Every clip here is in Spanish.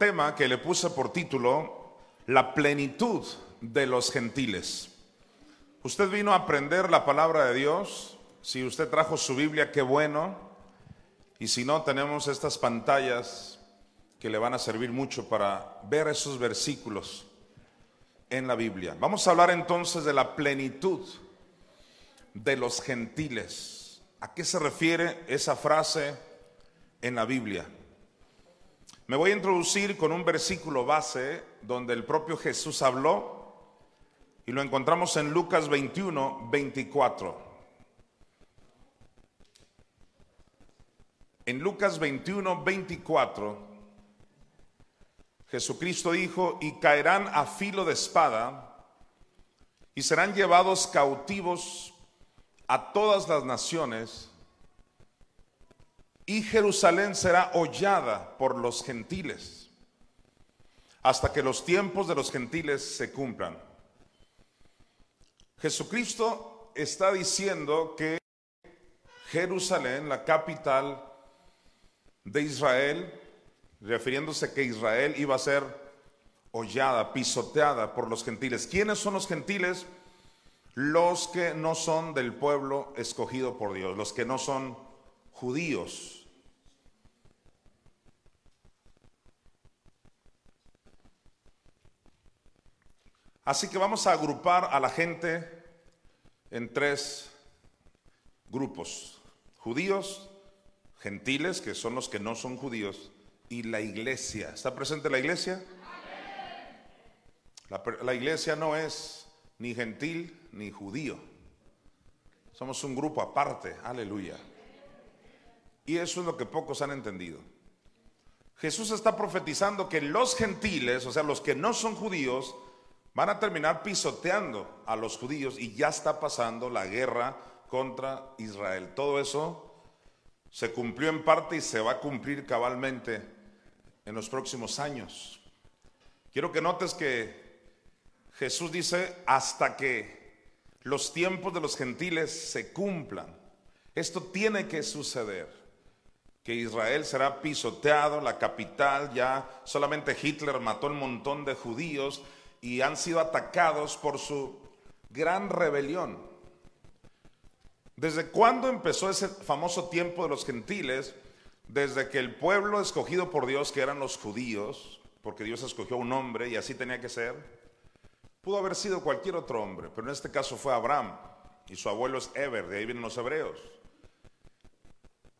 tema que le puse por título La plenitud de los gentiles. Usted vino a aprender la palabra de Dios. Si usted trajo su Biblia, qué bueno. Y si no, tenemos estas pantallas que le van a servir mucho para ver esos versículos en la Biblia. Vamos a hablar entonces de la plenitud de los gentiles. ¿A qué se refiere esa frase en la Biblia? Me voy a introducir con un versículo base donde el propio Jesús habló y lo encontramos en Lucas 21, 24. En Lucas 21, 24, Jesucristo dijo, y caerán a filo de espada y serán llevados cautivos a todas las naciones y Jerusalén será hollada por los gentiles hasta que los tiempos de los gentiles se cumplan. Jesucristo está diciendo que Jerusalén, la capital de Israel, refiriéndose que Israel iba a ser hollada, pisoteada por los gentiles. ¿Quiénes son los gentiles? Los que no son del pueblo escogido por Dios, los que no son judíos. Así que vamos a agrupar a la gente en tres grupos. Judíos, gentiles, que son los que no son judíos, y la iglesia. ¿Está presente la iglesia? La, la, iglesia no es ni gentil ni judío. Somos un grupo aparte, aleluya. Y eso es lo que pocos han entendido. Jesús está profetizando que los gentiles, o sea, los que no son judíos, Van a terminar pisoteando a los judíos y ya está pasando la guerra contra Israel. Todo eso se cumplió en parte y se va a cumplir cabalmente en los próximos años. Quiero que notes que Jesús dice hasta que los tiempos de los gentiles se cumplan. Esto tiene que suceder. Que Israel será pisoteado, la capital, ya solamente Hitler mató un montón de judíos y han sido atacados por su gran rebelión. ¿Desde cuándo empezó ese famoso tiempo de los gentiles? Desde que el pueblo escogido por Dios, que eran los judíos, porque Dios escogió un hombre y así tenía que ser, pudo haber sido cualquier otro hombre, pero en este caso fue Abraham y su abuelo es Eber, de ahí vienen los hebreos.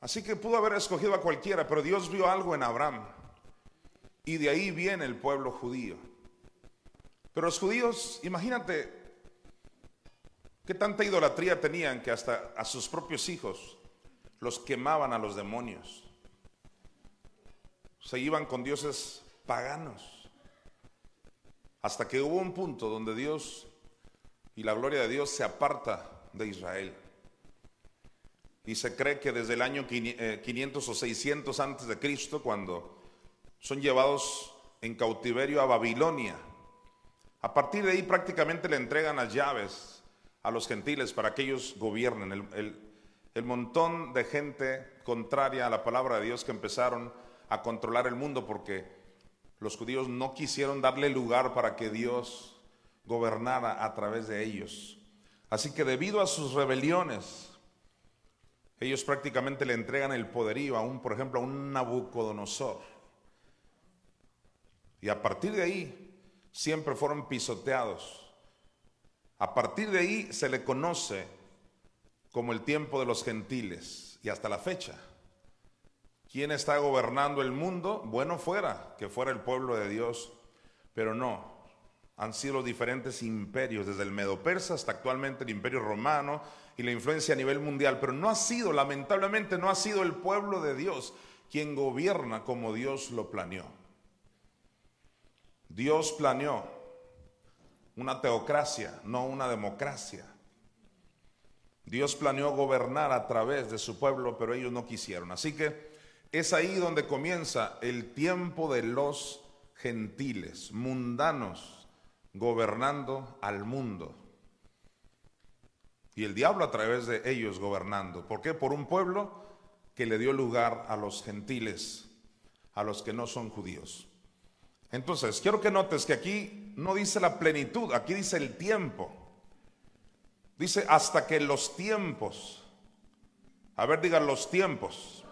Así que pudo haber escogido a cualquiera, pero Dios vio algo en Abraham y de ahí viene el pueblo judío. Pero los judíos, imagínate qué tanta idolatría tenían que hasta a sus propios hijos los quemaban a los demonios. Se iban con dioses paganos. Hasta que hubo un punto donde Dios y la gloria de Dios se aparta de Israel. Y se cree que desde el año 500 eh, o 600 antes de Cristo, cuando son llevados en cautiverio a Babilonia, a partir de ahí prácticamente le entregan las llaves a los gentiles para que ellos gobiernen. El, montón de gente contraria a la palabra de Dios que empezaron a controlar el mundo porque los judíos no quisieron darle lugar para que Dios gobernara a través de ellos. Así que debido a sus rebeliones, ellos prácticamente le entregan el poderío a un, por ejemplo, a un Nabucodonosor. Y a partir de ahí, siempre fueron pisoteados. A partir de ahí se le conoce como el tiempo de los gentiles y hasta la fecha. ¿Quién está gobernando el mundo? Bueno fuera que fuera el pueblo de Dios, pero no. Han sido los diferentes imperios, desde el Medo Persa hasta actualmente el Imperio Romano y la influencia a nivel mundial, pero no ha sido, lamentablemente, no ha sido el pueblo de Dios quien gobierna como Dios lo planeó. Dios planeó una teocracia, no una democracia. Dios planeó gobernar a través de su pueblo, pero ellos no quisieron. Así que es ahí donde comienza el tiempo de los gentiles, mundanos, gobernando al mundo. Y el diablo a través de ellos gobernando. ¿Por qué? Por un pueblo que le dio lugar a los gentiles, a los que no son judíos. Entonces, quiero que notes que aquí no dice la plenitud, aquí dice el tiempo. Dice hasta que los tiempos. A ver, digan los tiempos.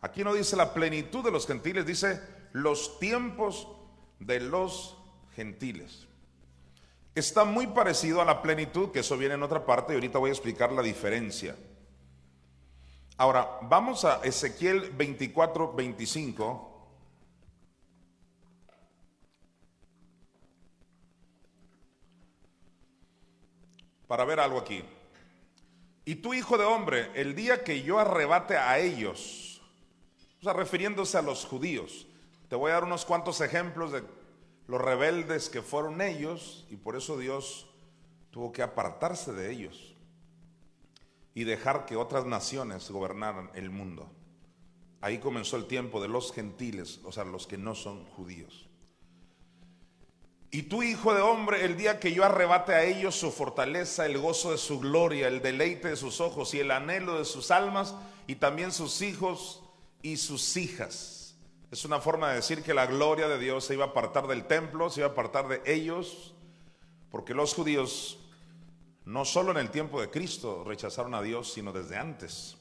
Aquí no dice la plenitud de los gentiles, dice los tiempos de los gentiles. Está muy parecido a la plenitud, que eso viene en otra parte, y ahorita voy a explicar la diferencia. Ahora, vamos a Ezequiel 24, 25. Para ver algo aquí. Y tu hijo de hombre, el día que yo arrebate a ellos, o sea, refiriéndose a los judíos, te voy a dar unos cuantos ejemplos de los rebeldes que fueron ellos y por eso Dios tuvo que apartarse de ellos y dejar que otras naciones gobernaran el mundo. Ahí comenzó el tiempo de los gentiles, o sea, los que no son judíos. Y tú, hijo de hombre, el día que yo arrebate a ellos su fortaleza, el gozo de su gloria, el deleite de sus ojos y el anhelo de sus almas, y también sus hijos y sus hijas es una forma de decir que la gloria de Dios se iba a apartar del templo, se iba a apartar de ellos, porque los judíos no solo en el tiempo de Cristo rechazaron a Dios, sino desde antes.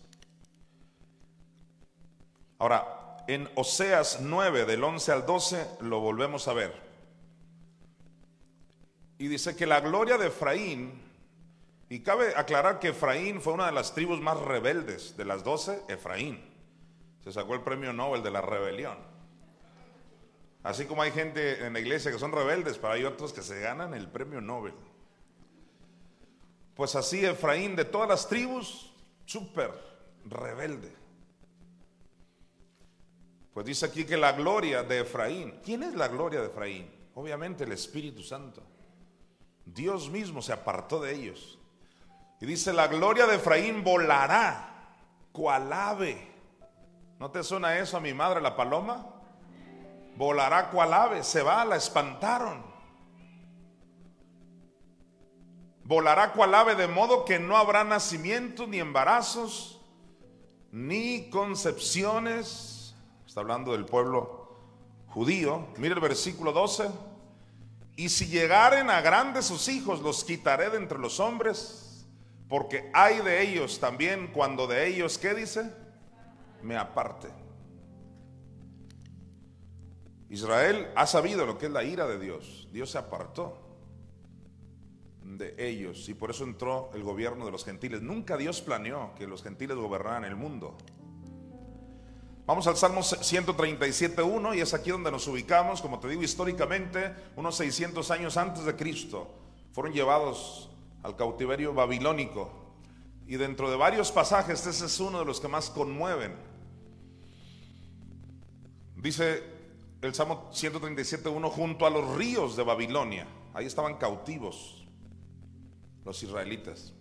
Ahora, en Oseas 9, del 11 al 12, lo volvemos a ver. Y dice que la gloria de Efraín, y cabe aclarar que Efraín fue una de las tribus más rebeldes de las doce, Efraín. Se sacó el premio Nobel de la rebelión. Así como hay gente en la iglesia que son rebeldes, pero hay otros que se ganan el premio Nobel. Pues así Efraín de todas las tribus, súper rebelde. Pues dice aquí que la gloria de Efraín, ¿quién es la gloria de Efraín? Obviamente el Espíritu Santo. Dios mismo se apartó de ellos. Y dice, la gloria de Efraín volará cual ave ¿No te suena eso a mi madre, la paloma? Volará cual ave, se va, la espantaron. Volará cual ave de modo que no habrá nacimiento, ni embarazos, ni concepciones. Está hablando del pueblo judío. Mire el versículo 12. Y si llegaren a grandes sus hijos, los quitaré de entre los hombres, porque hay de ellos también cuando de ellos, ¿qué dice? me aparte. Israel ha sabido lo que es la ira de Dios. Dios se apartó de ellos y por eso entró el gobierno de los gentiles. Nunca Dios planeó que los gentiles gobernaran el mundo. Vamos al Salmo 137.1 y es aquí donde nos ubicamos, como te digo, históricamente, unos 600 años antes de Cristo, fueron llevados al cautiverio babilónico y dentro de varios pasajes, ese es uno de los que más conmueven. Dice el Salmo 137.1, junto a los ríos de Babilonia. Ahí estaban cautivos los israelitas.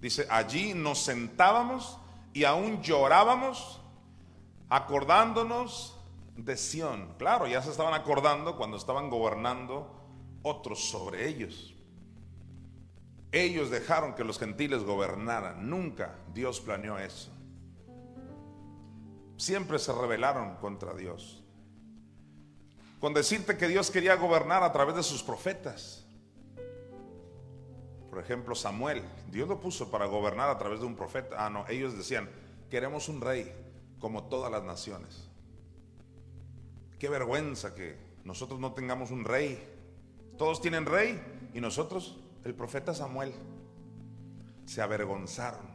Dice, allí nos sentábamos y aún llorábamos acordándonos de Sión. Claro, ya se estaban acordando cuando estaban gobernando otros sobre ellos. Ellos dejaron que los gentiles gobernaran. Nunca Dios planeó eso. Siempre se rebelaron contra Dios. Con decirte que Dios quería gobernar a través de sus profetas. Por ejemplo, Samuel. Dios lo puso para gobernar a través de un profeta. Ah, no, ellos decían, queremos un rey como todas las naciones. Qué vergüenza que nosotros no tengamos un rey. Todos tienen rey y nosotros el profeta Samuel, se avergonzaron.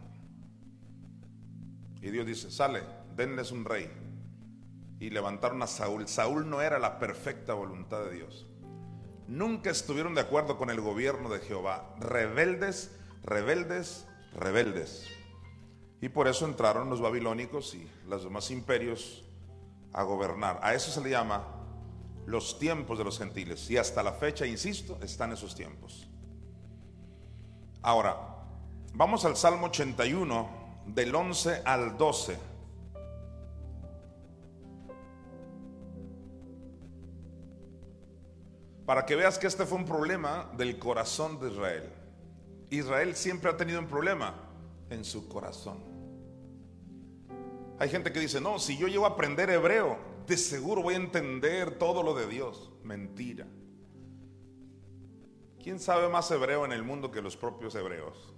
Y Dios dice, sale, denles un rey. Y levantaron a Saúl. Saúl no era la perfecta voluntad de Dios. Nunca estuvieron de acuerdo con el gobierno de Jehová. Rebeldes, rebeldes, rebeldes. Y por eso entraron los babilónicos y los demás imperios a gobernar. A eso se le llama los tiempos de los gentiles. Y hasta la fecha, insisto, están esos tiempos. Ahora, vamos al Salmo 81, del 11 al 12. Para que veas que este fue un problema del corazón de Israel. Israel siempre ha tenido un problema en su corazón. Hay gente que dice, no, si yo llego a aprender hebreo, de seguro voy a entender todo lo de Dios. Mentira. ¿Quién sabe más hebreo en el mundo que los propios hebreos?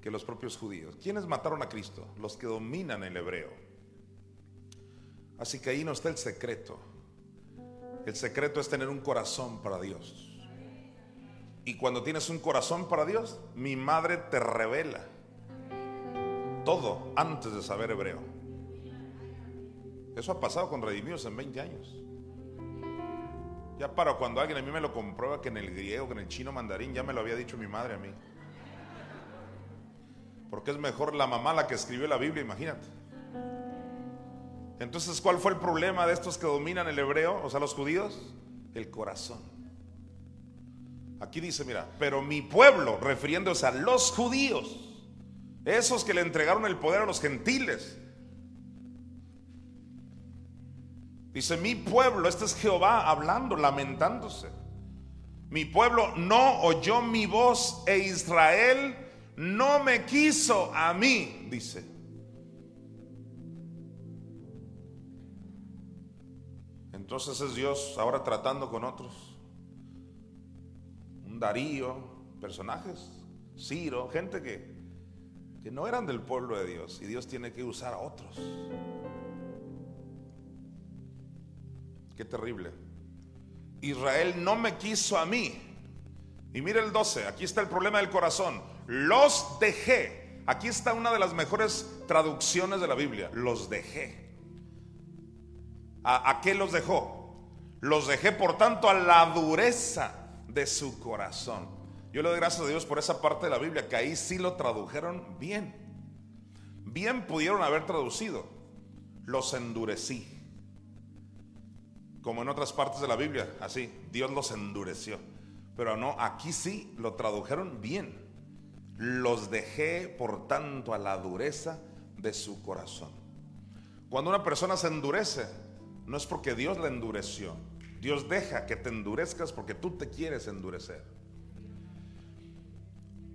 Que los propios judíos. ¿Quiénes mataron a Cristo? Los que dominan el hebreo. Así que ahí no está el secreto. El secreto es tener un corazón para Dios. Y cuando tienes un corazón para Dios, mi madre te revela todo antes de saber hebreo. Eso ha pasado con Redimidos en 20 años. Ya para cuando alguien a mí me lo comprueba que en el griego, que en el chino mandarín, ya me lo había dicho mi madre a mí. Porque es mejor la mamá la que escribió la Biblia, imagínate. Entonces, ¿cuál fue el problema de estos que dominan el hebreo, o sea, los judíos? El corazón. Aquí dice, mira, pero mi pueblo, refiriéndose a los judíos, esos que le entregaron el poder a los gentiles. Dice, mi pueblo, este es Jehová hablando, lamentándose. Mi pueblo no oyó mi voz e Israel no me quiso a mí, dice. Entonces es Dios ahora tratando con otros. Un Darío, personajes, Ciro, gente que que no eran del pueblo de Dios y Dios tiene que usar a otros. Qué terrible. Israel no me quiso a mí. Y mire el 12, aquí está el problema del corazón. Los dejé. Aquí está una de las mejores traducciones de la Biblia. Los dejé. ¿A, a qué los dejó? Los dejé por tanto a la dureza de su corazón. Yo le doy gracias a Dios por esa parte de la Biblia, que ahí sí lo tradujeron bien. Bien pudieron haber traducido. Los endurecí. Como en otras partes de la Biblia, así, Dios los endureció. Pero no, aquí sí lo tradujeron bien. Los dejé, por tanto, a la dureza de su corazón. Cuando una persona se endurece, no es porque Dios la endureció. Dios deja que te endurezcas porque tú te quieres endurecer.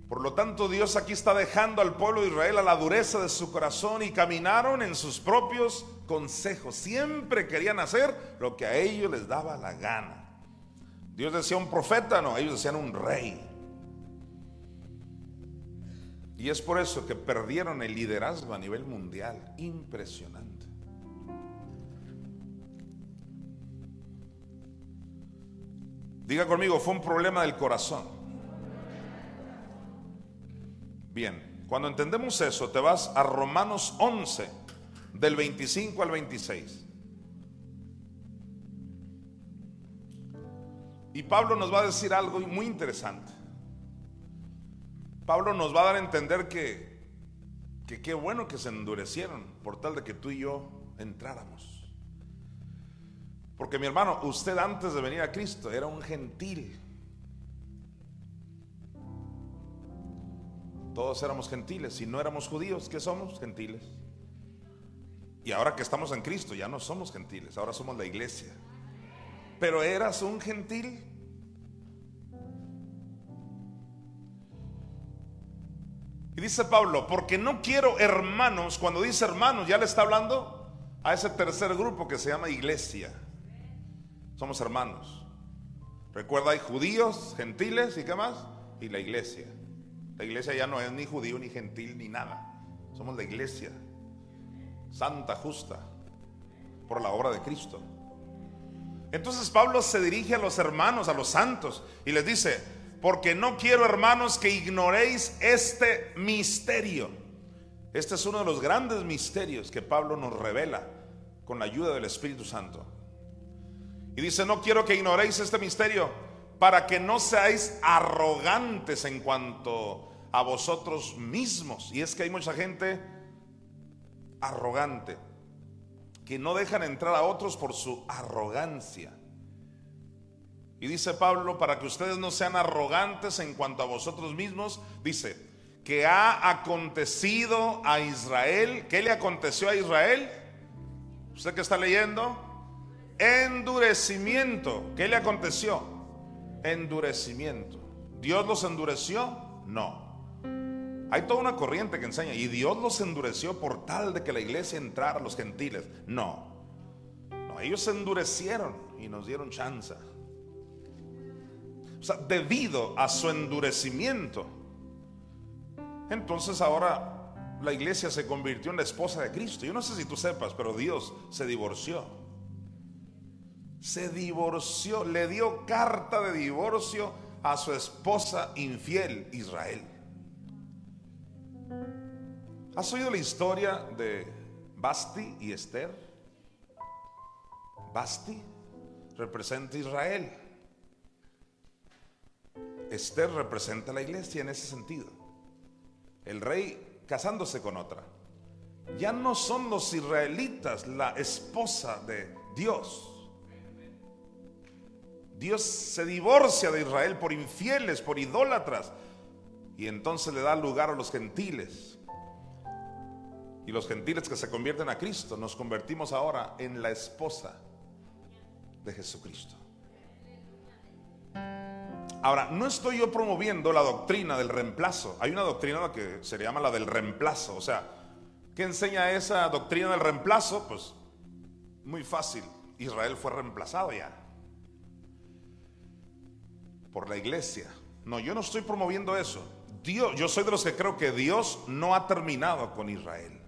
Por lo tanto, Dios aquí está dejando al pueblo de Israel a la dureza de su corazón y caminaron en sus propios consejos. Siempre querían hacer lo que a ellos les daba la gana. Dios decía un profeta, no, ellos decían un rey. Y es por eso que perdieron el liderazgo a nivel mundial. Impresionante. Diga conmigo, fue un problema del corazón. Bien, cuando entendemos eso, te vas a Romanos 11, del 25 al 26. Y Pablo nos va a decir algo muy interesante. Pablo nos va a dar a entender que, que qué bueno que se endurecieron por tal de que tú y yo entráramos. Porque mi hermano, usted antes de venir a Cristo era un gentil. Todos éramos gentiles. Si no éramos judíos, ¿qué somos? Gentiles. Y ahora que estamos en Cristo, ya no somos gentiles, ahora somos la iglesia. Pero eras un gentil. Y dice Pablo, porque no quiero hermanos, cuando dice hermanos, ya le está hablando a ese tercer grupo que se llama iglesia. Somos hermanos. Recuerda, hay judíos, gentiles y qué más? Y la iglesia. La iglesia ya no es ni judío, ni gentil, ni nada. Somos la iglesia santa, justa, por la obra de Cristo. Entonces Pablo se dirige a los hermanos, a los santos, y les dice, porque no quiero hermanos que ignoréis este misterio. Este es uno de los grandes misterios que Pablo nos revela con la ayuda del Espíritu Santo. Y dice, no quiero que ignoréis este misterio para que no seáis arrogantes en cuanto a vosotros mismos. Y es que hay mucha gente arrogante, que no dejan entrar a otros por su arrogancia. Y dice Pablo, para que ustedes no sean arrogantes en cuanto a vosotros mismos, dice, que ha acontecido a Israel. ¿Qué le aconteció a Israel? ¿Usted que está leyendo? Endurecimiento. ¿Qué le aconteció? Endurecimiento. ¿Dios los endureció? No. Hay toda una corriente que enseña, y Dios los endureció por tal de que la iglesia entrara a los gentiles. No. No, ellos se endurecieron y nos dieron chance. O sea, debido a su endurecimiento, entonces ahora la iglesia se convirtió en la esposa de Cristo. Yo no sé si tú sepas, pero Dios se divorció. Se divorció, le dio carta de divorcio a su esposa infiel, Israel. ¿Has oído la historia de Basti y Esther? Basti representa Israel. Esther representa a la iglesia en ese sentido. El rey casándose con otra. Ya no son los israelitas la esposa de Dios. Dios se divorcia de Israel por infieles, por idólatras. Y entonces le da lugar a los gentiles. Y los gentiles que se convierten a Cristo, nos convertimos ahora en la esposa de Jesucristo. Ahora, no estoy yo promoviendo la doctrina del reemplazo. Hay una doctrina que se llama la del reemplazo. O sea, ¿qué enseña esa doctrina del reemplazo? Pues muy fácil. Israel fue reemplazado ya por la iglesia. No, yo no estoy promoviendo eso. Dios, yo soy de los que creo que Dios no ha terminado con Israel.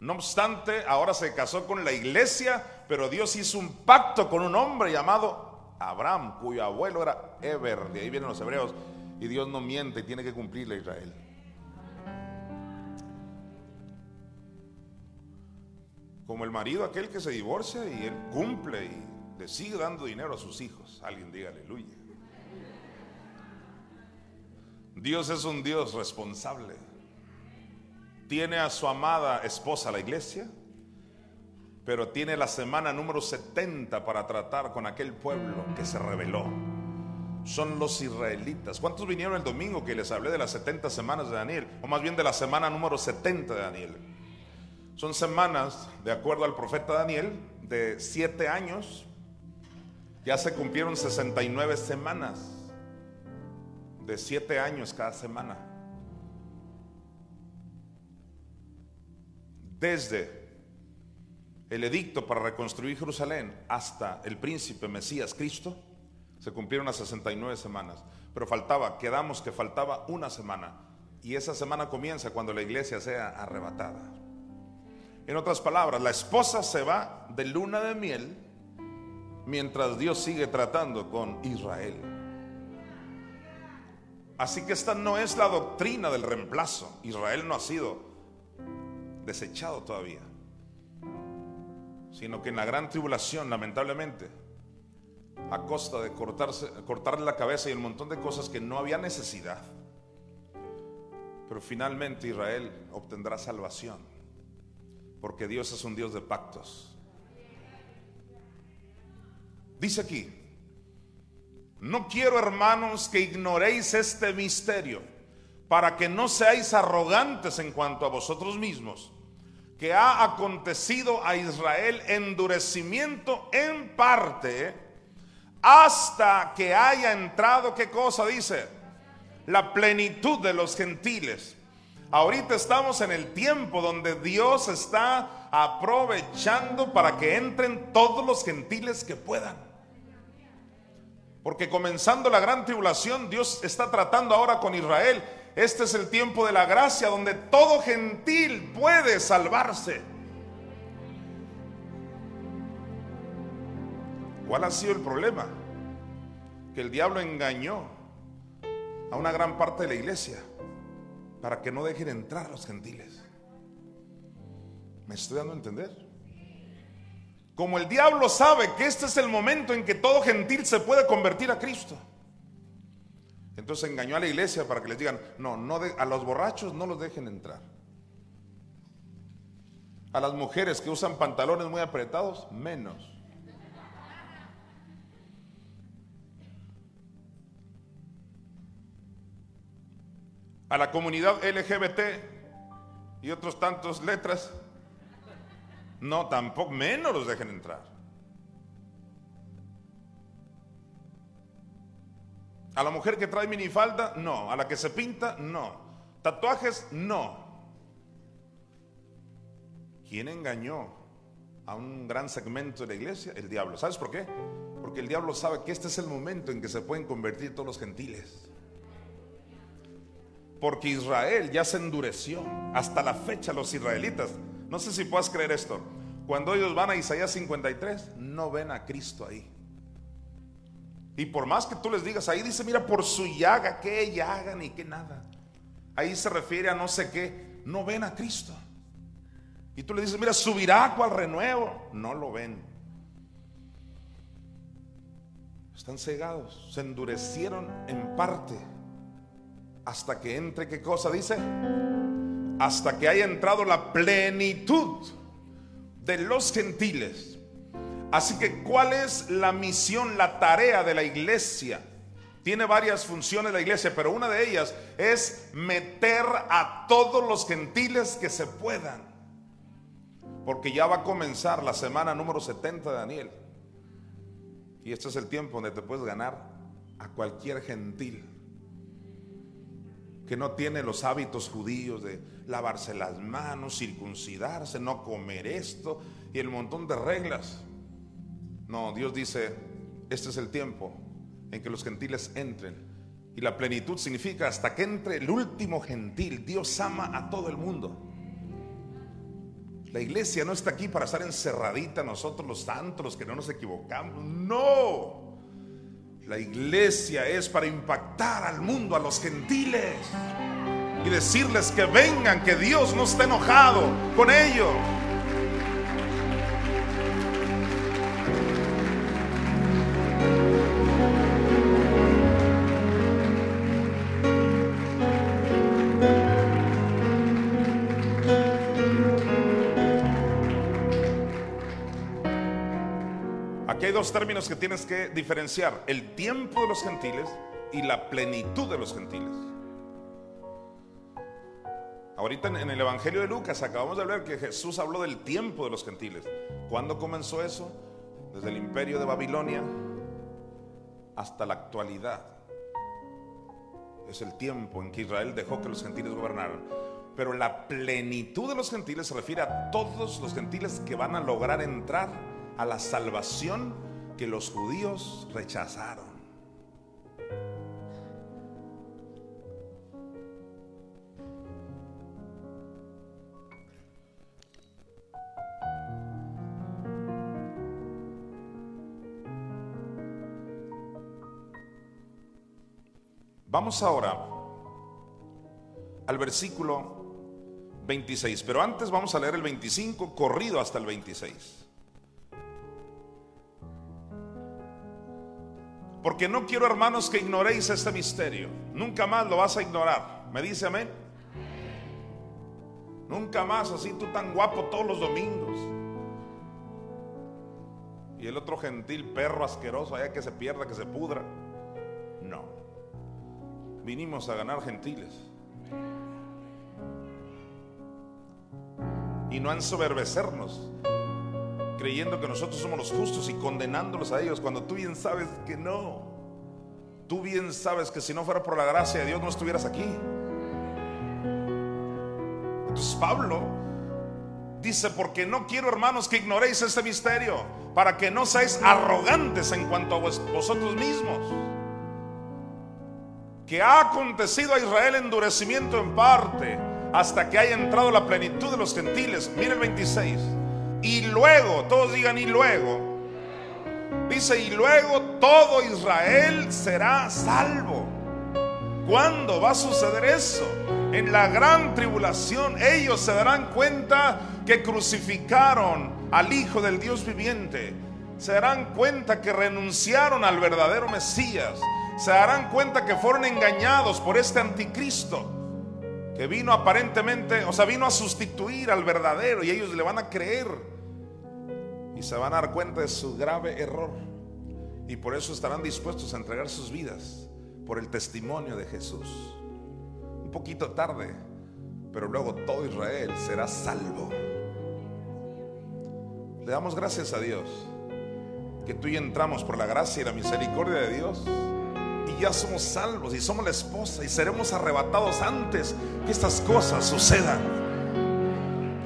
No obstante, ahora se casó con la iglesia, pero Dios hizo un pacto con un hombre llamado Abraham, cuyo abuelo era Eber, de ahí vienen los hebreos, y Dios no miente y tiene que cumplirle a Israel. Como el marido aquel que se divorcia y él cumple y le sigue dando dinero a sus hijos. Alguien diga aleluya. Dios es un Dios responsable. Tiene a su amada esposa la iglesia, pero tiene la semana número 70 para tratar con aquel pueblo que se rebeló. Son los israelitas. ¿Cuántos vinieron el domingo que les hablé de las 70 semanas de Daniel? O más bien de la semana número 70 de Daniel. Son semanas, de acuerdo al profeta Daniel, de 7 años ya se cumplieron 69 semanas de 7 años cada semana. Desde el edicto para reconstruir Jerusalén hasta el príncipe Mesías Cristo, se cumplieron las 69 semanas. Pero faltaba, quedamos que faltaba una semana. Y esa semana comienza cuando la iglesia sea arrebatada. En otras palabras, la esposa se va de luna de miel mientras Dios sigue tratando con Israel. Así que esta no es la doctrina del reemplazo. Israel no ha sido desechado todavía, sino que en la gran tribulación, lamentablemente, a costa de cortarse, cortarle la cabeza y un montón de cosas que no había necesidad, pero finalmente Israel obtendrá salvación, porque Dios es un Dios de pactos. Dice aquí, no quiero hermanos que ignoréis este misterio, para que no seáis arrogantes en cuanto a vosotros mismos, que ha acontecido a Israel endurecimiento en parte hasta que haya entrado, ¿qué cosa dice? La plenitud de los gentiles. Ahorita estamos en el tiempo donde Dios está aprovechando para que entren todos los gentiles que puedan. Porque comenzando la gran tribulación, Dios está tratando ahora con Israel. Este es el tiempo de la gracia donde todo gentil puede salvarse. ¿Cuál ha sido el problema? Que el diablo engañó a una gran parte de la iglesia para que no dejen entrar a los gentiles. ¿Me estoy dando a entender? Como el diablo sabe que este es el momento en que todo gentil se puede convertir a Cristo. Entonces engañó a la iglesia para que les digan, no, no a los borrachos no los dejen entrar. A las mujeres que usan pantalones muy apretados, menos. A la comunidad LGBT y otros tantos letras, no, tampoco, menos los dejen entrar. A la mujer que trae minifalda, no. A la que se pinta, no. Tatuajes, no. ¿Quién engañó a un gran segmento de la iglesia? El diablo. ¿Sabes por qué? Porque el diablo sabe que este es el momento en que se pueden convertir todos los gentiles. Porque Israel ya se endureció. Hasta la fecha los israelitas. No sé si puedas creer esto. Cuando ellos van a Isaías 53, no ven a Cristo ahí. Y por más que tú les digas, ahí dice, mira, por su llaga, que llaga ni que nada. Ahí se refiere a no sé qué. No ven a Cristo. Y tú le dices, mira, subirá cual renuevo. No lo ven. Están cegados. Se endurecieron en parte. Hasta que entre, ¿qué cosa dice? Hasta que haya entrado la plenitud de los gentiles. Así que, ¿cuál es la misión, la tarea de la iglesia? Tiene varias funciones la iglesia, pero una de ellas es meter a todos los gentiles que se puedan. Porque ya va a comenzar la semana número 70 de Daniel. Y este es el tiempo donde te puedes ganar a cualquier gentil que no tiene los hábitos judíos de lavarse las manos, circuncidarse, no comer esto y el montón de reglas. No, Dios dice, este es el tiempo en que los gentiles entren. Y la plenitud significa hasta que entre el último gentil. Dios ama a todo el mundo. La iglesia no está aquí para estar encerradita nosotros los santos, los que no nos equivocamos. No. La iglesia es para impactar al mundo, a los gentiles. Y decirles que vengan, que Dios no está enojado con ellos. Dos términos que tienes que diferenciar, el tiempo de los gentiles y la plenitud de los gentiles. Ahorita en el Evangelio de Lucas acabamos de ver que Jesús habló del tiempo de los gentiles. ¿Cuándo comenzó eso? Desde el imperio de Babilonia hasta la actualidad. Es el tiempo en que Israel dejó que los gentiles gobernaran. Pero la plenitud de los gentiles se refiere a todos los gentiles que van a lograr entrar a la salvación que los judíos rechazaron. Vamos ahora al versículo 26, pero antes vamos a leer el 25 corrido hasta el 26. Porque no quiero, hermanos, que ignoréis este misterio. Nunca más lo vas a ignorar. ¿Me dice amén? Nunca más así tú tan guapo todos los domingos. Y el otro gentil perro asqueroso allá que se pierda, que se pudra. No. Vinimos a ganar gentiles. Y no a ensoberbecernos creyendo que nosotros somos los justos y condenándolos a ellos cuando tú bien sabes que no. Tú bien sabes que si no fuera por la gracia de Dios no estuvieras aquí. Entonces Pablo dice, porque no quiero hermanos que ignoréis este misterio, para que no seáis arrogantes en cuanto a vosotros mismos. Que ha acontecido a Israel endurecimiento en parte hasta que haya entrado la plenitud de los gentiles. Mira el 26 y luego, todos digan y luego. Dice, y luego todo Israel será salvo. ¿Cuándo va a suceder eso? En la gran tribulación ellos se darán cuenta que crucificaron al Hijo del Dios viviente. Se darán cuenta que renunciaron al verdadero Mesías. Se darán cuenta que fueron engañados por este anticristo que vino aparentemente, o sea, vino a sustituir al verdadero y ellos le van a creer se van a dar cuenta de su grave error. Y por eso estarán dispuestos a entregar sus vidas por el testimonio de Jesús. Un poquito tarde, pero luego todo Israel será salvo. Le damos gracias a Dios que tú y entramos por la gracia y la misericordia de Dios y ya somos salvos y somos la esposa y seremos arrebatados antes que estas cosas sucedan.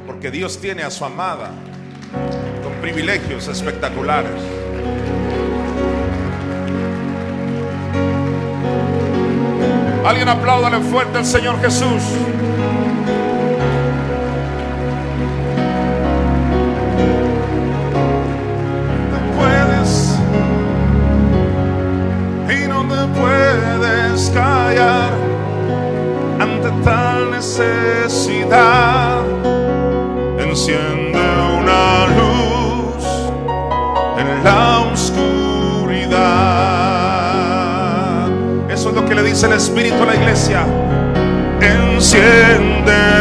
Porque Dios tiene a su amada privilegios espectaculares. Alguien apláudale fuerte al Señor Jesús. Puedes callar ante tal necesidad. Enciende una luz en la oscuridad. Eso es lo que le dice el Espíritu a la iglesia. Enciende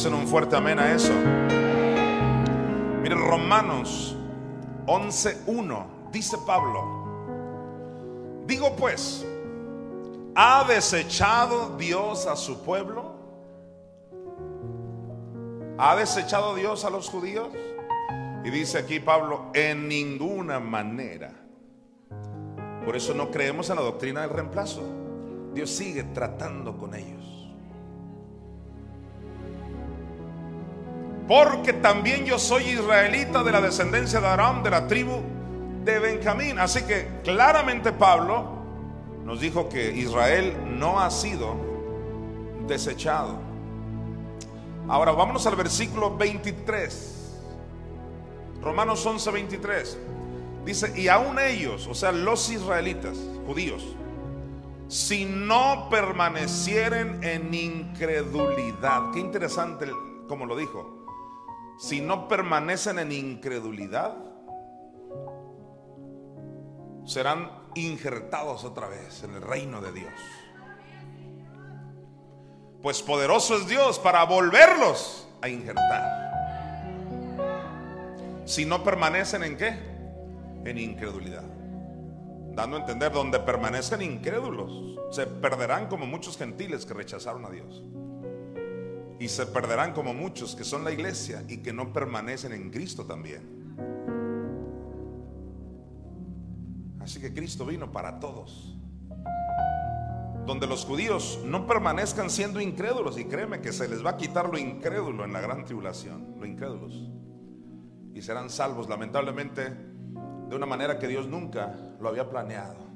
dicen un fuerte amén a eso? Miren, Romanos 11.1 dice Pablo, digo pues, ¿ha desechado Dios a su pueblo? ¿Ha desechado Dios a los judíos? Y dice aquí Pablo, en ninguna manera. Por eso no creemos en la doctrina del reemplazo. Dios sigue tratando con ellos. Porque también yo soy israelita de la descendencia de Aram, de la tribu de Benjamín. Así que claramente Pablo nos dijo que Israel no ha sido desechado. Ahora vámonos al versículo 23. Romanos 11, 23. Dice, y aún ellos, o sea, los israelitas, judíos, si no permanecieren en incredulidad, qué interesante como lo dijo, si no permanecen en incredulidad, serán injertados otra vez en el reino de Dios. Pues poderoso es Dios para volverlos a injertar. Si no permanecen en qué? En incredulidad. Dando a entender, donde permanecen incrédulos, se perderán como muchos gentiles que rechazaron a Dios. Y se perderán como muchos que son la iglesia y que no permanecen en Cristo también. Así que Cristo vino para todos. Donde los judíos no permanezcan siendo incrédulos. Y créeme que se les va a quitar lo incrédulo en la gran tribulación. Lo incrédulos. Y serán salvos lamentablemente de una manera que Dios nunca lo había planeado.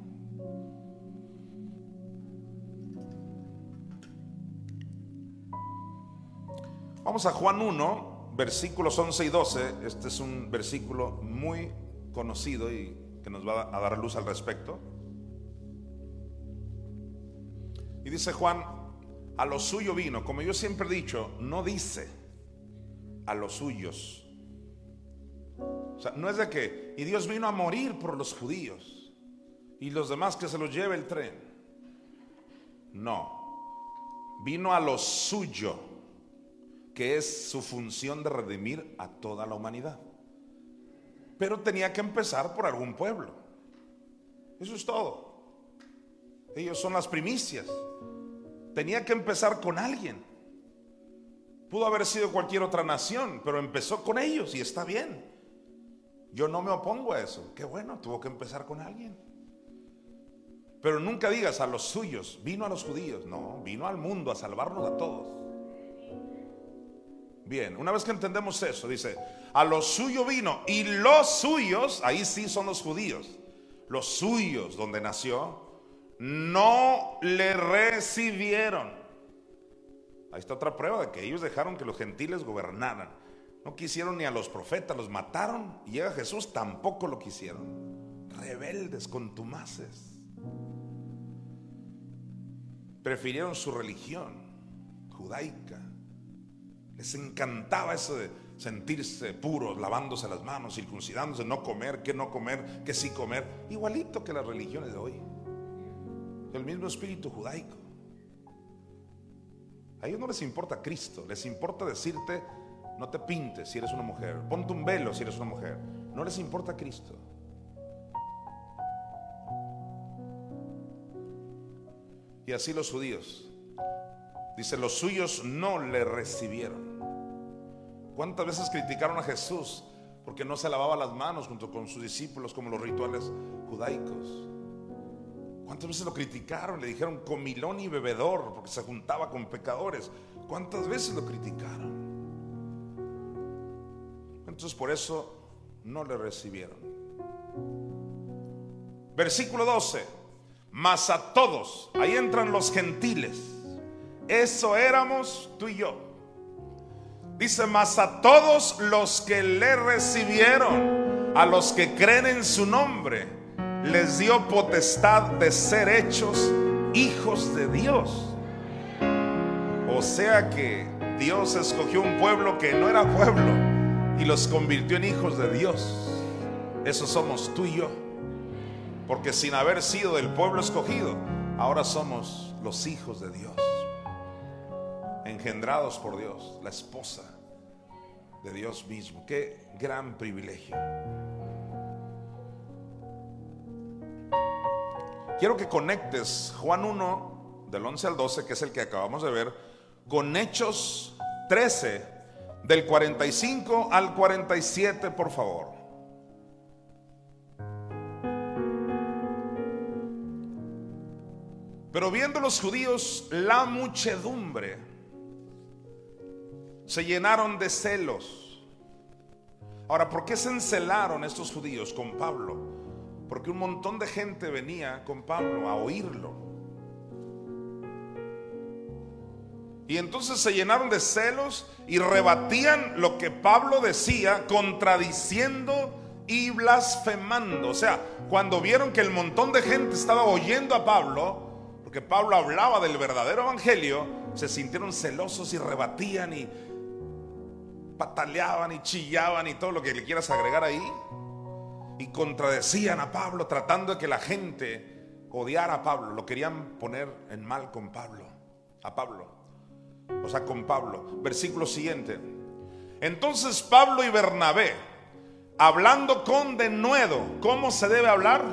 Vamos a Juan 1, versículos 11 y 12. Este es un versículo muy conocido y que nos va a dar luz al respecto. Y dice Juan, a lo suyo vino, como yo siempre he dicho, no dice a los suyos. O sea, no es de que, y Dios vino a morir por los judíos y los demás que se los lleve el tren. No, vino a lo suyo, que es su función de redimir a toda la humanidad. Pero tenía que empezar por algún pueblo. Eso es todo. Ellos son las primicias. Tenía que empezar con alguien. Pudo haber sido cualquier otra nación, pero empezó con ellos y está bien. Yo no me opongo a eso. Qué bueno, tuvo que empezar con alguien. Pero nunca digas a los suyos, vino a los judíos. No, vino al mundo a salvarnos a todos. Bien, una vez que entendemos eso, dice, a lo suyo vino y los suyos, ahí sí son los judíos, los suyos donde nació, no le recibieron. Ahí está otra prueba de que ellos dejaron que los gentiles gobernaran. No quisieron ni a los profetas, los mataron. Y llega Jesús, tampoco lo quisieron. Rebeldes, contumaces. Prefirieron su religión judaica. Les encantaba eso de sentirse puros, lavándose las manos, circuncidándose, no comer, que no comer, que sí comer. Igualito que las religiones de hoy. El mismo espíritu judaico. A ellos no les importa Cristo, les importa decirte, no te pintes si eres una mujer, ponte un velo si eres una mujer. No les importa Cristo. Y así los judíos. Dice, los suyos no le recibieron. ¿Cuántas veces criticaron a Jesús porque no se lavaba las manos junto con sus discípulos como los rituales judaicos? ¿Cuántas veces lo criticaron? Le dijeron comilón y bebedor porque se juntaba con pecadores. ¿Cuántas veces lo criticaron? Entonces por eso no le recibieron. Versículo 12. Mas a todos, ahí entran los gentiles. Eso éramos tú y yo. Dice, mas a todos los que le recibieron, a los que creen en su nombre, les dio potestad de ser hechos hijos de Dios. O sea que Dios escogió un pueblo que no era pueblo y los convirtió en hijos de Dios. Eso somos tú y yo. Porque sin haber sido del pueblo escogido, ahora somos los hijos de Dios. Engendrados por Dios, la esposa de Dios mismo. Qué gran privilegio. Quiero que conectes Juan 1, del 11 al 12, que es el que acabamos de ver, con Hechos 13, del 45 al 47, por favor. Pero viendo los judíos la muchedumbre, se llenaron de celos. Ahora, ¿por qué se encelaron estos judíos con Pablo? Porque un montón de gente venía con Pablo a oírlo. Y entonces se llenaron de celos y rebatían lo que Pablo decía, contradiciendo y blasfemando. O sea, cuando vieron que el montón de gente estaba oyendo a Pablo, porque Pablo hablaba del verdadero evangelio, se sintieron celosos y rebatían y pataleaban y chillaban y todo lo que le quieras agregar ahí y contradecían a Pablo tratando de que la gente odiara a Pablo, lo querían poner en mal con Pablo, a Pablo, o sea, con Pablo. Versículo siguiente. Entonces Pablo y Bernabé, hablando con denuedo, ¿cómo se debe hablar?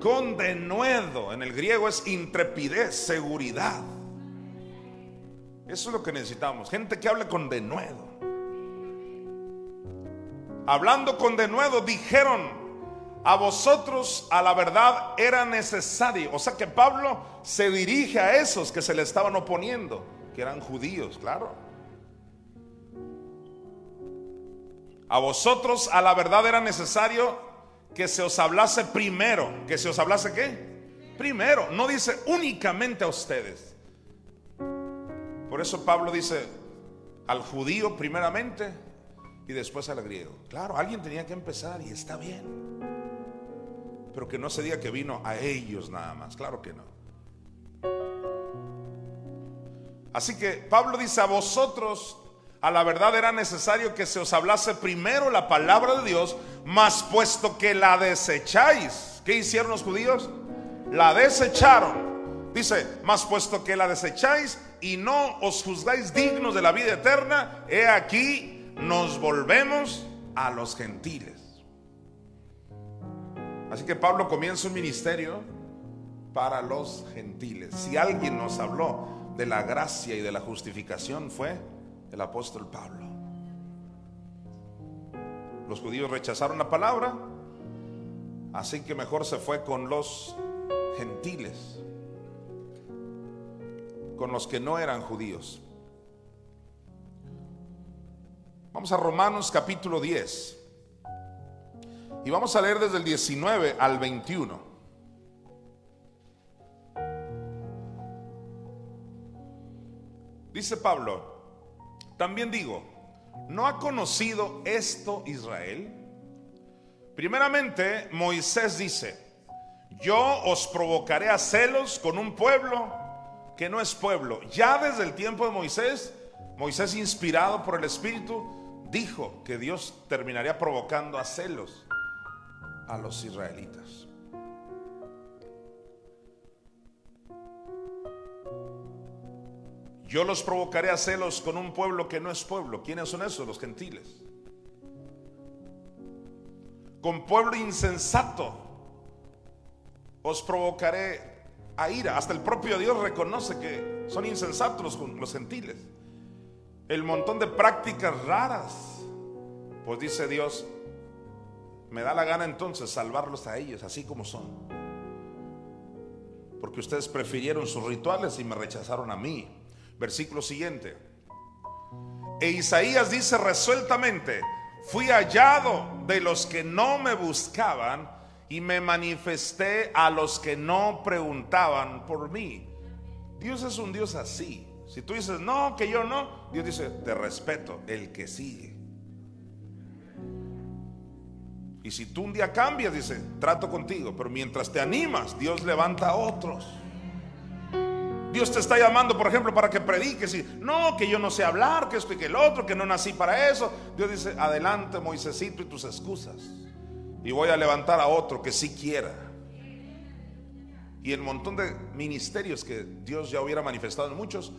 Con denuedo, en el griego es intrepidez, seguridad. Eso es lo que necesitamos, gente que hable con denuedo hablando con denuedo, dijeron, a vosotros a la verdad era necesario. O sea que Pablo se dirige a esos que se le estaban oponiendo, que eran judíos, claro. A vosotros a la verdad era necesario que se os hablase primero. ¿Que se os hablase qué? Primero. No dice únicamente a ustedes. Por eso Pablo dice al judío primeramente y después al griego. Claro, alguien tenía que empezar y está bien. Pero que no se diga que vino a ellos nada más. Claro que no. Así que Pablo dice, a vosotros a la verdad era necesario que se os hablase primero la palabra de Dios, mas puesto que la desecháis, ¿qué hicieron los judíos? La desecharon. Dice, mas puesto que la desecháis y no os juzgáis dignos de la vida eterna, he aquí nos volvemos a los gentiles. Así que Pablo comienza un ministerio para los gentiles. Si alguien nos habló de la gracia y de la justificación fue el apóstol Pablo. Los judíos rechazaron la palabra, así que mejor se fue con los gentiles, con los que no eran judíos. Vamos a Romanos capítulo 10. Y vamos a leer desde el 19 al 21. Dice Pablo, también digo, ¿no ha conocido esto Israel? Primeramente, Moisés dice, yo os provocaré a celos con un pueblo que no es pueblo. Ya desde el tiempo de Moisés, Moisés inspirado por el Espíritu, dijo que Dios terminaría provocando a celos a los israelitas. Yo los provocaré a celos con un pueblo que no es pueblo. ¿Quiénes son esos? Los gentiles. Con pueblo insensato os provocaré a ira. Hasta el propio Dios reconoce que son insensatos los, los gentiles. El montón de prácticas raras. Pues dice Dios, me da la gana entonces salvarlos a ellos así como son. Porque ustedes prefirieron sus rituales y me rechazaron a mí. Versículo siguiente. E Isaías dice resueltamente, fui hallado de los que no me buscaban y me manifesté a los que no preguntaban por mí. Dios es un Dios así. Si tú dices, no, que yo no, Dios dice, te respeto, el que sigue. Y si tú un día cambias, dice, trato contigo, pero mientras te animas, Dios levanta a otros. Dios te está llamando, por ejemplo, para que prediques y no, que yo no sé hablar, que esto y que el otro, que no nací para eso. Dios dice, adelante, Moisésito y tus excusas. Y voy a levantar a otro que sí quiera. Y el montón de ministerios que Dios ya hubiera manifestado en muchos,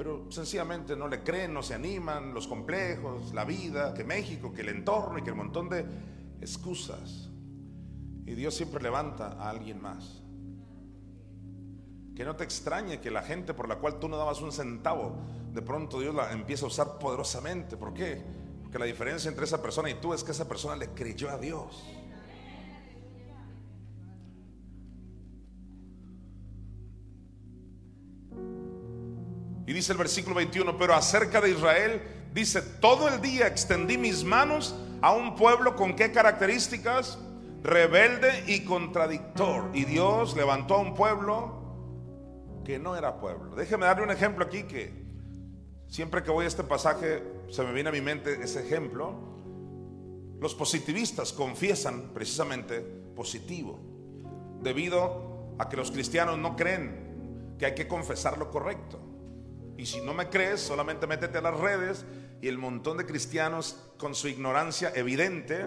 pero sencillamente no le creen, no se animan, los complejos, la vida, que México, que el entorno y que el montón de excusas. Y Dios siempre levanta a alguien más. Que no te extrañe que la gente por la cual tú no dabas un centavo, de pronto Dios la empieza a usar poderosamente. ¿Por qué? Porque la diferencia entre esa persona y tú es que esa persona le creyó a Dios. Y dice el versículo 21, pero acerca de Israel, dice, todo el día extendí mis manos a un pueblo con qué características? Rebelde y contradictor. Y Dios levantó a un pueblo que no era pueblo. Déjeme darle un ejemplo aquí que siempre que voy a este pasaje se me viene a mi mente ese ejemplo. Los positivistas confiesan precisamente positivo, debido a que los cristianos no creen que hay que confesar lo correcto. Y si no me crees, solamente métete a las redes y el montón de cristianos con su ignorancia evidente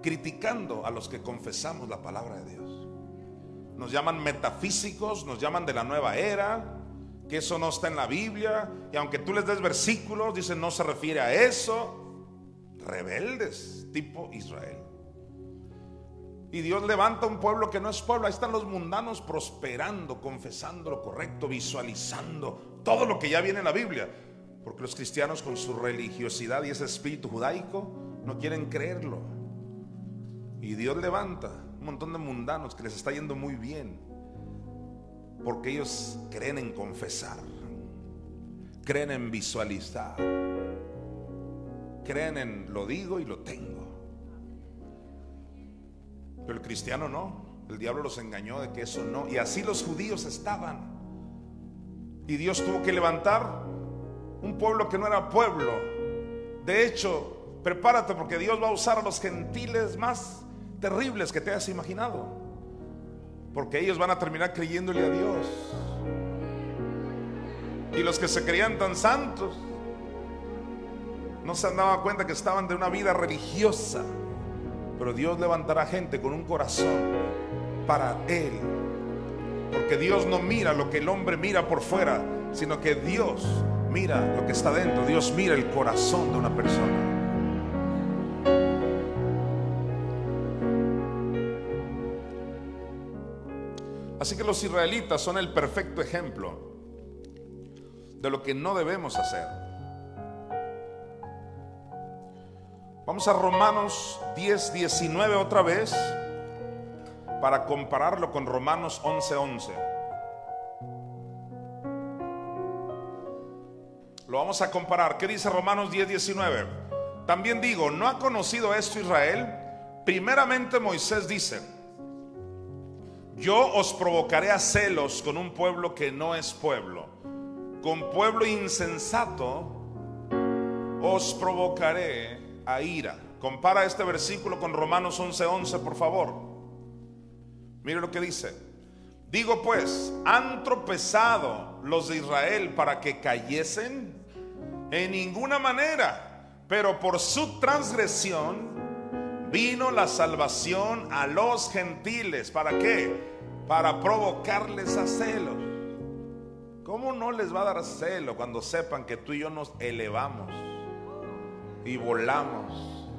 criticando a los que confesamos la palabra de Dios. Nos llaman metafísicos, nos llaman de la nueva era, que eso no está en la Biblia, y aunque tú les des versículos, dicen no se refiere a eso. Rebeldes, tipo Israel. Y Dios levanta un pueblo que no es pueblo. Ahí están los mundanos prosperando, confesando lo correcto, visualizando todo lo que ya viene en la Biblia. Porque los cristianos con su religiosidad y ese espíritu judaico no quieren creerlo. Y Dios levanta un montón de mundanos que les está yendo muy bien. Porque ellos creen en confesar. Creen en visualizar. Creen en lo digo y lo tengo. Pero el cristiano no. El diablo los engañó de que eso no. Y así los judíos estaban. Y Dios tuvo que levantar un pueblo que no era pueblo. De hecho, prepárate porque Dios va a usar a los gentiles más terribles que te hayas imaginado. Porque ellos van a terminar creyéndole a Dios. Y los que se creían tan santos no se dado cuenta que estaban de una vida religiosa. Pero Dios levantará gente con un corazón para Él. Porque Dios no mira lo que el hombre mira por fuera, sino que Dios mira lo que está dentro, Dios mira el corazón de una persona. Así que los israelitas son el perfecto ejemplo de lo que no debemos hacer. Vamos a Romanos 10, 19 otra vez para compararlo con Romanos 11, 11. Lo vamos a comparar. ¿Qué dice Romanos 10, 19? También digo, ¿no ha conocido esto Israel? Primeramente Moisés dice, yo os provocaré a celos con un pueblo que no es pueblo. Con pueblo insensato os provocaré a ira. Compara este versículo con Romanos 11:11, 11, por favor. Mire lo que dice. Digo pues, ¿han tropezado los de Israel para que cayesen? En ninguna manera, pero por su transgresión vino la salvación a los gentiles. ¿Para qué? Para provocarles a celos. ¿Cómo no les va a dar celo cuando sepan que tú y yo nos elevamos y volamos?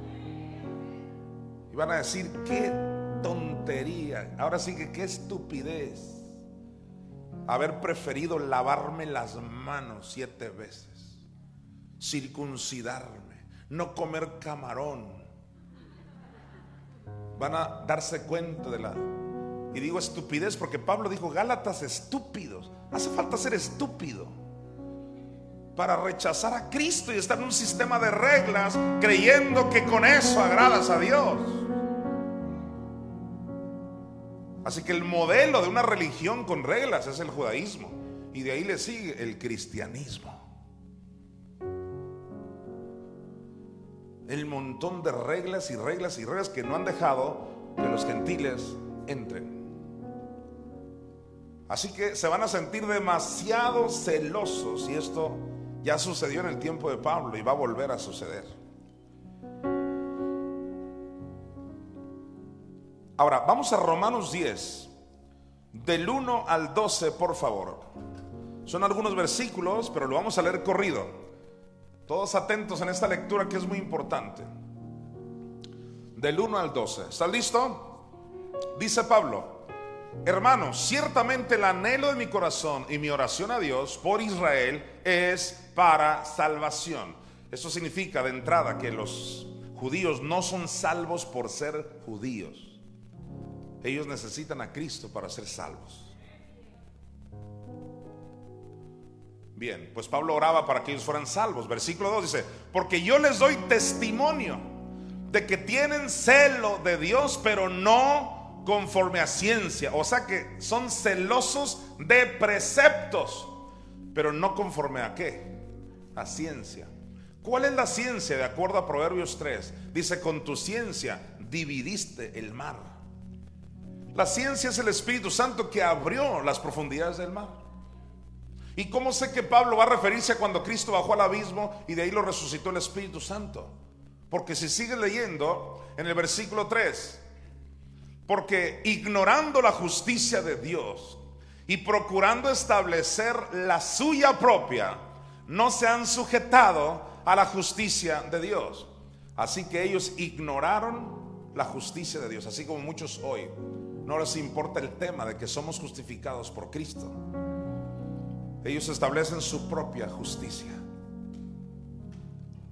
Y van a decir, qué tontería. Ahora sí que qué estupidez haber preferido lavarme las manos siete veces, circuncidarme, no comer camarón. Van a darse cuenta de la... Y digo estupidez porque Pablo dijo, Gálatas estúpidos. Hace falta ser estúpido para rechazar a Cristo y estar en un sistema de reglas creyendo que con eso agradas a Dios. Así que el modelo de una religión con reglas es el judaísmo. Y de ahí le sigue el cristianismo. El montón de reglas y reglas y reglas que no han dejado que los gentiles entren. Así que se van a sentir demasiado celosos y esto ya sucedió en el tiempo de Pablo y va a volver a suceder. Ahora, vamos a Romanos 10, del 1 al 12, por favor. Son algunos versículos, pero lo vamos a leer corrido. Todos atentos en esta lectura que es muy importante. Del 1 al 12. ¿Está listo? Dice Pablo, hermanos, ciertamente el anhelo de mi corazón y mi oración a Dios por Israel es para salvación. Eso significa de entrada que los judíos no son salvos por ser judíos. Ellos necesitan a Cristo para ser salvos. Bien, pues Pablo oraba para que ellos fueran salvos. Versículo 2 dice, porque yo les doy testimonio de que tienen celo de Dios, pero no conforme a ciencia. O sea que son celosos de preceptos, pero no conforme a qué? A ciencia. ¿Cuál es la ciencia? De acuerdo a Proverbios 3, dice, con tu ciencia dividiste el mar. La ciencia es el Espíritu Santo que abrió las profundidades del mar. ¿Y cómo sé que Pablo va a referirse a cuando Cristo bajó al abismo y de ahí lo resucitó el Espíritu Santo? Porque si sigue leyendo en el versículo 3, porque ignorando la justicia de Dios y procurando establecer la suya propia, no se han sujetado a la justicia de Dios. Así que ellos ignoraron la justicia de Dios, así como muchos hoy no les importa el tema de que somos justificados por Cristo. Ellos establecen su propia justicia.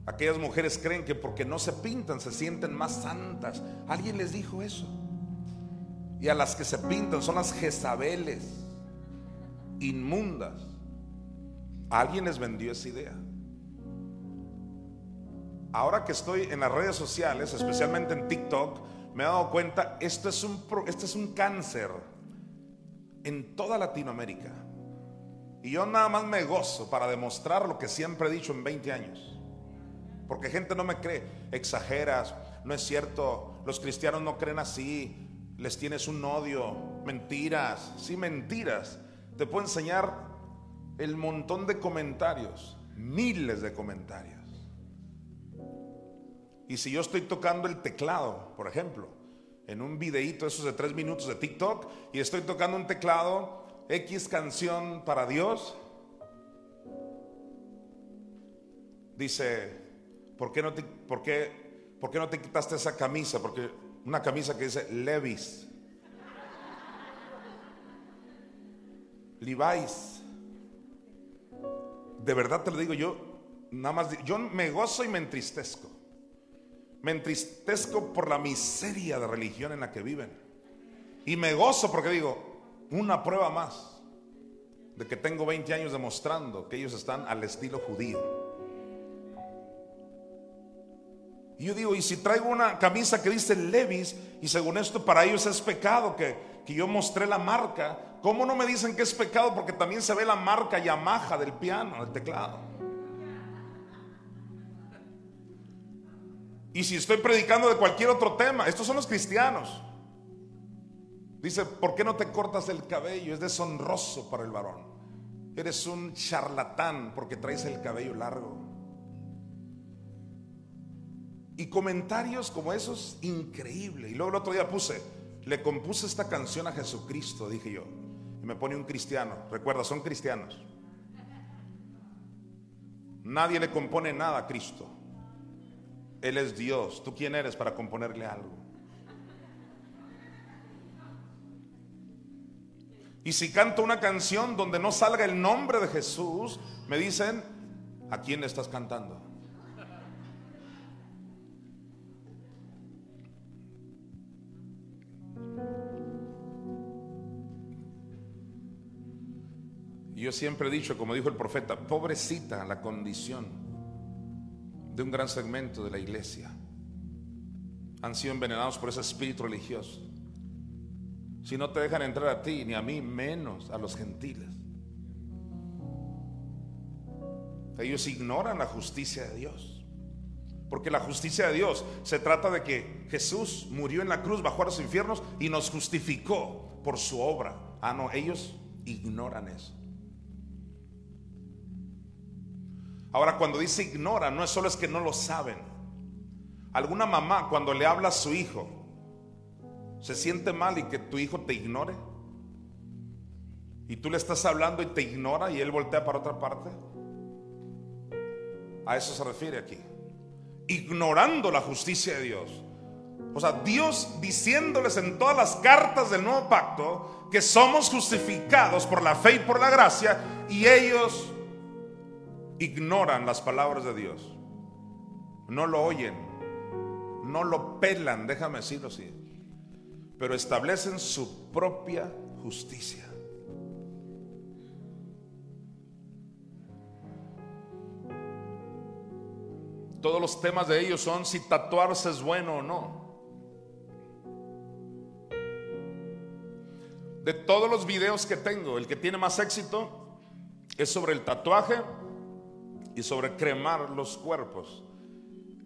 Aquellas mujeres creen que porque no se pintan se sienten más santas. Alguien les dijo eso. Y a las que se pintan son las Jezabeles, inmundas. Alguien les vendió esa idea. Ahora que estoy en las redes sociales, especialmente en TikTok, me he dado cuenta, esto es un, es un cáncer en toda Latinoamérica. Y yo nada más me gozo para demostrar lo que siempre he dicho en 20 años. Porque gente no me cree, exageras, no es cierto, los cristianos no creen así, les tienes un odio, mentiras, sí, mentiras. Te puedo enseñar el montón de comentarios, miles de comentarios y si yo estoy tocando el teclado, por ejemplo, en un videíto esos de tres minutos de TikTok, y estoy tocando un teclado, X canción para Dios, dice, ¿por qué no te, por qué, por qué no te quitaste esa camisa? Porque una camisa que dice Levis. Levi's. De verdad te lo digo yo, nada más, yo me gozo y me entristezco. Me entristezco por la miseria de religión en la que viven. Y me gozo porque digo, una prueba más de que tengo 20 años demostrando que ellos están al estilo judío. Y yo digo, y si traigo una camisa que dice Levis, y según esto para ellos es pecado que, que yo mostré la marca, ¿cómo no me dicen que es pecado? Porque también se ve la marca Yamaha del piano, del teclado. Y si estoy predicando de cualquier otro tema, estos son los cristianos. Dice, ¿por qué no te cortas el cabello? Es deshonroso para el varón. Eres un charlatán porque traes el cabello largo. Y comentarios como esos, increíble. Y luego el otro día puse, le compuse esta canción a Jesucristo, dije yo. Y me pone un cristiano. Recuerda, son cristianos. Nadie le compone nada a Cristo. Él es Dios. ¿Tú quién eres para componerle algo? Y si canto una canción donde no salga el nombre de Jesús, me dicen, ¿a quién estás cantando? Yo siempre he dicho, como dijo el profeta, pobrecita la condición de un gran segmento de la iglesia. Han sido envenenados por ese espíritu religioso. Si no te dejan entrar a ti, ni a mí, menos a los gentiles. Ellos ignoran la justicia de Dios. Porque la justicia de Dios se trata de que Jesús murió en la cruz, bajó a los infiernos y nos justificó por su obra. Ah, no, ellos ignoran eso. Ahora, cuando dice ignora, no es solo es que no lo saben. Alguna mamá cuando le habla a su hijo, se siente mal y que tu hijo te ignore. Y tú le estás hablando y te ignora y él voltea para otra parte. A eso se refiere aquí. Ignorando la justicia de Dios. O sea, Dios diciéndoles en todas las cartas del nuevo pacto que somos justificados por la fe y por la gracia y ellos ignoran las palabras de Dios. No lo oyen, no lo pelan, déjame decirlo así, pero establecen su propia justicia. Todos los temas de ellos son si tatuarse es bueno o no. De todos los videos que tengo, el que tiene más éxito es sobre el tatuaje y sobre cremar los cuerpos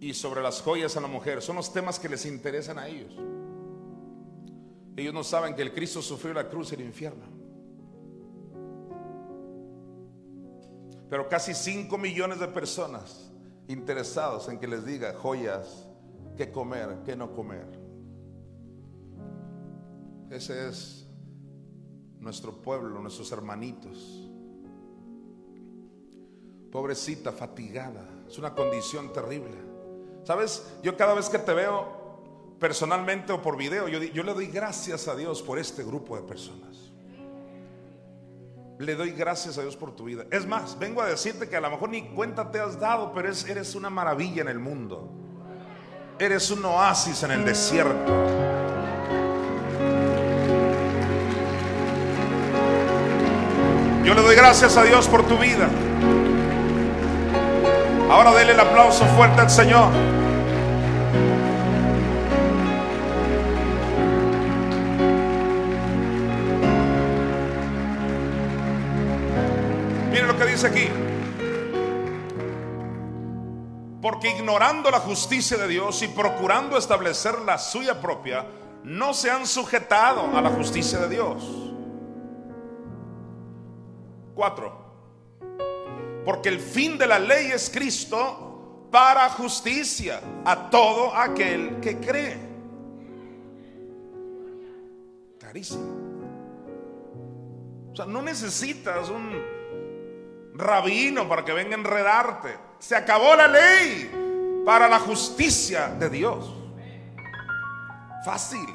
y sobre las joyas a la mujer. Son los temas que les interesan a ellos. Ellos no saben que el Cristo sufrió la cruz y el infierno. Pero casi 5 millones de personas interesados en que les diga joyas, qué comer, qué no comer. Ese es nuestro pueblo, nuestros hermanitos pobrecita, fatigada. Es una condición terrible. ¿Sabes? Yo cada vez que te veo personalmente o por video, yo, le doy gracias a Dios por este grupo de personas. Le doy gracias a Dios por tu vida. Es más, vengo a decirte que a lo mejor ni cuenta te has dado, pero eres una maravilla en el mundo. Eres un oasis en el desierto. Yo le doy gracias a Dios por tu vida. Ahora dele el aplauso fuerte al Señor. Mire lo que dice aquí. Porque ignorando la justicia de Dios y procurando establecer la suya propia, no se han sujetado a la justicia de Dios. Cuatro. Porque el fin de la ley es Cristo para justicia a todo aquel que cree. Carísimo. O sea, no necesitas un rabino para que venga a enredarte. Se acabó la ley para la justicia de Dios. Fácil.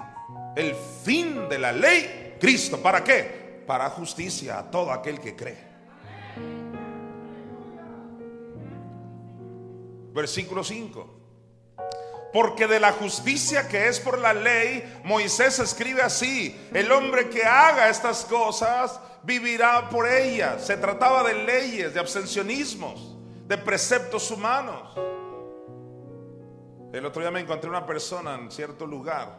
El fin de la ley, Cristo. ¿Para qué? Para justicia a todo aquel que cree. Versículo 5. Porque de la justicia que es por la ley, Moisés escribe así, el hombre que haga estas cosas vivirá por ellas. Se trataba de leyes, de abstencionismos, de preceptos humanos. El otro día me encontré una persona en cierto lugar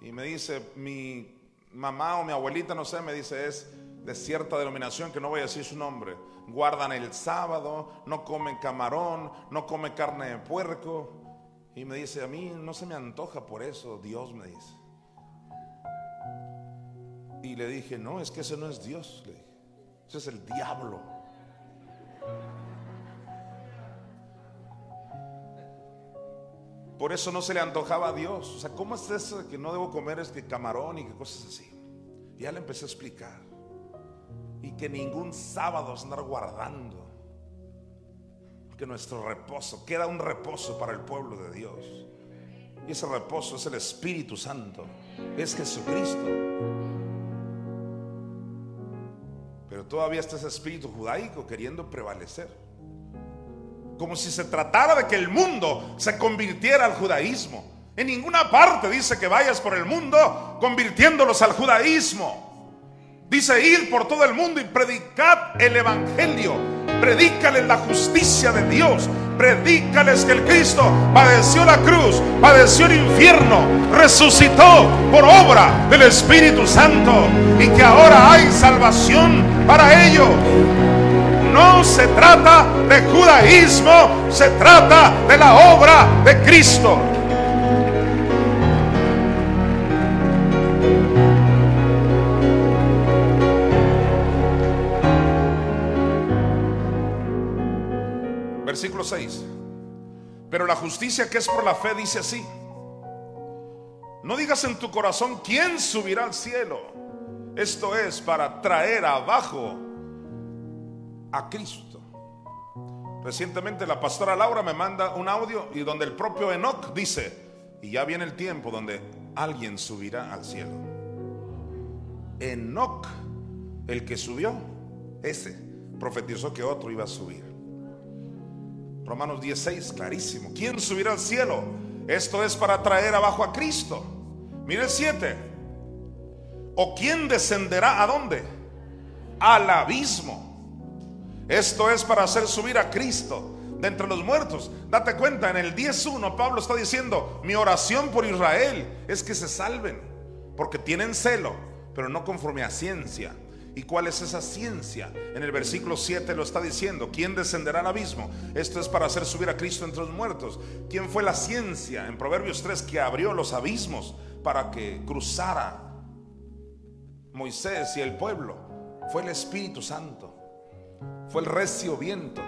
y me dice, mi mamá o mi abuelita, no sé, me dice, es de cierta denominación, que no voy a decir su nombre, guardan el sábado, no comen camarón, no comen carne de puerco. Y me dice, a mí no se me antoja por eso, Dios me dice. Y le dije, no, es que ese no es Dios, le dije, ese es el diablo. Por eso no se le antojaba a Dios. O sea, ¿cómo es eso que no debo comer este camarón y que cosas así? Y ya le empecé a explicar y que ningún sábado andar guardando. que nuestro reposo, queda un reposo para el pueblo de Dios. Y ese reposo es el Espíritu Santo, es Jesucristo. Pero todavía está ese espíritu judaico queriendo prevalecer. Como si se tratara de que el mundo se convirtiera al judaísmo. En ninguna parte dice que vayas por el mundo convirtiéndolos al judaísmo. Dice ir por todo el mundo y predicad el Evangelio. Predícales la justicia de Dios. Predícales que el Cristo padeció la cruz, padeció el infierno, resucitó por obra del Espíritu Santo y que ahora hay salvación para ellos. No se trata de judaísmo, se trata de la obra de Cristo. Versículo 6. Pero la justicia que es por la fe dice así. No digas en tu corazón quién subirá al cielo. Esto es para traer abajo a Cristo. Recientemente la pastora Laura me manda un audio y donde el propio Enoch dice, y ya viene el tiempo donde alguien subirá al cielo. Enoch, el que subió, ese, profetizó que otro iba a subir. Romanos 16, clarísimo. ¿Quién subirá al cielo? Esto es para traer abajo a Cristo. Mire el 7. ¿O quién descenderá a dónde? Al abismo. Esto es para hacer subir a Cristo de entre los muertos. Date cuenta, en el 10.1 Pablo está diciendo, mi oración por Israel es que se salven, porque tienen celo, pero no conforme a ciencia. ¿Y cuál es esa ciencia? En el versículo 7 lo está diciendo. ¿Quién descenderá al abismo? Esto es para hacer subir a Cristo entre los muertos. ¿Quién fue la ciencia en Proverbios 3 que abrió los abismos para que cruzara Moisés y el pueblo? Fue el Espíritu Santo. Fue el recio viento.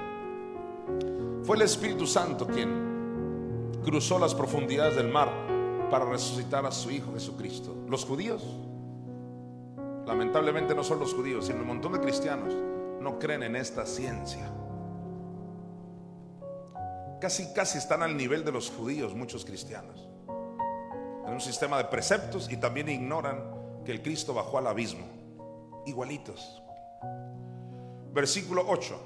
Fue el Espíritu Santo quien cruzó las profundidades del mar para resucitar a su Hijo Jesucristo. Los judíos lamentablemente no son los judíos, sino un montón de cristianos, no creen en esta ciencia. Casi, casi están al nivel de los judíos muchos cristianos. En un sistema de preceptos y también ignoran que el Cristo bajó al abismo. Igualitos. Versículo 8.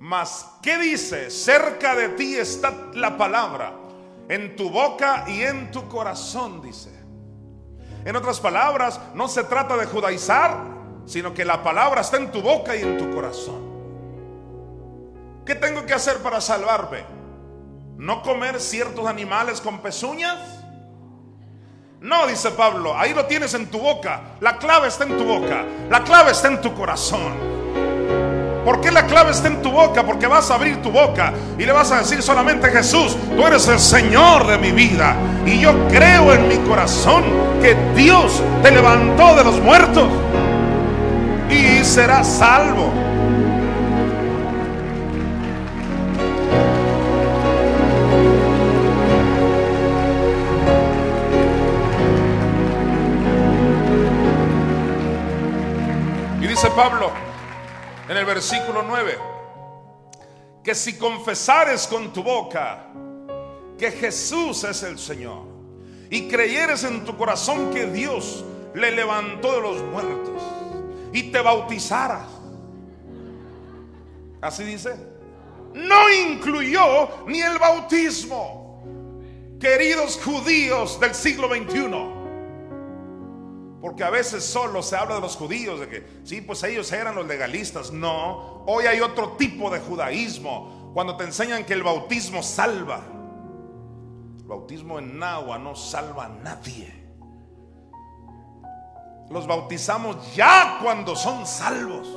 Mas, ¿qué dice? Cerca de ti está la palabra, en tu boca y en tu corazón, dice. En otras palabras, no se trata de judaizar, sino que la palabra está en tu boca y en tu corazón. ¿Qué tengo que hacer para salvarme? ¿No comer ciertos animales con pezuñas? No, dice Pablo, ahí lo tienes en tu boca. La clave está en tu boca. La clave está en tu corazón. ¿Por qué la clave está en tu boca? Porque vas a abrir tu boca y le vas a decir solamente Jesús, tú eres el Señor de mi vida. Y yo creo en mi corazón que Dios te levantó de los muertos y serás salvo. Y dice Pablo, en el versículo 9, que si confesares con tu boca que Jesús es el Señor y creyeres en tu corazón que Dios le levantó de los muertos y te bautizaras, así dice, no incluyó ni el bautismo, queridos judíos del siglo 21 porque a veces solo se habla de los judíos, de que sí, pues ellos eran los legalistas. No, hoy hay otro tipo de judaísmo. Cuando te enseñan que el bautismo salva. El bautismo en agua no salva a nadie. Los bautizamos ya cuando son salvos.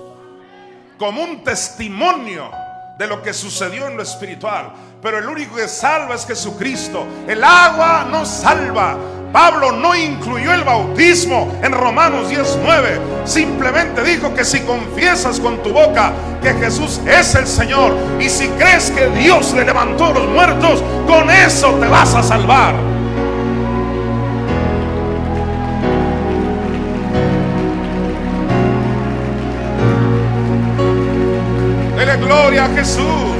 Como un testimonio de lo que sucedió en lo espiritual. Pero el único que salva es Jesucristo. El agua no salva. Pablo no incluyó el bautismo en Romanos 19. Simplemente dijo que si confiesas con tu boca que Jesús es el Señor y si crees que Dios le levantó a los muertos, con eso te vas a salvar. Dele gloria a Jesús.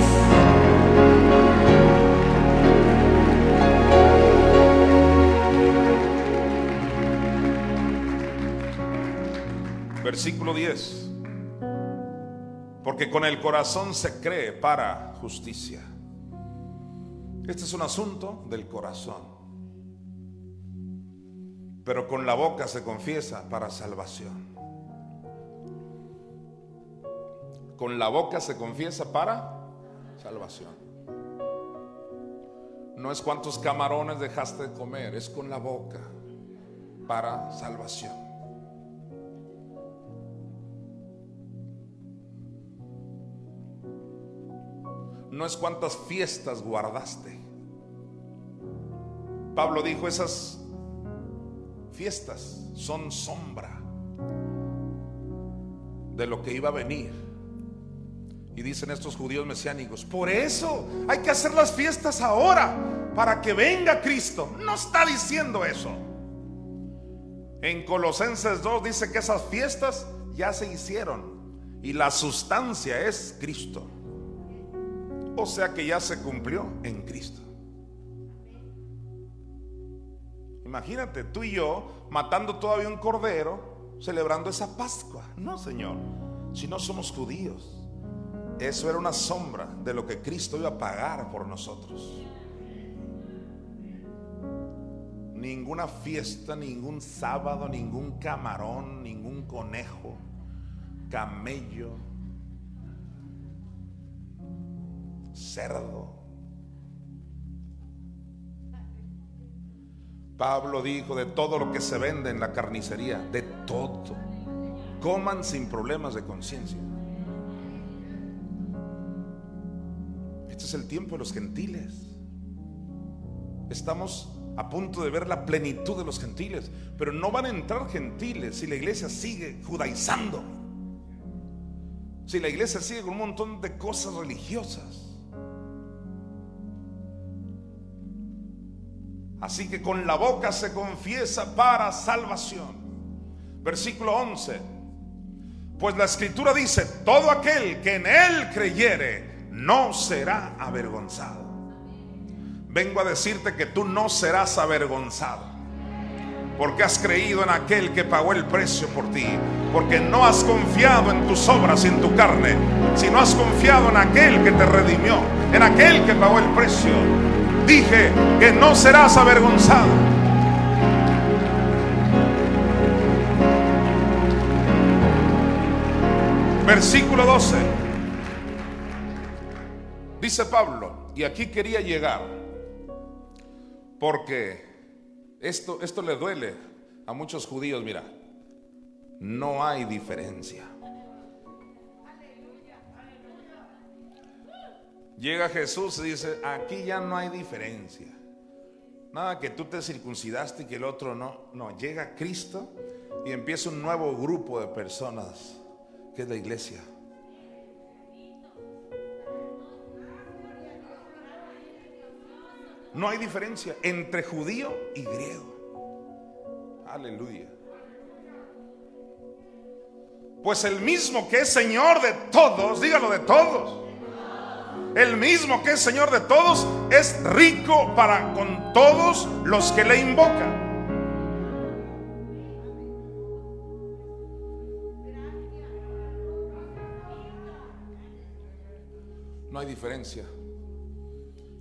Versículo 10. Porque con el corazón se cree para justicia. Este es un asunto del corazón. Pero con la boca se confiesa para salvación. Con la boca se confiesa para salvación. No es cuántos camarones dejaste de comer, es con la boca para salvación. No es cuántas fiestas guardaste. Pablo dijo, esas fiestas son sombra de lo que iba a venir. Y dicen estos judíos mesiánicos, por eso hay que hacer las fiestas ahora, para que venga Cristo. No está diciendo eso. En Colosenses 2 dice que esas fiestas ya se hicieron y la sustancia es Cristo. O sea que ya se cumplió en Cristo. Imagínate, tú y yo matando todavía un cordero, celebrando esa Pascua. No, Señor, si no somos judíos. Eso era una sombra de lo que Cristo iba a pagar por nosotros. Ninguna fiesta, ningún sábado, ningún camarón, ningún conejo, camello, cerdo. Pablo dijo de todo lo que se vende en la carnicería, de todo. Coman sin problemas de conciencia. Este es el tiempo de los gentiles. Estamos a punto de ver la plenitud de los gentiles, pero no van a entrar gentiles si la iglesia sigue judaizando. Si la iglesia sigue con un montón de cosas religiosas. Así que con la boca se confiesa para salvación. Versículo 11. Pues la escritura dice, todo aquel que en él creyere no será avergonzado. Vengo a decirte que tú no serás avergonzado. Porque has creído en aquel que pagó el precio por ti. Porque no has confiado en tus obras y en tu carne. Sino has confiado en aquel que te redimió. En aquel que pagó el precio. Dije que no serás avergonzado. Versículo 12. Dice Pablo, y aquí quería llegar, porque esto, esto le duele a muchos judíos, mira, no hay diferencia. Llega Jesús y dice, aquí ya no hay diferencia. Nada que tú te circuncidaste y que el otro no. No, llega Cristo y empieza un nuevo grupo de personas, que es la iglesia. No hay diferencia entre judío y griego. Aleluya. Pues el mismo que es Señor de todos, dígalo de todos. El mismo que es Señor de todos es rico para con todos los que le invocan. No hay diferencia.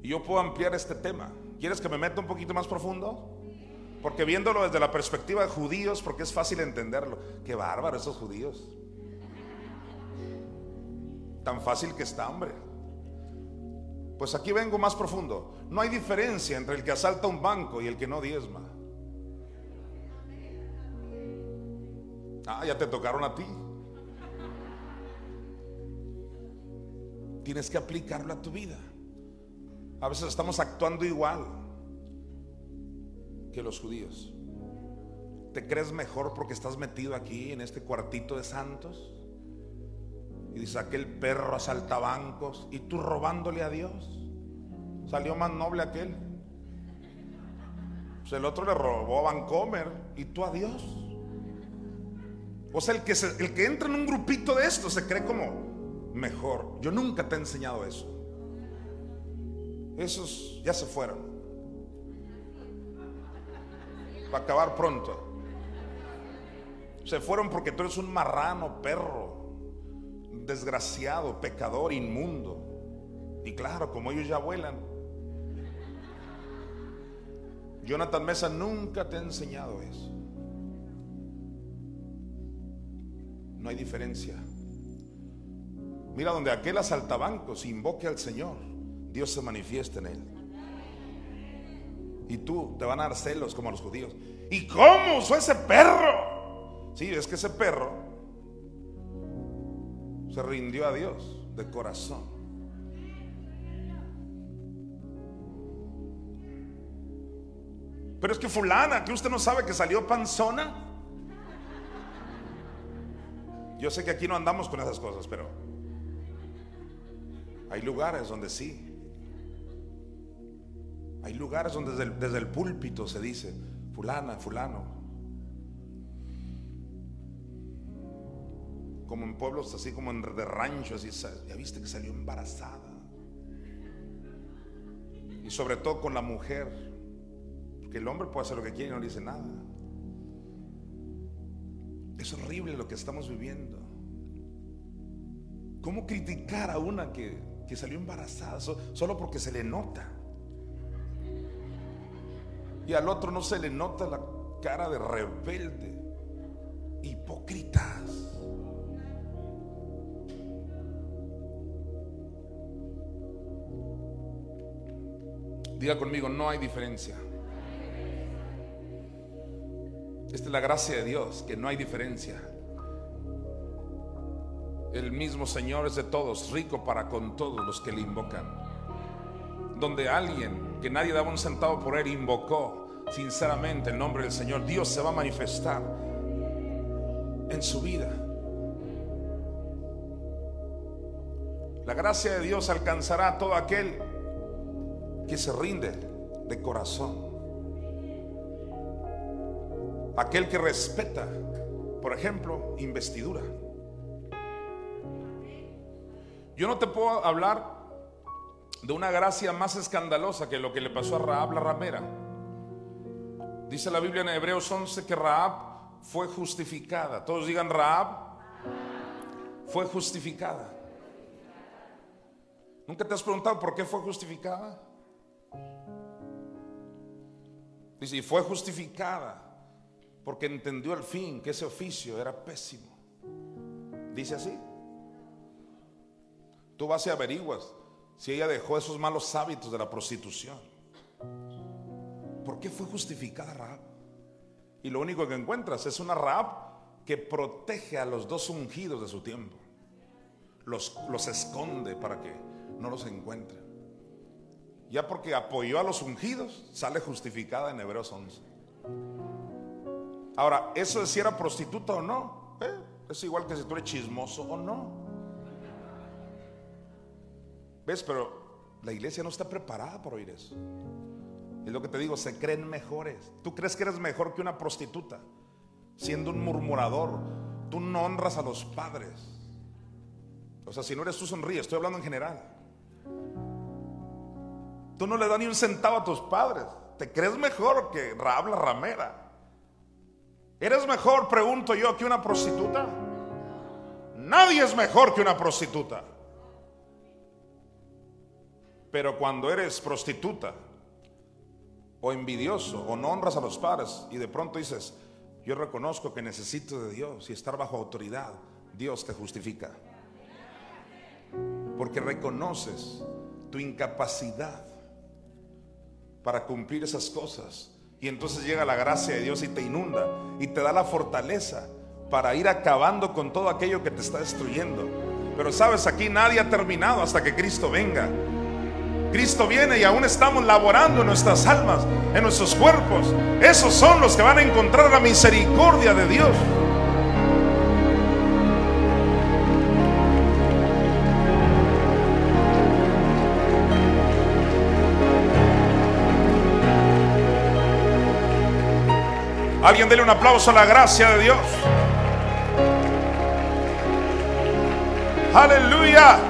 Y yo puedo ampliar este tema. ¿Quieres que me meta un poquito más profundo? Porque viéndolo desde la perspectiva de judíos, porque es fácil entenderlo. Qué bárbaro esos judíos. Tan fácil que está, hombre. Pues aquí vengo más profundo. No hay diferencia entre el que asalta un banco y el que no diezma. Ah, ya te tocaron a ti. Tienes que aplicarlo a tu vida. A veces estamos actuando igual que los judíos. ¿Te crees mejor porque estás metido aquí en este cuartito de santos? Y dice, aquel perro asalta bancos y tú robándole a Dios. Salió más noble aquel. Pues el otro le robó a Vancomer y tú a Dios. O sea, el que, el que entra en un grupito de esto se cree como mejor. Yo nunca te he enseñado eso. Esos ya se fueron. Para acabar pronto. Se fueron porque tú eres un marrano, perro, desgraciado, pecador, inmundo. Y claro, como ellos ya vuelan. Jonathan Mesa nunca te ha enseñado eso. No hay diferencia. Mira, donde aquel asaltabancos invoque al Señor, Dios se manifiesta en él. Y tú te van a dar celos como a los judíos. ¿Y cómo usó ese perro? Sí, es que ese perro se rindió a Dios de corazón. Pero es que fulana, que usted no sabe que salió panzona. Yo sé que aquí no andamos con esas cosas, pero hay lugares donde sí. Hay lugares donde desde el, púlpito se dice, fulana, fulano. Como en pueblos así como en de ranchos, así, ya viste que salió embarazada. Y sobre todo con la mujer el hombre puede hacer lo que quiere y no dice nada. Es horrible lo que estamos viviendo. ¿Cómo criticar a una que, que salió embarazada solo porque se le nota? Y al otro no se le nota la cara de rebelde. Hipócritas. Diga conmigo, no hay diferencia. Esta es la gracia de Dios, que no hay diferencia. El mismo Señor es de todos, rico para con todos los que le invocan. Donde alguien que nadie daba un centavo por él invocó sinceramente el nombre del Señor, Dios se va a manifestar en su vida. La gracia de Dios alcanzará a todo aquel que se rinde de corazón. Aquel que respeta, por ejemplo, investidura. Yo no te puedo hablar de una gracia más escandalosa que lo que le pasó a Raab la ramera. Dice la Biblia en Hebreos 11 que Raab fue justificada. Todos digan Raab fue justificada. ¿Nunca te has preguntado por qué fue justificada? Dice, y fue justificada porque entendió al fin que ese oficio era pésimo. Dice así. Tú vas y averiguas si ella dejó esos malos hábitos de la prostitución. ¿Por qué fue justificada Raab? Y lo único que encuentras es una Raab que protege a los dos ungidos de su tiempo. Los, los esconde para que no los encuentren. Ya porque apoyó a los ungidos, sale justificada en Hebreos 11. Ahora, eso de si era prostituta o no, ¿eh? es igual que si tú eres chismoso o no. ¿Ves? Pero la iglesia no está preparada para oír eso. Es lo que te digo, se creen mejores. Tú crees que eres mejor que una prostituta, siendo un murmurador. Tú no honras a los padres. O sea, si no eres tú, sonríes. Estoy hablando en general. Tú no le das ni un centavo a tus padres. Te crees mejor que Raab la ramera. ¿Eres mejor, pregunto yo, que una prostituta? Nadie es mejor que una prostituta. Pero cuando eres prostituta o envidioso o no honras a los padres y de pronto dices, yo reconozco que necesito de Dios y estar bajo autoridad, Dios te justifica. Porque reconoces tu incapacidad para cumplir esas cosas y entonces llega la gracia de Dios y te inunda y te da la fortaleza para ir acabando con todo aquello que te está destruyendo. Pero sabes, aquí nadie ha terminado hasta que Cristo venga. Cristo viene y aún estamos laborando en nuestras almas, en nuestros cuerpos. Esos son los que van a encontrar la misericordia de Dios. Alguien dele un aplauso a la gracia de Dios. Aleluya.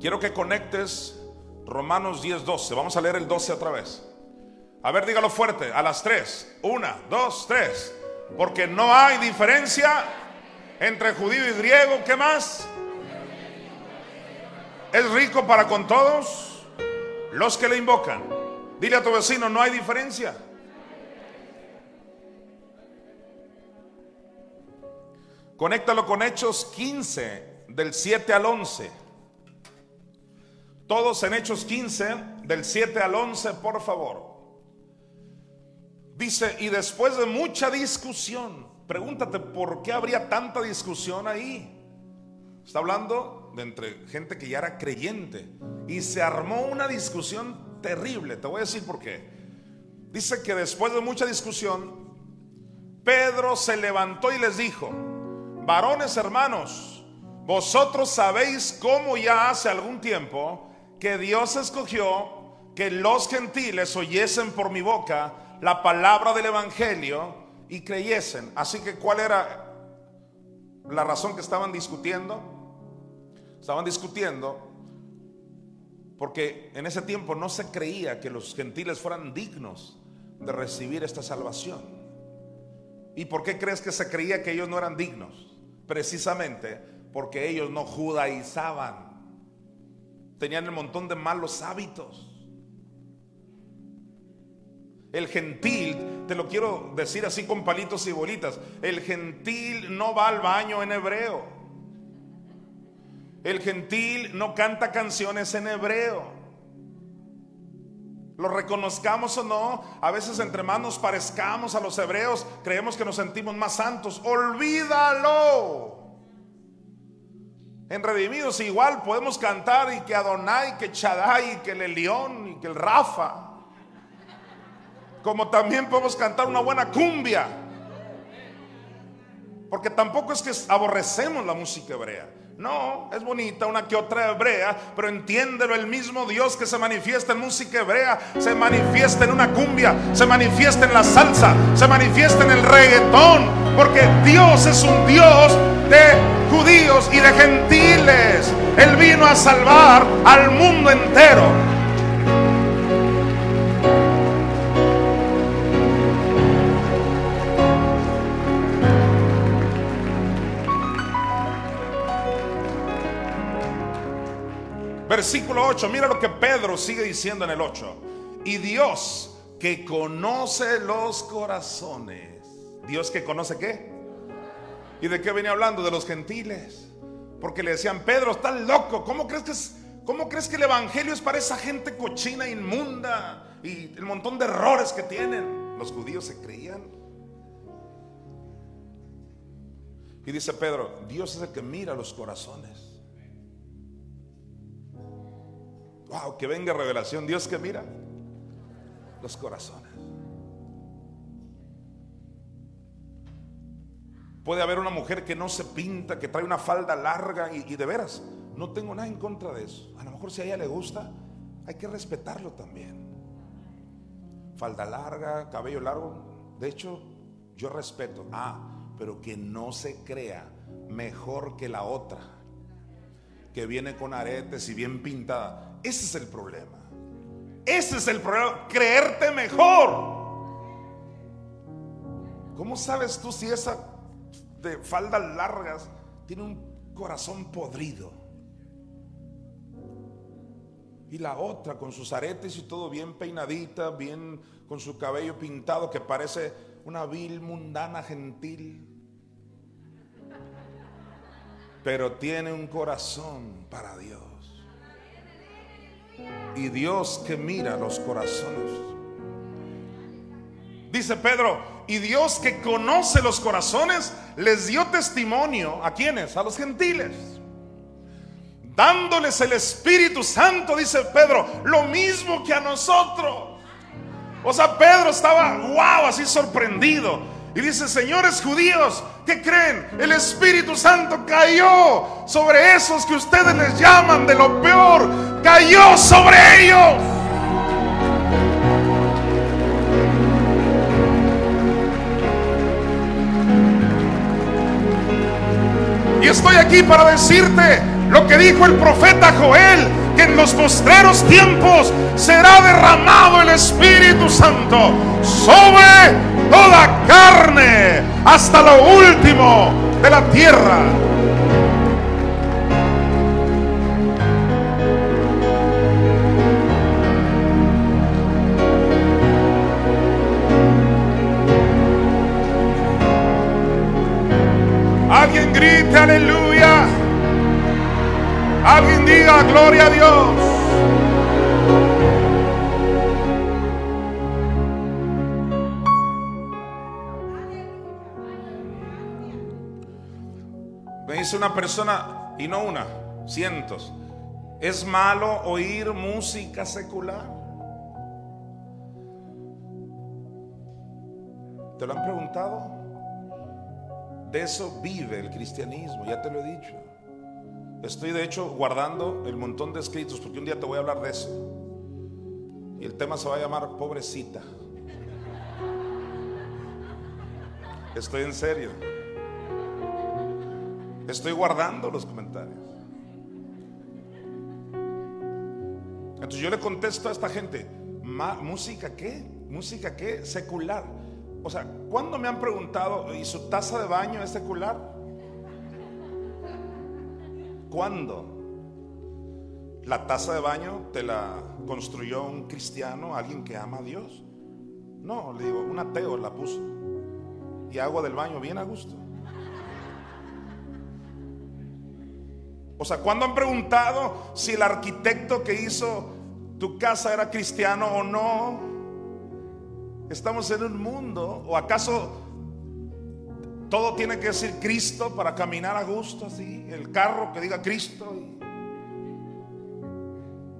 Quiero que conectes Romanos 10, 12. Vamos a leer el 12 otra vez. A ver, dígalo fuerte. A las 3. Una, dos, tres. Porque no hay diferencia entre judío y griego. ¿Qué más? Es rico para con todos los que le invocan. Dile a tu vecino, no hay diferencia. Conéctalo con Hechos 15, del 7 al 11. Todos en Hechos 15, del 7 al 11, por favor. Dice, y después de mucha discusión, pregúntate por qué habría tanta discusión ahí. Está hablando de entre gente que ya era creyente. Y se armó una discusión terrible. Te voy a decir por qué. Dice que después de mucha discusión, Pedro se levantó y les dijo, varones hermanos, vosotros sabéis cómo ya hace algún tiempo que Dios escogió que los gentiles oyesen por mi boca la palabra del Evangelio y creyesen. Así que ¿cuál era la razón que estaban discutiendo? Estaban discutiendo porque en ese tiempo no se creía que los gentiles fueran dignos de recibir esta salvación. ¿Y por qué crees que se creía que ellos no eran dignos? Precisamente porque ellos no judaizaban. Tenían un montón de malos hábitos. El gentil, te lo quiero decir así con palitos y bolitas, el gentil no va al baño en hebreo. El gentil no canta canciones en hebreo. Lo reconozcamos o no, a veces entre más nos parezcamos a los hebreos, creemos que nos sentimos más santos. Olvídalo. En Redimidos igual podemos cantar y que Adonai, que Chadai, que el León y que el Rafa. Como también podemos cantar una buena cumbia. Porque tampoco es que aborrecemos la música hebrea. No, es bonita una que otra hebrea, pero entiéndelo, el mismo Dios que se manifiesta en música hebrea, se manifiesta en una cumbia, se manifiesta en la salsa, se manifiesta en el reggaetón, porque Dios es un Dios de judíos y de gentiles. Él vino a salvar al mundo entero. Versículo 8, mira lo que Pedro sigue diciendo en el 8. Y Dios que conoce los corazones. Dios que conoce qué? ¿Y de qué venía hablando? De los gentiles. Porque le decían, Pedro, estás loco. ¿Cómo crees que es, ¿Cómo crees que el Evangelio es para esa gente cochina, inmunda y el montón de errores que tienen? Los judíos se creían. Y dice Pedro, Dios es el que mira los corazones. Wow, que venga revelación. Dios que mira los corazones. Puede haber una mujer que no se pinta, que trae una falda larga y, de veras, no tengo nada en contra de eso. A lo mejor si a ella le gusta, hay que respetarlo también. Falda larga, cabello largo. De hecho, yo respeto. Ah, pero que no se crea mejor que la otra, que viene con aretes y bien pintada. Ese es el problema. Ese es el problema. Creerte mejor. ¿Cómo sabes tú si esa de faldas largas tiene un corazón podrido? Y la otra con sus aretes y todo bien peinadita, bien con su cabello pintado que parece una vil mundana gentil. Pero tiene un corazón para Dios y Dios que mira los corazones. Dice Pedro, y Dios que conoce los corazones les dio testimonio a quienes, a los gentiles. Dándoles el Espíritu Santo, dice Pedro, lo mismo que a nosotros. O sea, Pedro estaba, wow, así sorprendido. Y dice, señores judíos, ¿qué creen? El Espíritu Santo cayó sobre esos que ustedes les llaman de lo peor. Cayó sobre ellos. Y estoy aquí para decirte lo que dijo el profeta Joel que en los postreros tiempos será derramado el Espíritu Santo sobre toda carne hasta lo último de la tierra. Alguien grite aleluya. Alguien diga gloria a Dios. Dice una persona, y no una, cientos, ¿es malo oír música secular? ¿Te lo han preguntado? De eso vive el cristianismo, ya te lo he dicho. Estoy de hecho guardando el montón de escritos porque un día te voy a hablar de eso. Y el tema se va a llamar pobrecita. Estoy en serio. Estoy guardando los comentarios. Entonces yo le contesto a esta gente, ¿música qué? ¿Música qué? Secular. O sea, ¿cuándo me han preguntado, ¿y su taza de baño es secular? ¿Cuándo? ¿La taza de baño te la construyó un cristiano, alguien que ama a Dios? No, le digo, un ateo la puso. Y agua del baño bien a gusto. O sea, ¿cuándo han preguntado si el arquitecto que hizo tu casa era cristiano o no? Estamos en un mundo, o acaso todo tiene que decir Cristo para caminar a gusto, así, el carro que diga Cristo.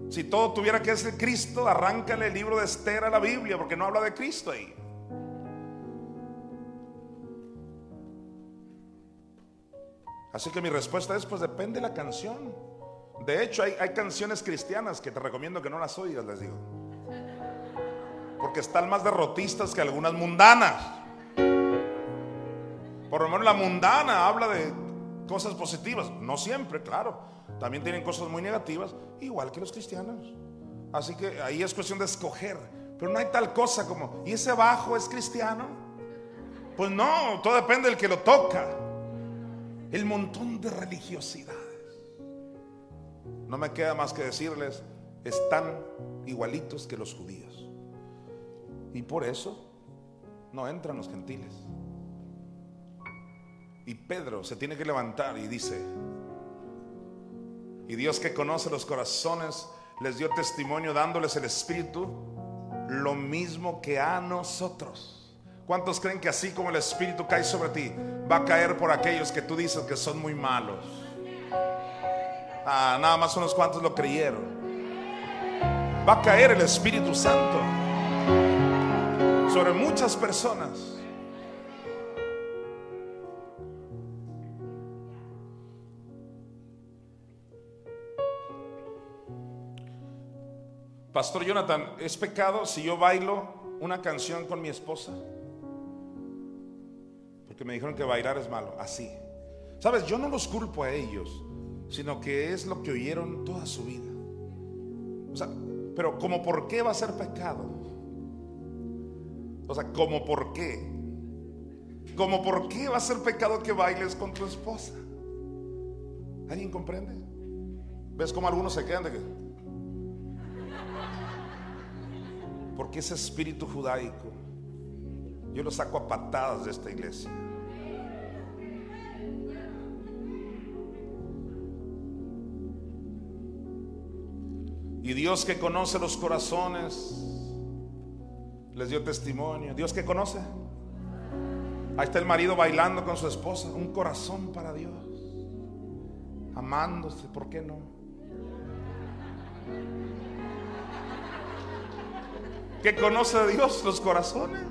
Si todo tuviera que decir Cristo, arráncale el libro de Esther a la Biblia, porque no habla de Cristo ahí. Así que mi respuesta es, pues depende de la canción. De hecho, hay, canciones cristianas que te recomiendo que no las oigas, les digo. Porque están más derrotistas que algunas mundanas. Por lo menos la mundana habla de cosas positivas. No siempre, claro. También tienen cosas muy negativas, igual que los cristianos. Así que ahí es cuestión de escoger. Pero no hay tal cosa como, ¿y ese bajo es cristiano? Pues no, todo depende del que lo toca el montón de religiosidades. No me queda más que decirles, están igualitos que los judíos. Y por eso no entran los gentiles. Y Pedro se tiene que levantar y dice, y Dios que conoce los corazones les dio testimonio dándoles el Espíritu, lo mismo que a nosotros. ¿Cuántos creen que así como el Espíritu cae sobre ti, va a caer por aquellos que tú dices que son muy malos? Ah, nada más unos cuantos lo creyeron. Va a caer el Espíritu Santo sobre muchas personas. Pastor Jonathan, ¿es pecado si yo bailo una canción con mi esposa? Que me dijeron que bailar es malo. Así. Sabes, yo no los culpo a ellos, sino que es lo que oyeron toda su vida. O sea, pero como por qué va a ser pecado? O sea, como por qué? Como por qué va a ser pecado que bailes con tu esposa? ¿Alguien comprende? ¿Ves cómo algunos se quedan de que? Porque ese espíritu judaico yo lo saco a patadas de esta iglesia. Y Dios que conoce los corazones, les dio testimonio. Dios que conoce. Ahí está el marido bailando con su esposa. Un corazón para Dios. Amándose, ¿por qué no? Que conoce Dios los corazones.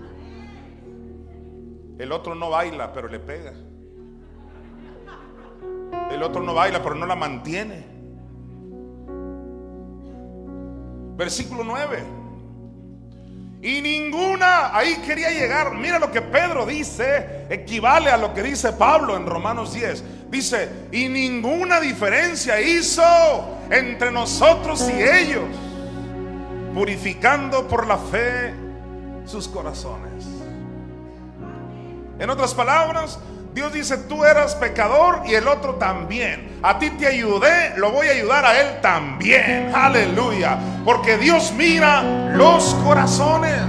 El otro no baila, pero le pega. El otro no baila, pero no la mantiene. Versículo 9. Y ninguna, ahí quería llegar. Mira lo que Pedro dice, equivale a lo que dice Pablo en Romanos 10. Dice, y ninguna diferencia hizo entre nosotros y ellos, purificando por la fe sus corazones. En otras palabras, Dios dice, tú eras pecador y el otro también. A ti te ayudé, lo voy a ayudar a él también. Aleluya. Porque Dios mira los corazones.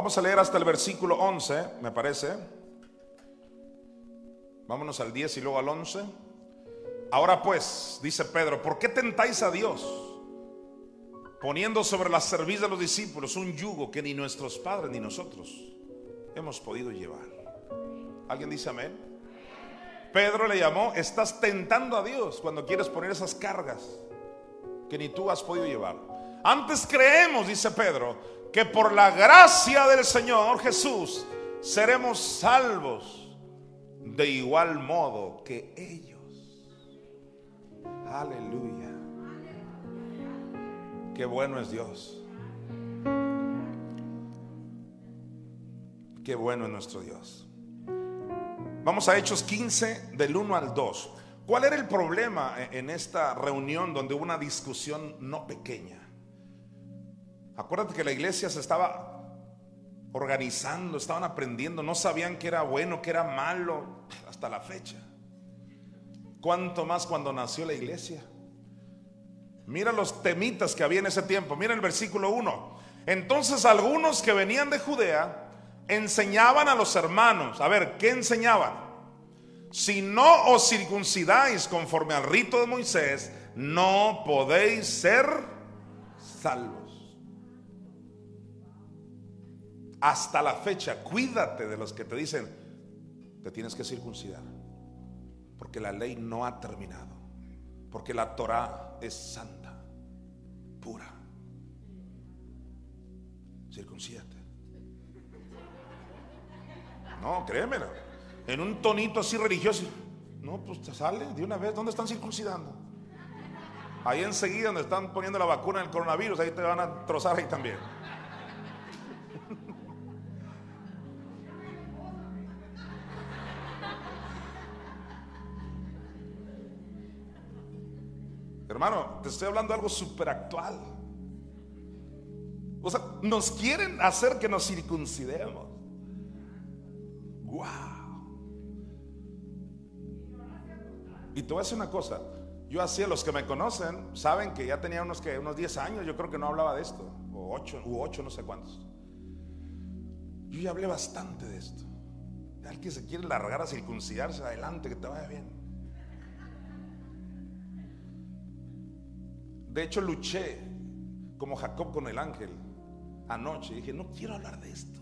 Vamos a leer hasta el versículo 11, me parece. Vámonos al 10 y luego al 11. Ahora pues, dice Pedro, ¿por qué tentáis a Dios? Poniendo sobre la cerviz de los discípulos un yugo que ni nuestros padres ni nosotros hemos podido llevar. ¿Alguien dice amén? Pedro le llamó, estás tentando a Dios cuando quieres poner esas cargas que ni tú has podido llevar. Antes creemos, dice Pedro, que por la gracia del Señor Jesús seremos salvos de igual modo que ellos. Aleluya. Qué bueno es Dios. Qué bueno es nuestro Dios. Vamos a Hechos 15 del 1 al 2. ¿Cuál era el problema en esta reunión donde hubo una discusión no pequeña? Acuérdate que la iglesia se estaba organizando, estaban aprendiendo, no sabían que era bueno, que era malo, hasta la fecha. ¿Cuánto más cuando nació la iglesia? Mira los temitas que había en ese tiempo. Mira el versículo 1. Entonces algunos que venían de Judea enseñaban a los hermanos. A ver, ¿qué enseñaban? Si no os circuncidáis conforme al rito de Moisés, no podéis ser salvos. Hasta la fecha, cuídate de los que te dicen, te tienes que circuncidar, porque la ley no ha terminado, porque la Torah es santa, pura. Circuncídate. No, créemelo. En un tonito así religioso. No, pues te sale de una vez. ¿Dónde están circuncidando? Ahí enseguida donde están poniendo la vacuna del coronavirus, ahí te van a trozar ahí también. Hermano, te estoy hablando de algo súper actual. O sea, nos quieren hacer que nos circuncidemos. Wow. Y te voy a decir una cosa. Yo hacía, los que me conocen, saben que ya tenía unos, que, unos 10 años, yo creo que no hablaba de esto. O 8, u 8, no sé cuántos. Yo ya hablé bastante de esto. Al que se quiere largar a circuncidarse, adelante, que te vaya bien. De hecho, luché como Jacob con el ángel anoche. Dije, no quiero hablar de esto.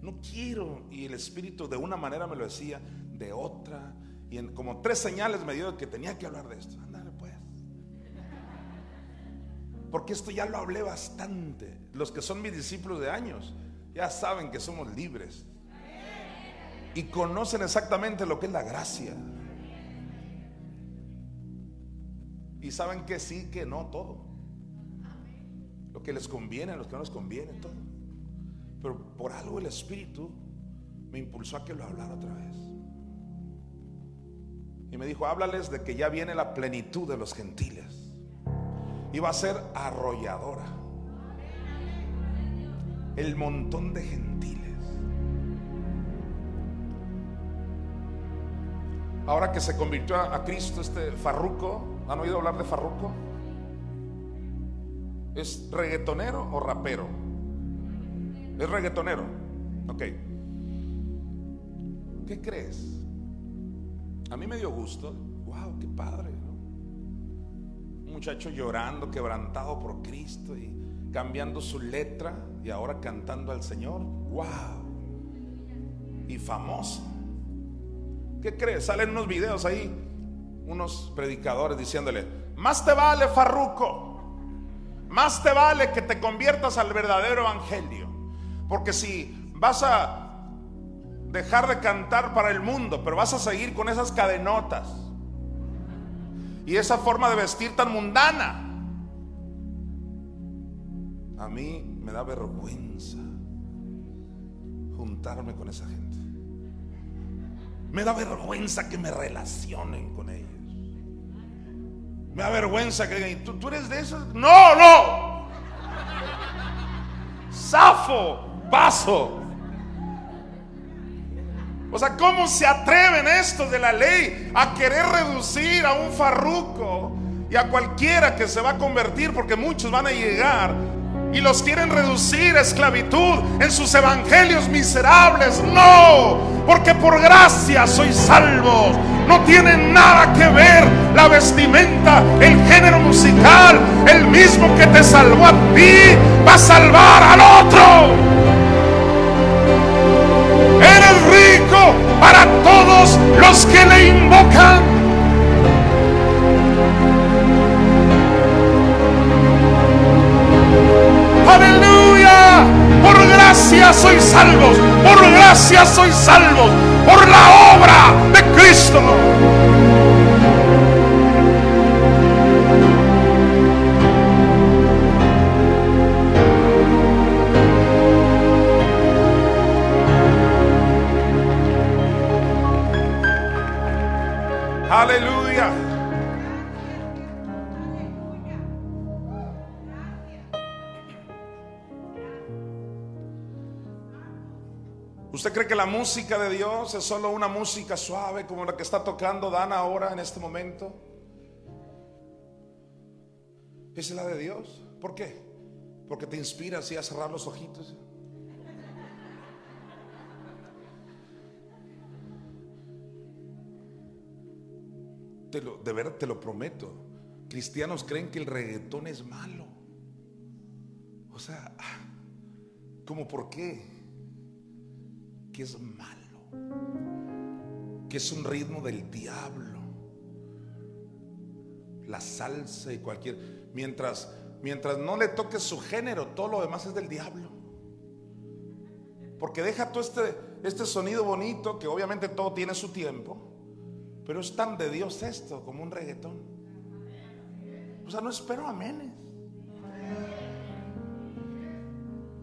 No quiero. Y el Espíritu de una manera me lo decía, de otra. Y en como tres señales me dio que tenía que hablar de esto. Ándale pues. Porque esto ya lo hablé bastante. Los que son mis discípulos de años ya saben que somos libres. Y conocen exactamente lo que es la gracia. Y saben que sí, que no, todo. Lo que les conviene, lo que no les conviene, todo. Pero por algo el Espíritu me impulsó a que lo hablara otra vez. Y me dijo, háblales de que ya viene la plenitud de los gentiles. Y va a ser arrolladora. El montón de gentiles. Ahora que se convirtió a, Cristo este farruco, ¿Han oído hablar de Farruco? ¿Es reggaetonero o rapero? Es reggaetonero. Ok. ¿Qué crees? A mí me dio gusto. Wow, qué padre. Un muchacho llorando, quebrantado por Cristo y cambiando su letra y ahora cantando al Señor. Wow. Y famoso. ¿Qué crees? Salen unos videos ahí unos predicadores diciéndole, más te vale Farruco, más te vale que te conviertas al verdadero evangelio. Porque si vas a dejar de cantar para el mundo, pero vas a seguir con esas cadenotas y esa forma de vestir tan mundana, a mí me da vergüenza juntarme con esa gente. Me da vergüenza que me relacionen con ellos. Me da vergüenza que digan, ¿tú, eres de esos? No, no. Zafo, paso. O sea, ¿cómo se atreven estos de la ley a querer reducir a un farruco y a cualquiera que se va a convertir? Porque muchos van a llegar y los quieren reducir a esclavitud en sus evangelios miserables. No, porque por gracia sois salvos. No tiene nada que ver la vestimenta, el género musical. El mismo que te salvó a ti va a salvar al otro. Eres rico para todos los que le invocan. Aleluya. Por gracia sois salvos. Por gracia sois salvos. Por la obra de Cristo. Aleluya. ¿Usted cree que la música de Dios es solo una música suave como la que está tocando Dana ahora en este momento? Es la de Dios. ¿Por qué? Porque te inspira así a cerrar los ojitos. Te lo, de verdad te lo prometo. Cristianos creen que el reggaetón es malo. O sea, ¿cómo por qué? Que es malo, que es un ritmo del diablo. La salsa y cualquier, mientras mientras no le toque su género, todo lo demás es del diablo. Porque deja todo este este sonido bonito que obviamente todo tiene su tiempo, pero es tan de Dios esto como un reggaetón. O sea, no espero amenes.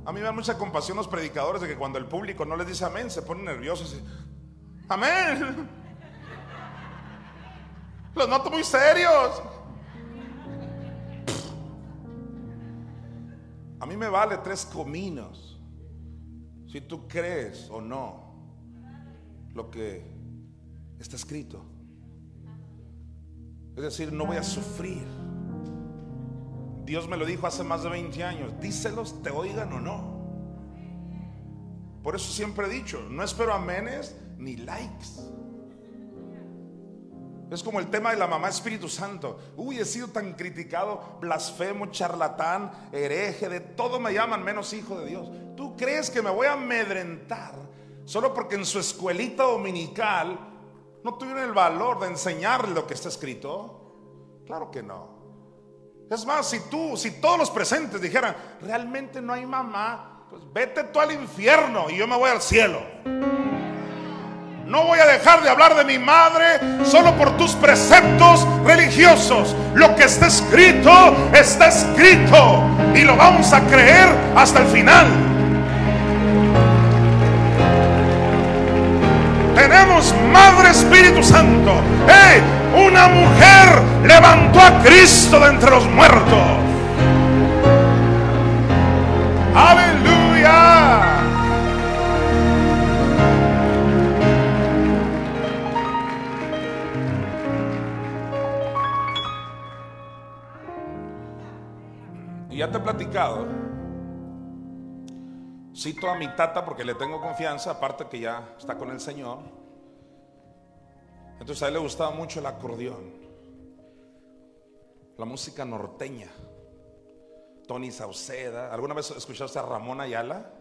A mí me da mucha compasión los predicadores de que cuando el público no les dice amén, se ponen nerviosos. Y, amén. Los noto muy serios. A mí me vale tres cominos si tú crees o no lo que está escrito. Es decir, no voy a sufrir Dios me lo dijo hace más de 20 años. Díselos, te oigan o no. Por eso siempre he dicho, no espero amenes ni likes. Es como el tema de la mamá Espíritu Santo. Uy, he sido tan criticado, blasfemo, charlatán, hereje, de todo me llaman menos hijo de Dios. ¿Tú crees que me voy a amedrentar solo porque en su escuelita dominical no tuvieron el valor de enseñarle lo que está escrito? Claro que no. Es más, si tú, si todos los presentes dijeran, realmente no hay mamá, pues vete tú al infierno y yo me voy al cielo. No voy a dejar de hablar de mi madre solo por tus preceptos religiosos. Lo que está escrito, está escrito. Y lo vamos a creer hasta el final. Tenemos Madre Espíritu Santo. ¡Hey! Una mujer levantó a Cristo de entre los muertos. Aleluya. Y ya te he platicado. Cito a mi tata porque le tengo confianza, aparte que ya está con el Señor. Entonces a él le gustaba mucho el acordeón, la música norteña, Tony Sauceda. ¿Alguna vez escuchaste a Ramón Ayala?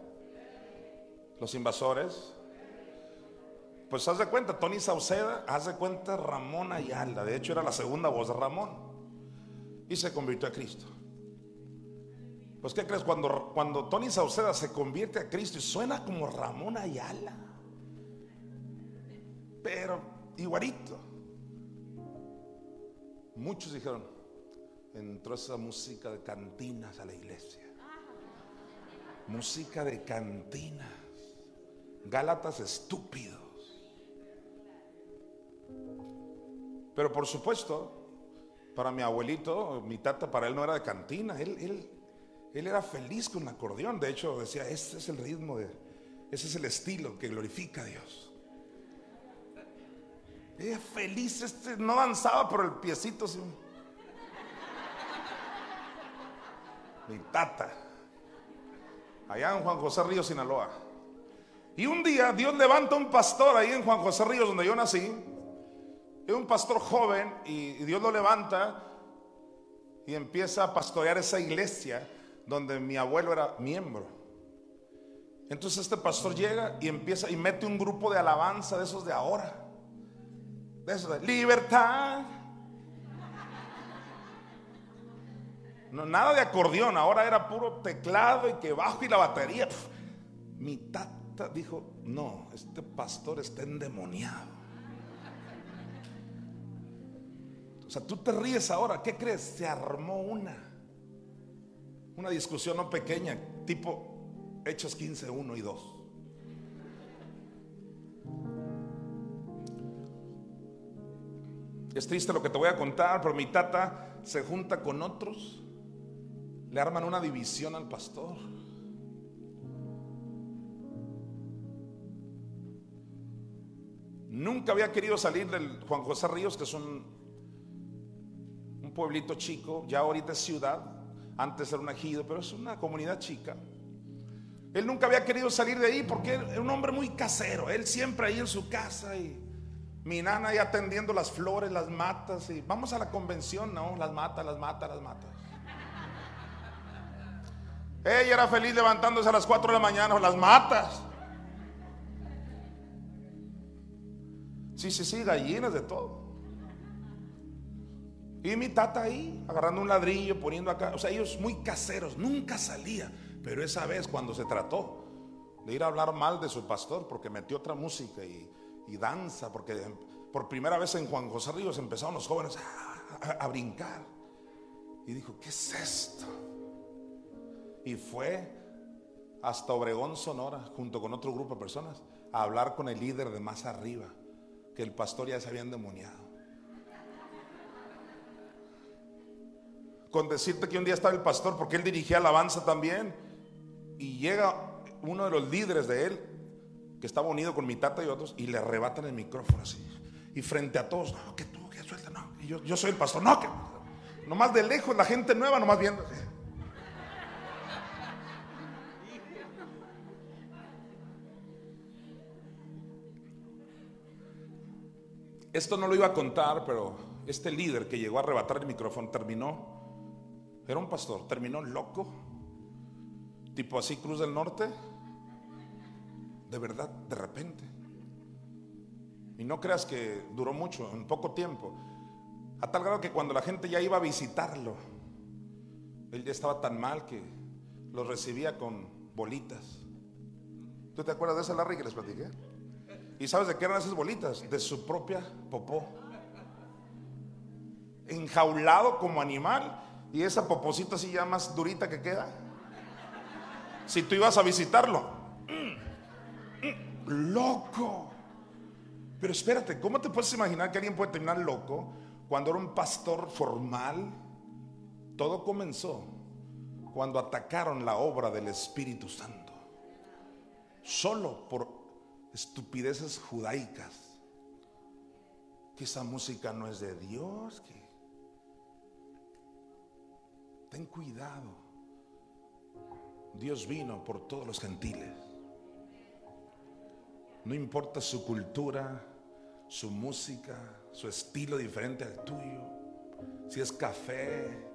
Los invasores. pues haz de cuenta, Tony Sauceda, haz de cuenta Ramón Ayala, de hecho era la segunda voz de Ramón, y se convirtió a Cristo. Pues ¿qué crees? Cuando, cuando Tony Sauceda se convierte a Cristo y suena como Ramón Ayala, pero igualito. Muchos dijeron, entró esa música de cantinas a la iglesia. Música de cantinas. Gálatas estúpidos. Pero por supuesto, para mi abuelito, mi tata, para él no era de cantina. Él, él, él era feliz con el acordeón. De hecho, decía, este es el ritmo, ese es el estilo que glorifica a Dios. Ella feliz, este no danzaba, pero el piecito sí. Mi tata. Allá en Juan José Ríos, Sinaloa. Y un día Dios levanta un pastor ahí en Juan José Ríos, donde yo nací. Es un pastor joven y Dios lo levanta y empieza a pastorear esa iglesia donde mi abuelo era miembro. Entonces este pastor llega y empieza y mete un grupo de alabanza de esos de ahora. De esos de libertad. No, nada de acordeón, ahora era puro teclado y que bajo y la batería. mi tata dijo, no, este pastor está endemoniado. O sea, tú te ríes ahora, ¿qué crees? Se armó una. Una discusión no pequeña, tipo Hechos 15, 1 y 2. Es triste lo que te voy a contar, pero mi tata se junta con otros, le arman una división al pastor. Nunca había querido salir del Juan José Ríos, que es un, un pueblito chico, ya ahorita es ciudad, antes era un ejido, pero es una comunidad chica. Él nunca había querido salir de ahí porque era un hombre muy casero, él siempre ahí en su casa y mi nana ahí atendiendo las flores, las matas y vamos a la convención, no, las mata, las mata, las mata. Ella era feliz levantándose a las 4 de la mañana, las matas. Sí, sí, sí, gallinas de todo. Y mi tata ahí, agarrando un ladrillo, poniendo acá. O sea, ellos muy caseros, nunca salía. Pero esa vez cuando se trató de ir a hablar mal de su pastor, porque metió otra música y, danza, porque por primera vez en Juan José Ríos empezaron los jóvenes a, a brincar. Y dijo, ¿qué es esto? Y fue hasta Obregón, Sonora, junto con otro grupo de personas, a hablar con el líder de más arriba, que el pastor ya se había endemoniado. con decirte que un día estaba el pastor, porque él dirigía alabanza también, y llega uno de los líderes de él, que estaba unido con mi tata y otros, y le arrebatan el micrófono así. Y frente a todos, no, que tú, que suelta, no. Y yo, yo soy el pastor, no, que. Nomás de lejos, la gente nueva, nomás viendo. Esto no lo iba a contar, pero este líder que llegó a arrebatar el micrófono terminó era un pastor, terminó loco, tipo así Cruz del Norte, de verdad, de repente. Y no creas que duró mucho, en poco tiempo, a tal grado que cuando la gente ya iba a visitarlo, él ya estaba tan mal que lo recibía con bolitas. ¿Tú te acuerdas de esa Larry que les platiqué? ¿Y sabes de qué eran esas bolitas? De su propia popó. Enjaulado como animal y esa poposita así ya más durita que queda. Si tú ibas a visitarlo, loco. Pero espérate, ¿cómo te puedes imaginar que alguien puede terminar loco cuando era un pastor formal? Todo comenzó cuando atacaron la obra del Espíritu Santo. Solo por estupideces judaicas. Que esa música no es de Dios, que Ten cuidado. Dios vino por todos los gentiles. No importa su cultura, su música, su estilo diferente al tuyo. Si es café.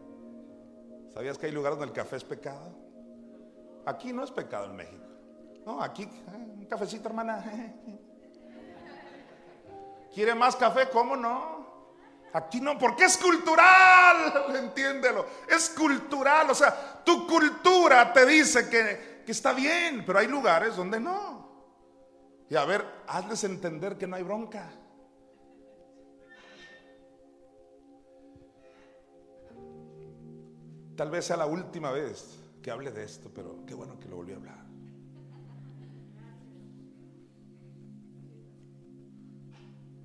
¿Sabías que hay lugares donde el café es pecado? Aquí no es pecado en México. No, aquí, eh, un cafecito, hermana. ¿Quiere más café? ¿Cómo no? Aquí no, porque es cultural, entiéndelo, es cultural, o sea, tu cultura te dice que, que está bien, pero hay lugares donde no. Y a ver, hazles entender que no hay bronca. Tal vez sea la última vez que hable de esto, pero qué bueno que lo volví a hablar.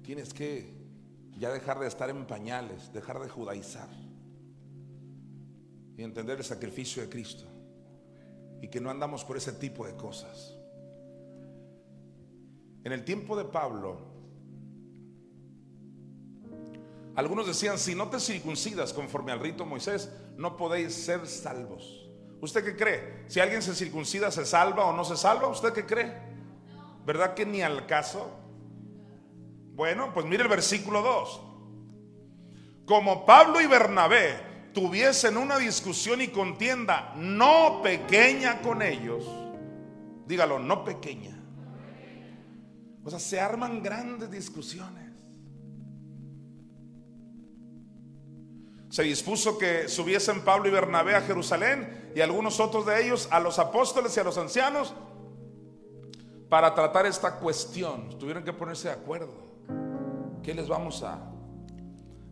Tienes que ya dejar de estar en pañales, dejar de judaizar y entender el sacrificio de Cristo y que no andamos por ese tipo de cosas. En el tiempo de Pablo, algunos decían, si no te circuncidas conforme al rito de Moisés, no podéis ser salvos. ¿Usted qué cree? Si alguien se circuncida, ¿se salva o no se salva? ¿Usted qué cree? ¿Verdad que ni al caso? Bueno, pues mire el versículo 2. Como Pablo y Bernabé tuviesen una discusión y contienda no pequeña con ellos, dígalo, no pequeña. O sea, se arman grandes discusiones. Se dispuso que subiesen Pablo y Bernabé a Jerusalén y algunos otros de ellos a los apóstoles y a los ancianos para tratar esta cuestión. Tuvieron que ponerse de acuerdo. ¿Qué les vamos a,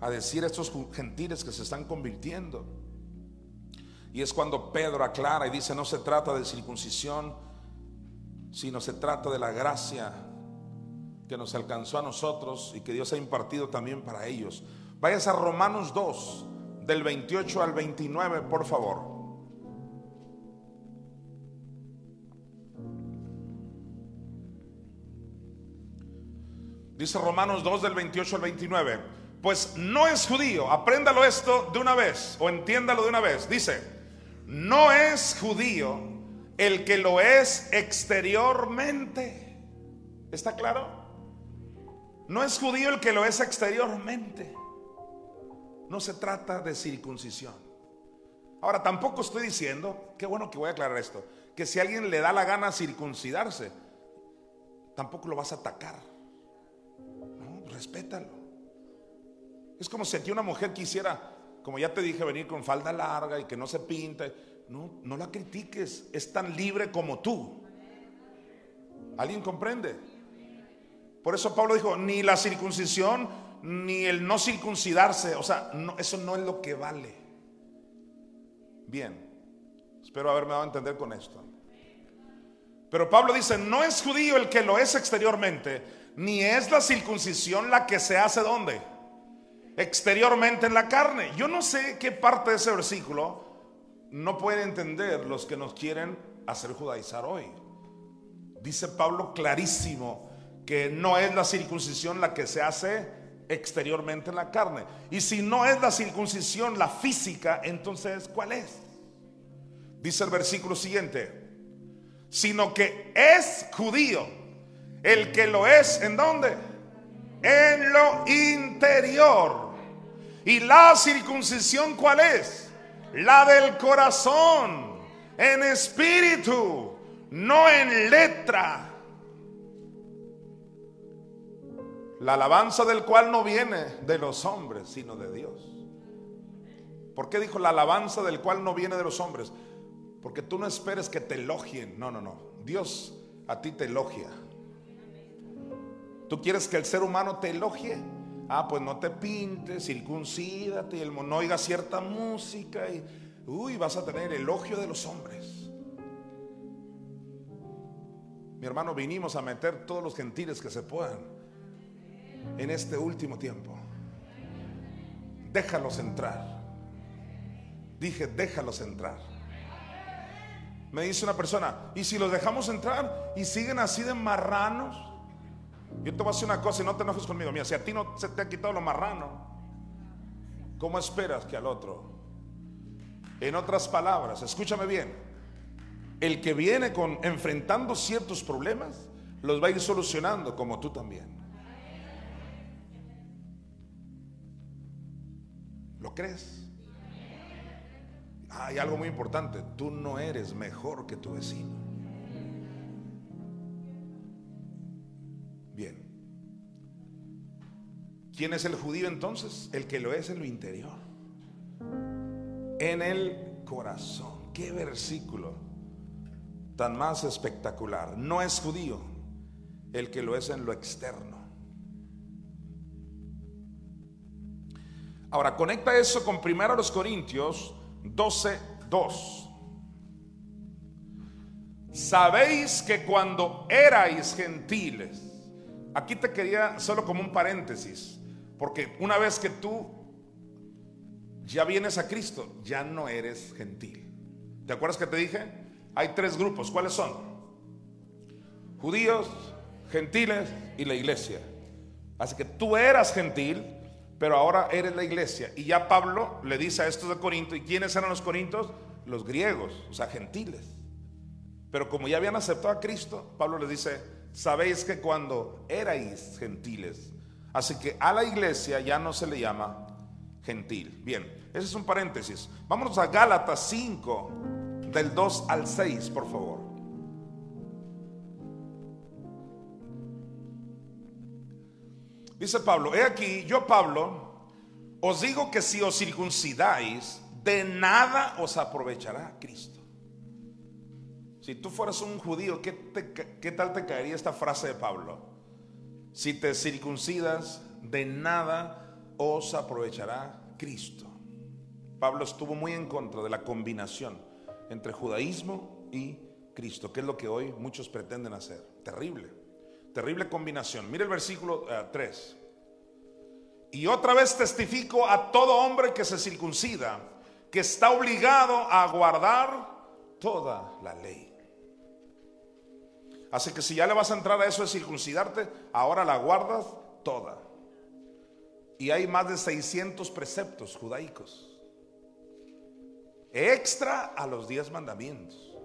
a decir a estos gentiles que se están convirtiendo? Y es cuando Pedro aclara y dice, no se trata de circuncisión, sino se trata de la gracia que nos alcanzó a nosotros y que Dios ha impartido también para ellos. Vayas a Romanos 2, del 28 al 29, por favor. Dice Romanos 2 del 28 al 29. Pues no es judío, apréndalo esto de una vez o entiéndalo de una vez. Dice, no es judío el que lo es exteriormente. ¿Está claro? No es judío el que lo es exteriormente. No se trata de circuncisión. Ahora, tampoco estoy diciendo, qué bueno que voy a aclarar esto, que si alguien le da la gana circuncidarse, tampoco lo vas a atacar respétalo. Es como si aquí una mujer quisiera, como ya te dije, venir con falda larga y que no se pinte. No, no la critiques, es tan libre como tú. ¿Alguien comprende? Por eso Pablo dijo, ni la circuncisión, ni el no circuncidarse, o sea, eso no es lo que vale. Bien, espero haberme dado a entender con esto. Pero Pablo dice, no es judío el que lo es exteriormente, ni es la circuncisión la que se hace donde? Exteriormente en la carne. Yo no sé qué parte de ese versículo no pueden entender los que nos quieren hacer judaizar hoy. Dice Pablo clarísimo que no es la circuncisión la que se hace exteriormente en la carne. Y si no es la circuncisión la física, entonces ¿cuál es? Dice el versículo siguiente, sino que es judío el que lo es, ¿en dónde? En lo interior. ¿Y la circuncisión cuál es? La del corazón, en espíritu, no en letra. La alabanza del cual no viene de los hombres, sino de Dios. ¿Por qué dijo la alabanza del cual no viene de los hombres? Porque tú no esperes que te elogien. No, no, no. Dios a ti te elogia. ¿Tú quieres que el ser humano te elogie? Ah, pues no te pintes, circuncídate y el, no oiga cierta música y uy, vas a tener el elogio de los hombres. Mi hermano, vinimos a meter todos los gentiles que se puedan en este último tiempo. Déjalos entrar. Dije, déjalos entrar. Me dice una persona, ¿y si los dejamos entrar y siguen así de marranos? Yo te voy a decir una cosa y no te enojes conmigo. Mira, si a ti no se te ha quitado lo marrano, ¿cómo esperas que al otro? En otras palabras, escúchame bien. El que viene con enfrentando ciertos problemas, los va a ir solucionando como tú también. Crees? Hay algo muy importante. Tú no eres mejor que tu vecino. ¿Quién es el judío entonces? El que lo es en lo interior. En el corazón. Qué versículo tan más espectacular. No es judío el que lo es en lo externo. Ahora, conecta eso con 1 Corintios 12, 2. Sabéis que cuando erais gentiles, aquí te quería solo como un paréntesis, porque una vez que tú ya vienes a Cristo, ya no eres gentil. ¿Te acuerdas que te dije? Hay tres grupos, ¿cuáles son? Judíos, gentiles y la iglesia. Así que tú eras gentil, pero ahora eres la iglesia. Y ya Pablo le dice a estos de Corinto, ¿y quiénes eran los corintos? Los griegos, o sea, gentiles. Pero como ya habían aceptado a Cristo, Pablo les dice, sabéis que cuando erais gentiles, así que a la iglesia ya no se le llama gentil. Bien, ese es un paréntesis. Vámonos a Gálatas 5, del 2 al 6, por favor. Dice Pablo, he aquí, yo Pablo, os digo que si os circuncidáis, de nada os aprovechará Cristo. Si tú fueras un judío, ¿qué, tal te caería esta frase de Pablo? Si te circuncidas, de nada os aprovechará Cristo. Pablo estuvo muy en contra de la combinación entre judaísmo y Cristo, que es lo que hoy muchos pretenden hacer. Terrible, terrible combinación. Mire el versículo 3. Eh, y otra vez testifico a todo hombre que se circuncida, que está obligado a guardar toda la ley. Así que si ya le vas a entrar a eso de circuncidarte, ahora la guardas toda. Y hay más de 600 preceptos judaicos. Extra a los 10 mandamientos.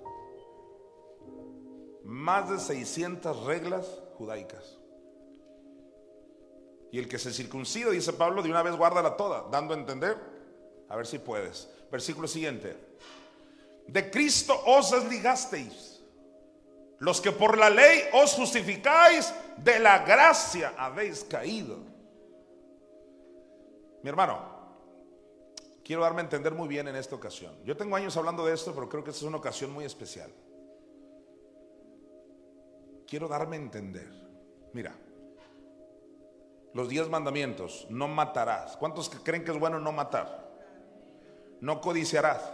Más de 600 reglas judaicas. Y el que se circuncida, dice Pablo, de una vez guárdala toda, dando a entender, a ver si puedes. Versículo siguiente. De Cristo os desligasteis los que por la ley os justificáis, de la gracia habéis caído. Mi hermano, quiero darme a entender muy bien en esta ocasión. Yo tengo años hablando de esto, pero creo que esta es una ocasión muy especial. Quiero darme a entender. Mira, los diez mandamientos, no matarás. ¿Cuántos creen que es bueno no matar? No codiciarás.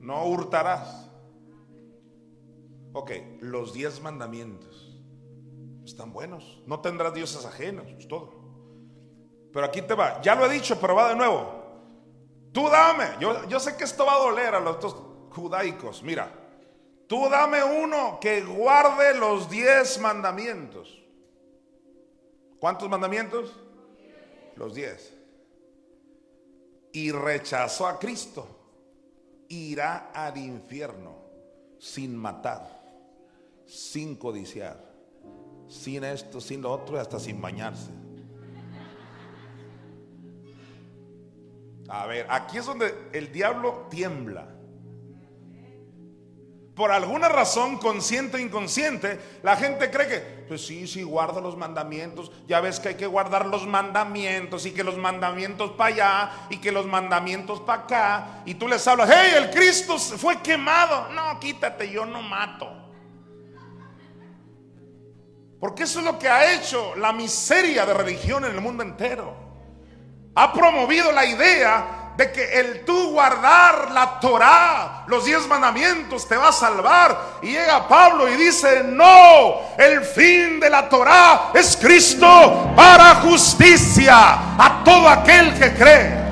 No hurtarás Ok, los diez mandamientos están buenos. No tendrás dioses ajenos, es todo. Pero aquí te va, ya lo he dicho, pero va de nuevo. Tú dame, yo, yo sé que esto va a doler a los judaicos. Mira, tú dame uno que guarde los diez mandamientos. ¿Cuántos mandamientos? Los diez. Y rechazó a Cristo. Irá al infierno sin matar sin codiciar, sin esto, sin lo otro y hasta sin bañarse. A ver, aquí es donde el diablo tiembla. Por alguna razón, consciente o inconsciente, la gente cree que, pues sí, sí, guarda los mandamientos. Ya ves que hay que guardar los mandamientos y que los mandamientos para allá y que los mandamientos para acá. Y tú les hablas, hey, el Cristo fue quemado. No, quítate, yo no mato. Porque eso es lo que ha hecho la miseria de religión en el mundo entero. Ha promovido la idea de que el tú guardar la Torah, los diez mandamientos, te va a salvar. Y llega Pablo y dice, no, el fin de la Torah es Cristo para justicia a todo aquel que cree.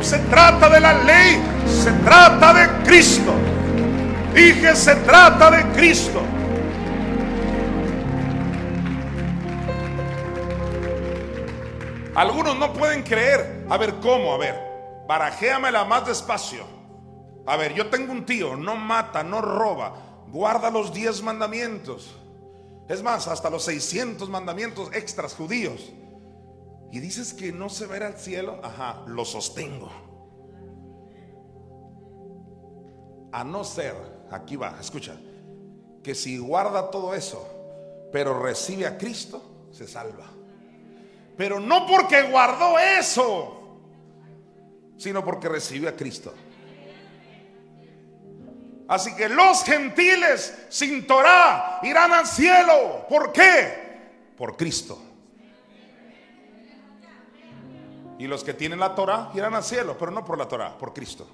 se trata de la ley, se trata de Cristo. Dije, se trata de Cristo. Algunos no pueden creer. A ver, ¿cómo? A ver, barajéamela más despacio. A ver, yo tengo un tío, no mata, no roba, guarda los diez mandamientos. Es más, hasta los 600 mandamientos extras judíos. Y dices que no se verá al cielo. Ajá, lo sostengo. A no ser, aquí va, escucha, que si guarda todo eso, pero recibe a Cristo, se salva. Pero no porque guardó eso, sino porque recibe a Cristo. Así que los gentiles sin Torah irán al cielo. ¿Por qué? Por Cristo. Y los que tienen la Torah irán al cielo, pero no por la Torah, por Cristo.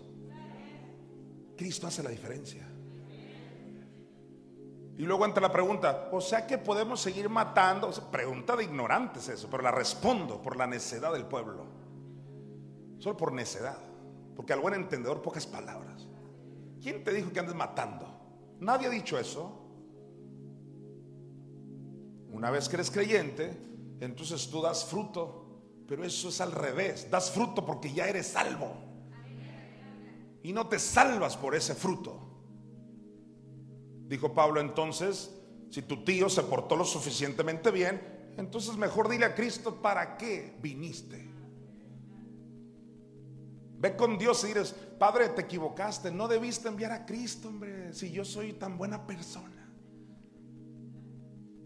Cristo hace la diferencia. Y luego entra la pregunta, o sea que podemos seguir matando. pregunta de ignorantes eso, pero la respondo por la necedad del pueblo. Solo por necedad. Porque al buen entendedor pocas palabras. ¿Quién te dijo que andes matando? Nadie ha dicho eso. Una vez que eres creyente, entonces tú das fruto. Pero eso es al revés. Das fruto porque ya eres salvo. Y no te salvas por ese fruto. Dijo Pablo entonces, si tu tío se portó lo suficientemente bien, entonces mejor dile a Cristo, ¿para qué viniste? Ve con Dios y dices, Padre, te equivocaste, no debiste enviar a Cristo, hombre, si yo soy tan buena persona.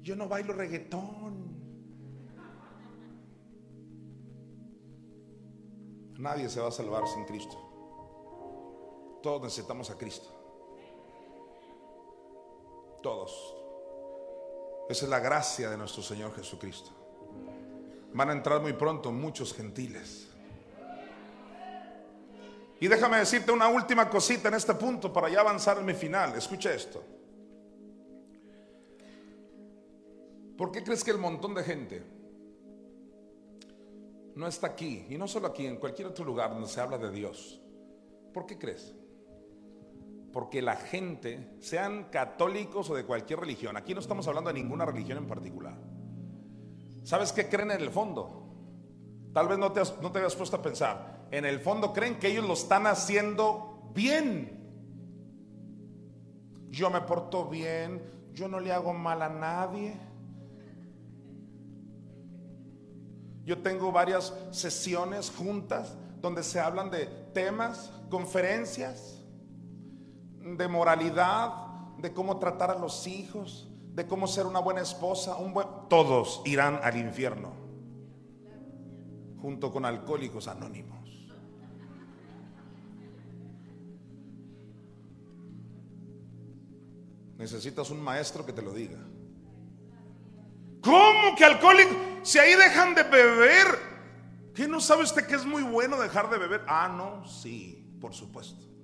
Yo no bailo reggaetón. Nadie se va a salvar sin Cristo. Todos necesitamos a Cristo. Todos. Esa es la gracia de nuestro Señor Jesucristo. Van a entrar muy pronto muchos gentiles. Y déjame decirte una última cosita en este punto para ya avanzar en mi final. Escucha esto. ¿Por qué crees que el montón de gente no está aquí? Y no solo aquí, en cualquier otro lugar donde se habla de Dios. ¿Por qué crees? Porque la gente, sean católicos o de cualquier religión, aquí no estamos hablando de ninguna religión en particular. ¿Sabes qué creen en el fondo? Tal vez no te, no te habías puesto a pensar. En el fondo creen que ellos lo están haciendo bien. Yo me porto bien, yo no le hago mal a nadie. Yo tengo varias sesiones juntas donde se hablan de temas, conferencias, de moralidad, de cómo tratar a los hijos, de cómo ser una buena esposa, un buen... Todos irán al infierno junto con alcohólicos anónimos. Necesitas un maestro que te lo diga. ¿Cómo que alcohólico? Si ahí dejan de beber, ¿qué no sabe usted que es muy bueno dejar de beber? Ah, no, sí, por supuesto.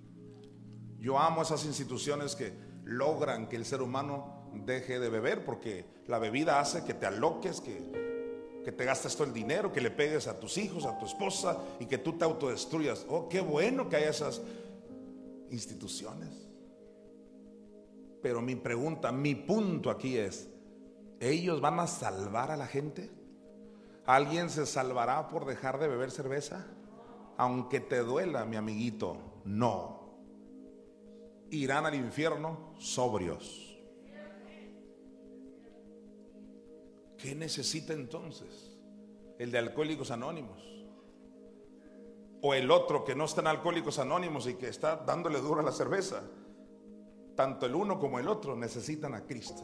Yo amo esas instituciones que logran que el ser humano deje de beber porque la bebida hace que te aloques, que que te gastes todo el dinero, que le pegues a tus hijos, a tu esposa y que tú te autodestruyas. Oh, qué bueno que hay esas instituciones. Pero mi pregunta, mi punto aquí es, ¿ellos van a salvar a la gente? ¿Alguien se salvará por dejar de beber cerveza? Aunque te duela, mi amiguito, no. Irán al infierno sobrios. ¿Qué necesita entonces? El de Alcohólicos Anónimos. O el otro que no está en Alcohólicos Anónimos y que está dándole duro a la cerveza. Tanto el uno como el otro necesitan a Cristo.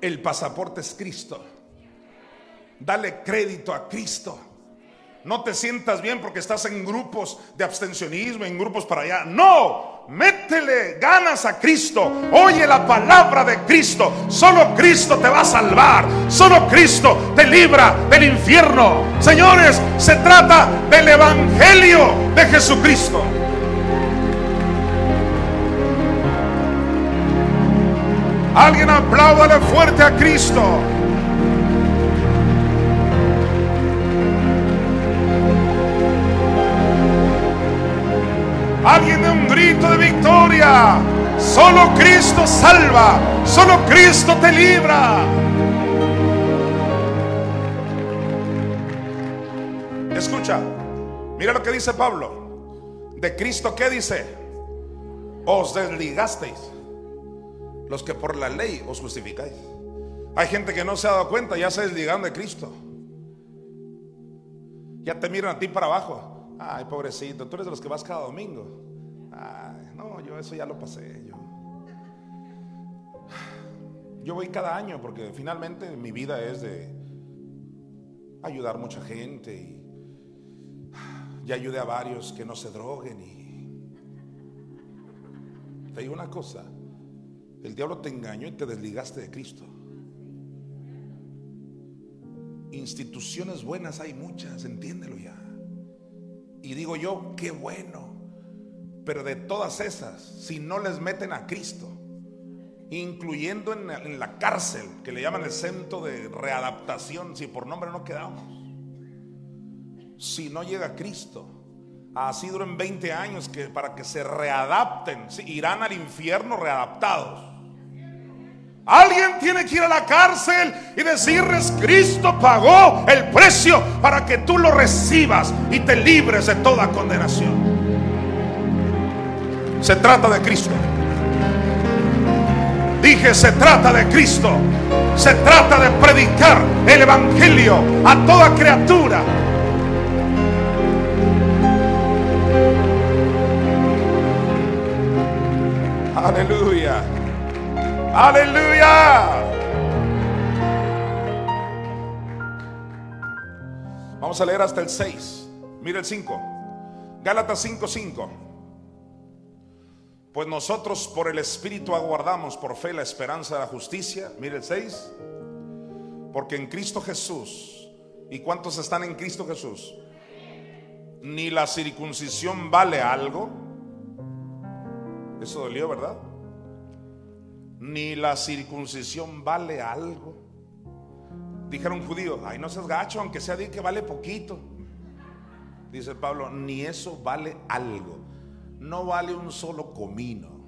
El pasaporte es Cristo. Dale crédito a Cristo. No te sientas bien porque estás en grupos de abstencionismo, en grupos para allá. No, métele ganas a Cristo. Oye la palabra de Cristo. Solo Cristo te va a salvar. Solo Cristo te libra del infierno. Señores, se trata del Evangelio de Jesucristo. Alguien apláudale fuerte a Cristo. Alguien de un grito de victoria. Solo Cristo salva. Solo Cristo te libra. Escucha. Mira lo que dice Pablo. De Cristo, ¿qué dice? Os desligasteis. Los que por la ley os justificáis. Hay gente que no se ha dado cuenta, ya se desligaron de Cristo. Ya te miran a ti para abajo. Ay, pobrecito, tú eres de los que vas cada domingo. Ay, no, yo eso ya lo pasé. Yo, yo voy cada año porque finalmente mi vida es de ayudar mucha gente y ya ayudé a varios que no se droguen y te digo una cosa, el diablo te engañó y te desligaste de Cristo. Instituciones buenas hay muchas, entiéndelo ya. Y digo yo, qué bueno. Pero de todas esas, si no les meten a Cristo, incluyendo en la, cárcel, que le llaman el centro de readaptación, si por nombre no quedamos, si no llega Cristo, así duran 20 años que para que se readapten, irán al infierno readaptados. Alguien tiene que ir a la cárcel y decirles, Cristo pagó el precio para que tú lo recibas y te libres de toda condenación. Se trata de Cristo. Dije, se trata de Cristo. Se trata de predicar el Evangelio a toda criatura. Aleluya. Aleluya. Vamos a leer hasta el 6. Mira el 5. Gálatas 5, 5. Pues nosotros por el Espíritu aguardamos por fe la esperanza de la justicia. Mire el 6. Porque en Cristo Jesús, ¿y cuántos están en Cristo Jesús? Ni la circuncisión vale algo. Eso dolió, ¿verdad? Ni la circuncisión vale algo. Dijeron judíos, ay, no seas gacho, aunque sea de que vale poquito. Dice Pablo, ni eso vale algo no vale un solo comino.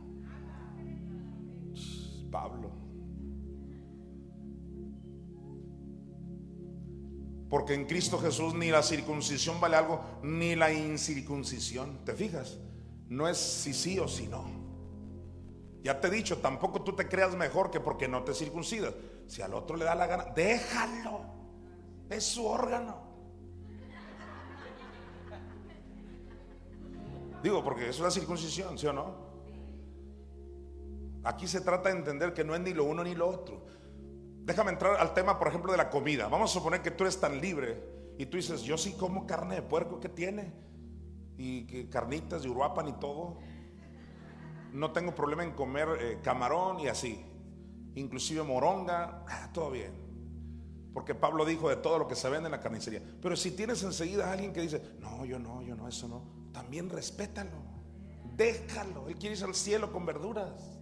Pablo. Porque en Cristo Jesús ni la circuncisión vale algo, ni la incircuncisión. ¿Te fijas? No es si sí o si no. Ya te he dicho, tampoco tú te creas mejor que porque no te circuncidas. Si al otro le da la gana, déjalo. Es su órgano. Digo, porque es una circuncisión, ¿sí o no? Aquí se trata de entender que no es ni lo uno ni lo otro. Déjame entrar al tema, por ejemplo, de la comida. Vamos a suponer que tú eres tan libre y tú dices, yo sí como carne de puerco, ¿qué tiene? Y que carnitas de uruapan y todo. No tengo problema en comer eh, camarón y así. Inclusive moronga, ah, todo bien. Porque Pablo dijo de todo lo que se vende en la carnicería. Pero si tienes enseguida a alguien que dice, no, yo no, yo no, eso no también respétalo. Déjalo. Él quiere ir al cielo con verduras.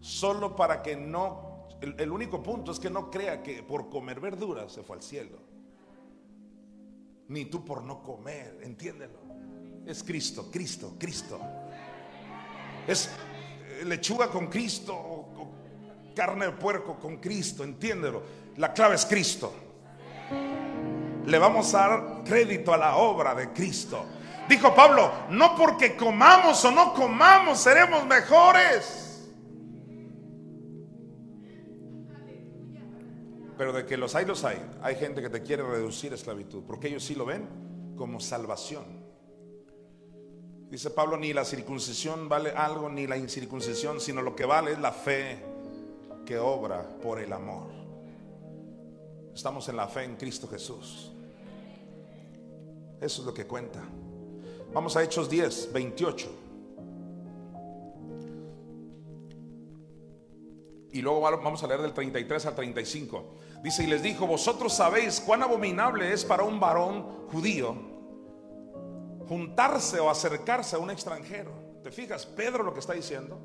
Solo para que no, el, único punto es que no crea que por comer verduras se fue al cielo. Ni tú por no comer, entiéndelo. Es Cristo, Cristo, Cristo. Es eh, lechuga con Cristo, o carne de puerco con Cristo, entiéndelo. La clave es Cristo le vamos a dar crédito a la obra de Cristo. Dijo Pablo, no porque comamos o no comamos seremos mejores. Pero de que los hay, los hay. Hay gente que te quiere reducir esclavitud, porque ellos sí lo ven como salvación. Dice Pablo, ni la circuncisión vale algo, ni la incircuncisión, sino lo que vale es la fe que obra por el amor. Estamos en la fe en Cristo Jesús. Eso es lo que cuenta. Vamos a Hechos 10, 28. Y luego vamos a leer del 33 al 35. Dice, y les dijo, vosotros sabéis cuán abominable es para un varón judío juntarse o acercarse a un extranjero. ¿Te fijas? Pedro lo que está diciendo.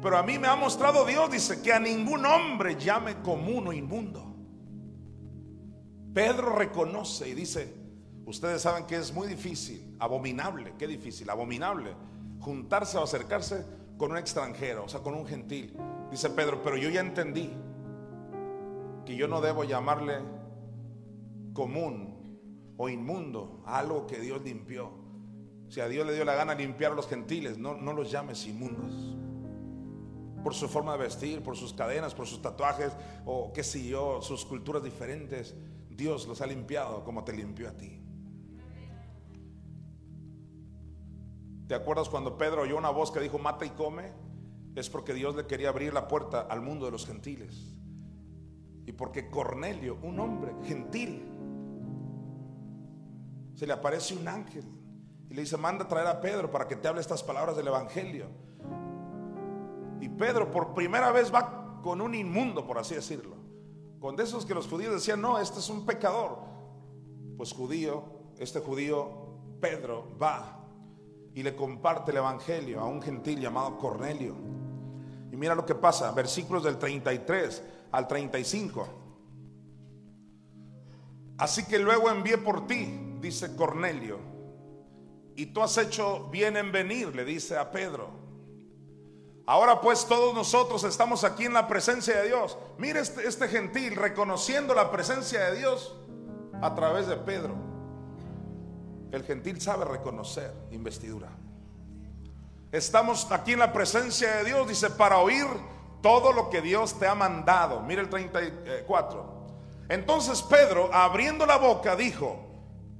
Pero a mí me ha mostrado Dios, dice, que a ningún hombre llame común o inmundo. Pedro reconoce y dice, Ustedes saben que es muy difícil, abominable, qué difícil, abominable, juntarse o acercarse con un extranjero, o sea, con un gentil. Dice Pedro, pero yo ya entendí que yo no debo llamarle común o inmundo algo que Dios limpió. Si a Dios le dio la gana limpiar a los gentiles, no, no los llames inmundos. Por su forma de vestir, por sus cadenas, por sus tatuajes o qué sé yo, sus culturas diferentes. Dios los ha limpiado como te limpió a ti. ¿Te acuerdas cuando Pedro oyó una voz que dijo, mata y come? Es porque Dios le quería abrir la puerta al mundo de los gentiles. Y porque Cornelio, un hombre gentil, se le aparece un ángel y le dice, manda traer a Pedro para que te hable estas palabras del Evangelio. Y Pedro por primera vez va con un inmundo, por así decirlo. Con de esos que los judíos decían, no, este es un pecador. Pues judío, este judío, Pedro, va y le comparte el Evangelio a un gentil llamado Cornelio. Y mira lo que pasa, versículos del 33 al 35. Así que luego envié por ti, dice Cornelio, y tú has hecho bien en venir, le dice a Pedro. Ahora pues todos nosotros estamos aquí en la presencia de Dios. Mire este, este gentil reconociendo la presencia de Dios a través de Pedro. El gentil sabe reconocer investidura. Estamos aquí en la presencia de Dios, dice, para oír todo lo que Dios te ha mandado. Mire el 34. Entonces Pedro, abriendo la boca, dijo,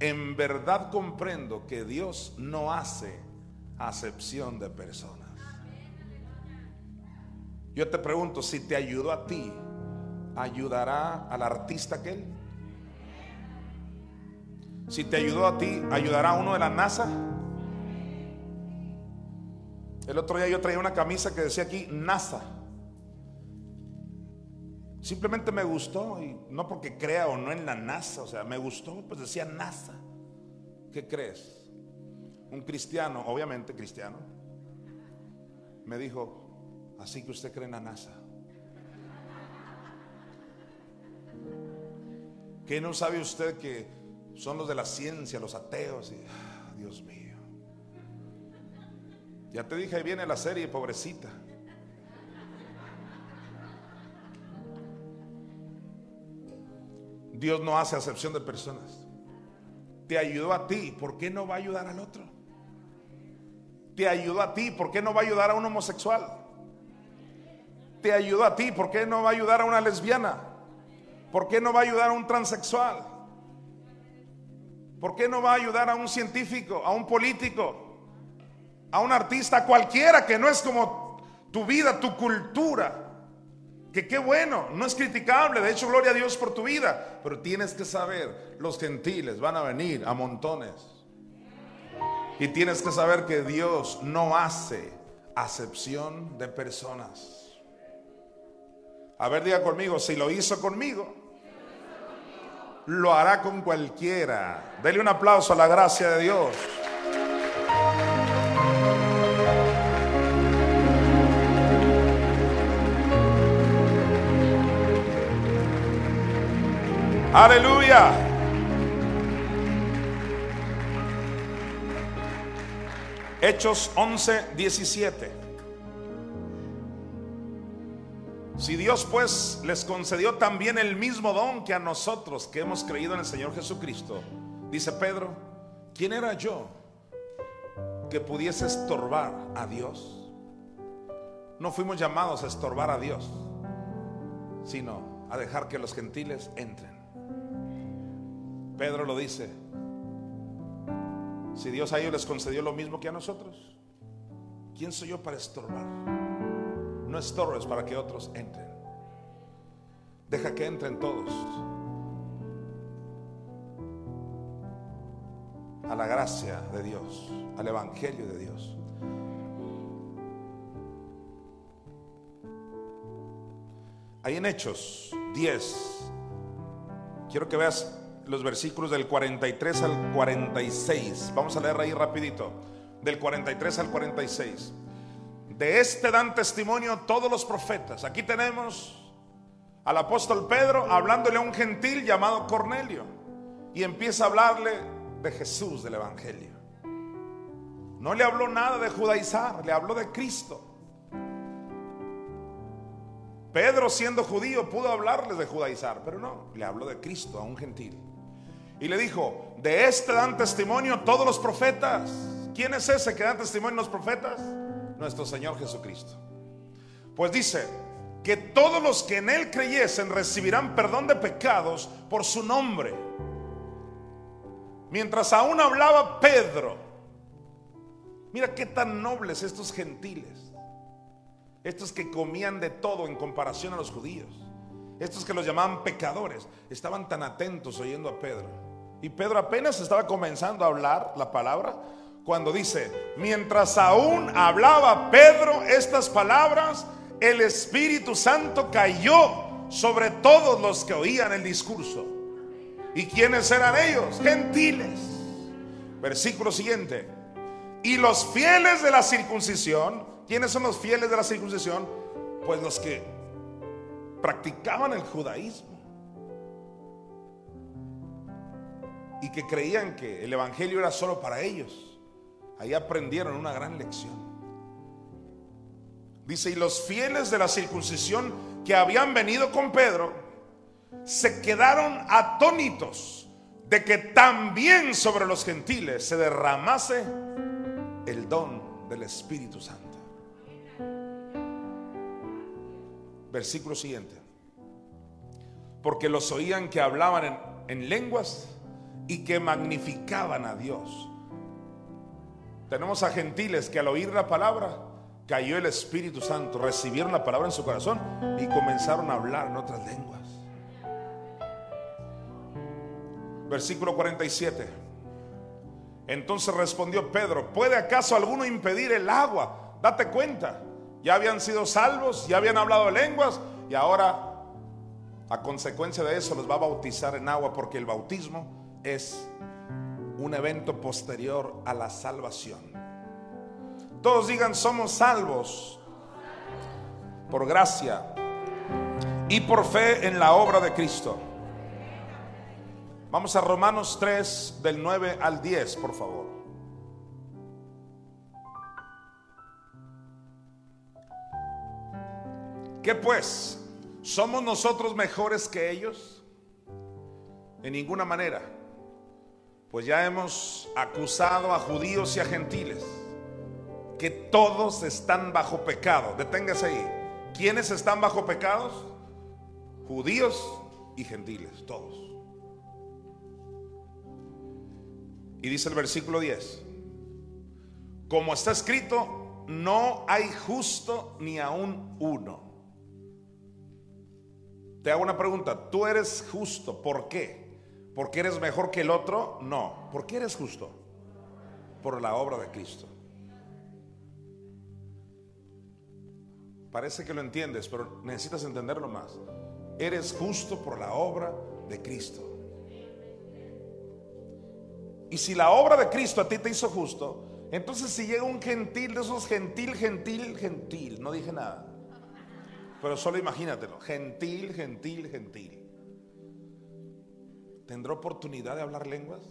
en verdad comprendo que Dios no hace acepción de personas. Yo te pregunto, si te ayudó a ti, ¿ayudará al artista aquel? Si te ayudó a ti, ¿ayudará a uno de la NASA? El otro día yo traía una camisa que decía aquí NASA. Simplemente me gustó y no porque crea o no en la NASA, o sea, me gustó, pues decía NASA. ¿Qué crees? Un cristiano, obviamente cristiano, me dijo, así que usted cree en la NASA. ¿Qué no sabe usted que son los de la ciencia, los ateos? Y, ah, Dios mío. Ya te dije, ahí viene la serie, pobrecita. Dios no hace acepción de personas. Te ayudó a ti, ¿por qué no va a ayudar al otro? Te ayudó a ti, ¿por qué no va a ayudar a un homosexual? Te ayudó a ti, ¿por qué no va a ayudar a una lesbiana? ¿Por qué no va a ayudar a un transexual? ¿Por qué no va a ayudar a un científico, a un político? a un artista cualquiera que no es como tu vida, tu cultura. Que qué bueno, no es criticable, de hecho gloria a Dios por tu vida, pero tienes que saber, los gentiles van a venir a montones. Y tienes que saber que Dios no hace acepción de personas. A ver, diga conmigo, si lo hizo conmigo, lo hará con cualquiera. Dele un aplauso a la gracia de Dios. Aleluya. Hechos 11, 17. Si Dios pues les concedió también el mismo don que a nosotros que hemos creído en el Señor Jesucristo, dice Pedro, ¿quién era yo que pudiese estorbar a Dios? No fuimos llamados a estorbar a Dios, sino a dejar que los gentiles entren. Pedro lo dice. Si Dios a ellos les concedió lo mismo que a nosotros, ¿quién soy yo para estorbar? No estorbes para que otros entren. Deja que entren todos a la gracia de Dios, al Evangelio de Dios. Ahí en Hechos 10, quiero que veas los versículos del 43 al 46. Vamos a leer ahí rapidito. Del 43 al 46. De este dan testimonio todos los profetas. Aquí tenemos al apóstol Pedro hablándole a un gentil llamado Cornelio. Y empieza a hablarle de Jesús del Evangelio. No le habló nada de judaizar, le habló de Cristo. Pedro siendo judío pudo hablarles de judaizar, pero no, le habló de Cristo a un gentil. Y le dijo, de este dan testimonio todos los profetas. ¿Quién es ese que dan testimonio los profetas? Nuestro Señor Jesucristo. Pues dice que todos los que en Él creyesen recibirán perdón de pecados por su nombre. Mientras aún hablaba Pedro, Mira qué tan nobles estos gentiles. Estos que comían de todo en comparación a los judíos. Estos que los llamaban pecadores. Estaban tan atentos oyendo a Pedro. Y Pedro apenas estaba comenzando a hablar la palabra cuando dice, mientras aún hablaba Pedro estas palabras, el Espíritu Santo cayó sobre todos los que oían el discurso. ¿Y quiénes eran ellos? Gentiles. Versículo siguiente. Y los fieles de la circuncisión, ¿quiénes son los fieles de la circuncisión? Pues los que practicaban el judaísmo. Y que creían que el Evangelio era solo para ellos. Ahí aprendieron una gran lección. Dice, y los fieles de la circuncisión que habían venido con Pedro, se quedaron atónitos de que también sobre los gentiles se derramase el don del Espíritu Santo. Versículo siguiente. Porque los oían que hablaban en, en lenguas y que magnificaban a Dios. Tenemos a gentiles que al oír la palabra cayó el Espíritu Santo, recibieron la palabra en su corazón y comenzaron a hablar en otras lenguas. Versículo 47. Entonces respondió Pedro, ¿puede acaso alguno impedir el agua? Date cuenta, ya habían sido salvos, ya habían hablado lenguas y ahora a consecuencia de eso los va a bautizar en agua porque el bautismo es un evento posterior a la salvación. Todos digan, somos salvos por gracia y por fe en la obra de Cristo. Vamos a Romanos 3 del 9 al 10, por favor. ¿Qué pues? ¿Somos nosotros mejores que ellos? En ninguna manera. Pues ya hemos acusado a judíos y a gentiles que todos están bajo pecado. Deténgase ahí. ¿Quiénes están bajo pecados? Judíos y gentiles, todos. Y dice el versículo 10, como está escrito, no hay justo ni aún uno. Te hago una pregunta, ¿tú eres justo? ¿Por qué? ¿Porque eres mejor que el otro? No. ¿Por qué eres justo? Por la obra de Cristo. Parece que lo entiendes, pero necesitas entenderlo más. Eres justo por la obra de Cristo. Y si la obra de Cristo a ti te hizo justo, entonces si llega un gentil de esos gentil, gentil, gentil, no dije nada. Pero solo imagínatelo, gentil, gentil, gentil. ¿Tendrá oportunidad de hablar lenguas?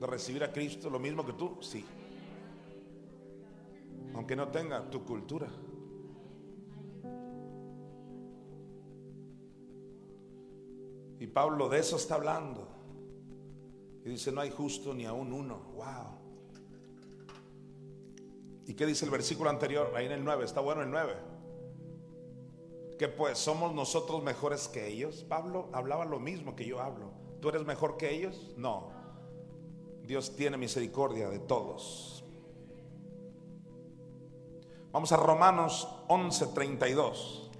¿De recibir a Cristo lo mismo que tú? Sí. Aunque no tenga tu cultura. Y Pablo de eso está hablando. Y dice, no hay justo ni aún uno. Wow. ¿Y qué dice el versículo anterior? Ahí en el 9, está bueno el 9. Que pues somos nosotros mejores que ellos. Pablo hablaba lo mismo que yo hablo. ¿Tú eres mejor que ellos? No. Dios tiene misericordia de todos. Vamos a Romanos 11:32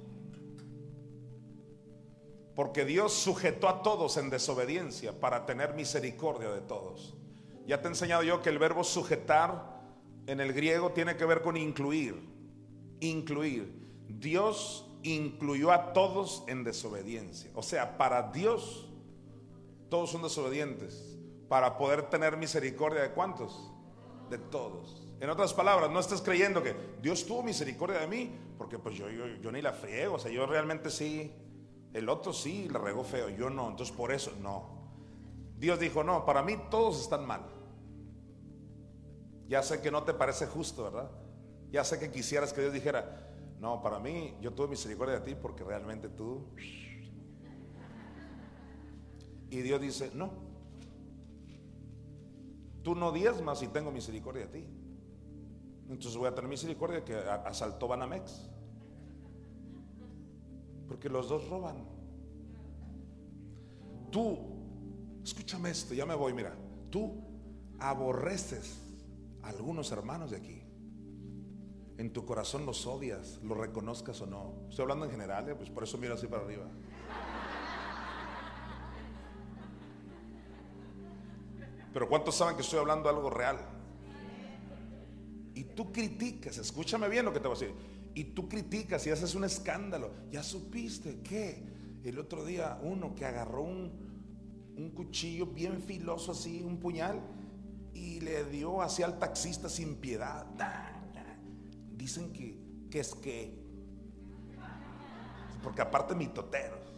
porque Dios sujetó a todos en desobediencia para tener misericordia de todos. Ya te he enseñado yo que el verbo sujetar en el griego tiene que ver con incluir, incluir. Dios incluyó a todos en desobediencia. O sea, para Dios todos son desobedientes. Para poder tener misericordia de cuántos? De todos. En otras palabras, no estés creyendo que Dios tuvo misericordia de mí, porque pues yo, yo, yo ni la friego, o sea, yo realmente sí el otro sí le regó feo, yo no. Entonces por eso, no. Dios dijo, no, para mí todos están mal. Ya sé que no te parece justo, ¿verdad? Ya sé que quisieras que Dios dijera, no, para mí yo tuve misericordia de ti porque realmente tú... Y Dios dice, no. Tú no diezmas y tengo misericordia de ti. Entonces voy a tener misericordia que asaltó Banamex. Porque los dos roban. Tú, escúchame esto, ya me voy, mira. Tú aborreces a algunos hermanos de aquí. en tu corazón los odias, lo reconozcas o no. Estoy hablando en general, ¿eh? pues por eso miro así para arriba. Pero ¿cuántos saben que estoy hablando algo real? Y tú criticas, escúchame bien lo que te voy a decir. Y tú criticas y haces un escándalo. Ya supiste que el otro día uno que agarró un, un cuchillo bien filoso así, un puñal, y le dio hacia al taxista sin piedad. Dicen que, que es que, porque aparte mitoteros,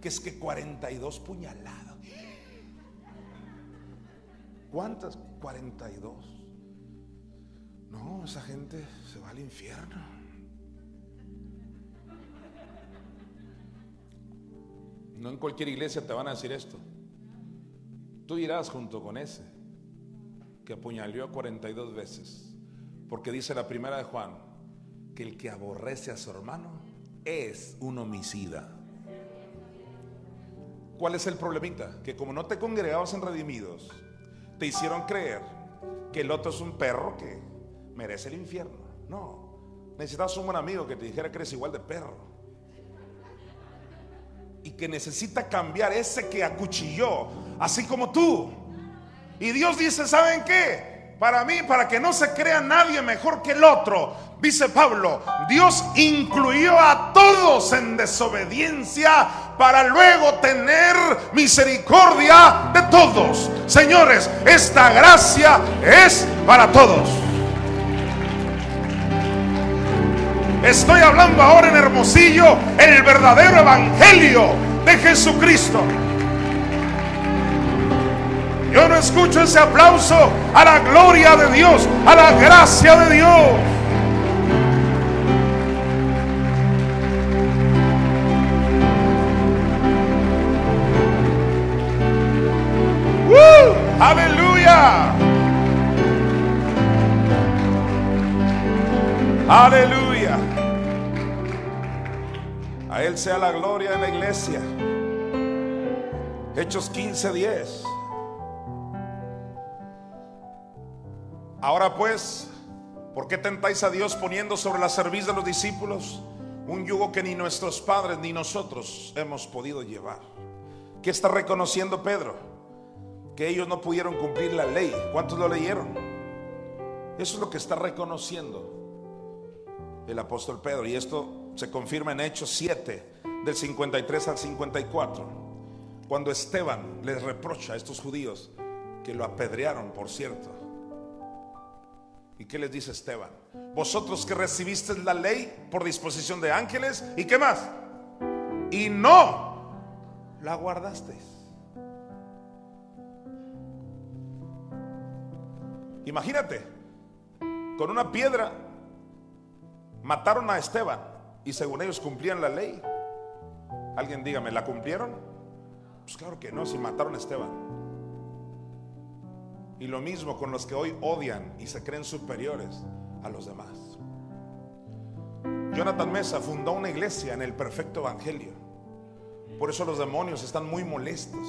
que es que 42 puñaladas. ¿Cuántas? 42. No, esa gente se va al infierno. No en cualquier iglesia te van a decir esto. Tú irás junto con ese que apuñaleó 42 veces. Porque dice la primera de Juan que el que aborrece a su hermano es un homicida. ¿Cuál es el problemita? Que como no te congregabas en redimidos, te hicieron creer que el otro es un perro que merece el infierno. No, necesitas un buen amigo que te dijera que eres igual de perro. Y que necesita cambiar ese que acuchilló, así como tú. Y Dios dice, ¿saben qué? para mí, para que no se crea nadie mejor que el otro. Dice Pablo, Dios incluyó a todos en desobediencia para luego tener misericordia de todos. Señores, esta gracia es para todos. Estoy hablando ahora en Hermosillo el verdadero evangelio de Jesucristo. Yo no escucho ese aplauso a la gloria de Dios, a la gracia de Dios. Aleluya. A Él sea la gloria en la iglesia. Hechos 15, 10. Ahora pues, ¿por qué tentáis a Dios poniendo sobre la cerviz de los discípulos un yugo que ni nuestros padres ni nosotros hemos podido llevar? ¿Qué está reconociendo Pedro? Que ellos no pudieron cumplir la ley. ¿Cuántos lo leyeron? Eso es lo que está reconociendo el apóstol Pedro. Y esto se confirma en Hechos 7, del 53 al 54. Cuando Esteban les reprocha a estos judíos que lo apedrearon, por cierto ¿Y qué les dice Esteban? Vosotros que recibisteis la ley por disposición de ángeles, ¿y qué más? Y no la guardasteis. Imagínate, con una piedra mataron a Esteban y según ellos cumplían la ley. Alguien dígame, ¿la cumplieron? Pues claro que no, si mataron a Esteban. Y lo mismo con los que hoy odian y se creen superiores a los demás. Jonathan Mesa fundó una iglesia en el perfecto evangelio. Por eso los demonios están muy molestos.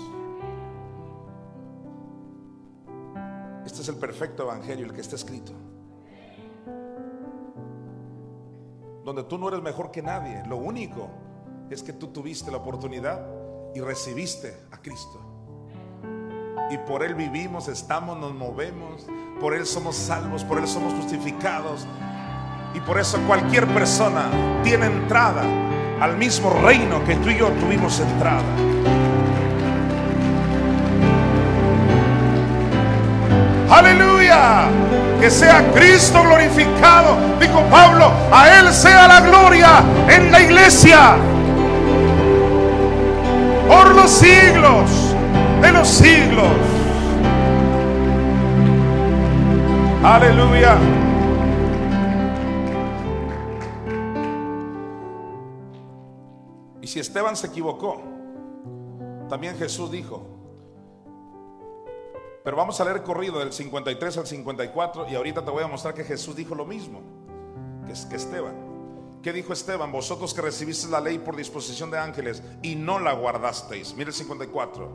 Este es el perfecto evangelio, el que está escrito. Donde tú no eres mejor que nadie. Lo único es que tú tuviste la oportunidad y recibiste a Cristo y por Él vivimos, estamos, nos movemos, por Él somos salvos, por Él somos justificados. Y por eso cualquier persona tiene entrada al mismo reino que tú y yo tuvimos entrada. Aleluya. Que sea Cristo glorificado. Dijo Pablo, a Él sea la gloria en la iglesia. Por los siglos de los siglos. Aleluya. Y si Esteban se equivocó, también Jesús dijo, pero vamos a leer corrido del 53 al 54 y ahorita te voy a mostrar que Jesús dijo lo mismo que, que Esteban. ¿Qué dijo Esteban? Vosotros que recibisteis la ley por disposición de ángeles y no la guardasteis. Mire el 54.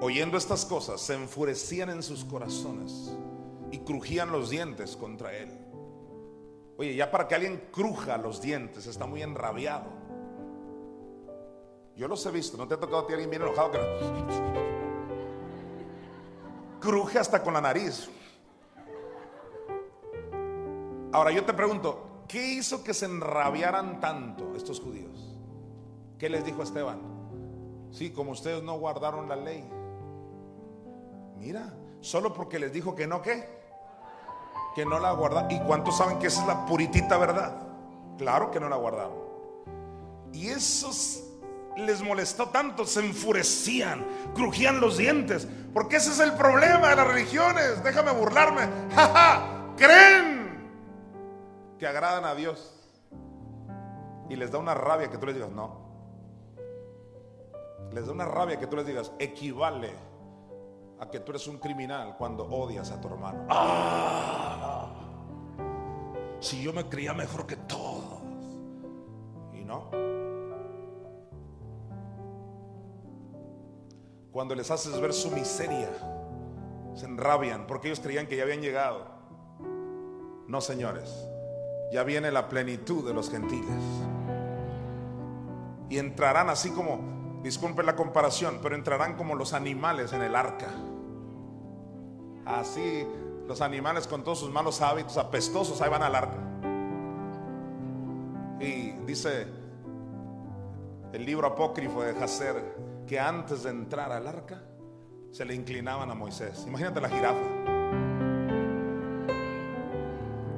Oyendo estas cosas, se enfurecían en sus corazones y crujían los dientes contra él. Oye, ya para que alguien cruja los dientes está muy enrabiado. Yo los he visto, no te ha tocado a ti alguien bien enojado que cruje hasta con la nariz. Ahora yo te pregunto, ¿qué hizo que se enrabiaran tanto estos judíos? ¿Qué les dijo Esteban? Sí, como ustedes no guardaron la ley. Mira, solo porque les dijo que no, ¿qué? que no la guardaron. ¿Y cuántos saben que esa es la puritita verdad? Claro que no la guardaron. Y esos les molestó tanto, se enfurecían, crujían los dientes, porque ese es el problema de las religiones. Déjame burlarme. Creen que agradan a Dios. Y les da una rabia que tú les digas, no. Les da una rabia que tú les digas, equivale a que tú eres un criminal cuando odias a tu hermano. ¡Ah! Si yo me creía mejor que todos. Y no. Cuando les haces ver su miseria, se enrabian porque ellos creían que ya habían llegado. No, señores. Ya viene la plenitud de los gentiles. Y entrarán así como, disculpen la comparación, pero entrarán como los animales en el arca. Así los animales con todos sus malos hábitos apestosos ahí van al arca. Y dice el libro apócrifo de Jacer que antes de entrar al arca se le inclinaban a Moisés. Imagínate la jirafa.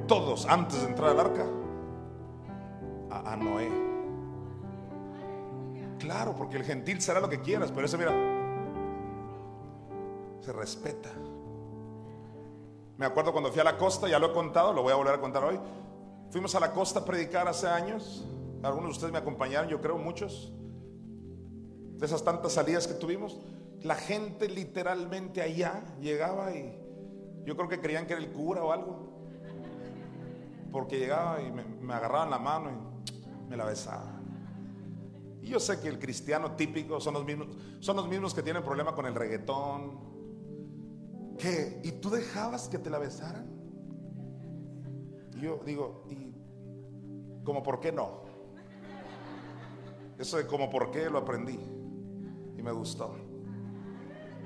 Todos antes de entrar al arca a, Noé. Claro, porque el gentil será lo que quieras, pero ese mira, se respeta. Me acuerdo cuando fui a la costa, ya lo he contado, lo voy a volver a contar hoy. Fuimos a la costa a predicar hace años. Algunos de ustedes me acompañaron, yo creo, muchos. De esas tantas salidas que tuvimos. La gente literalmente allá llegaba y yo creo que creían que era el cura o algo. Porque llegaba y me, agarraban la mano y me la besaba. Y yo sé que el cristiano típico son los mismos, son los mismos que tienen problema con el reggaetón, ¿Qué? ¿Y tú dejabas que te la besaran? Y yo digo, ¿y como por qué no? Eso de como por qué lo aprendí y me gustó.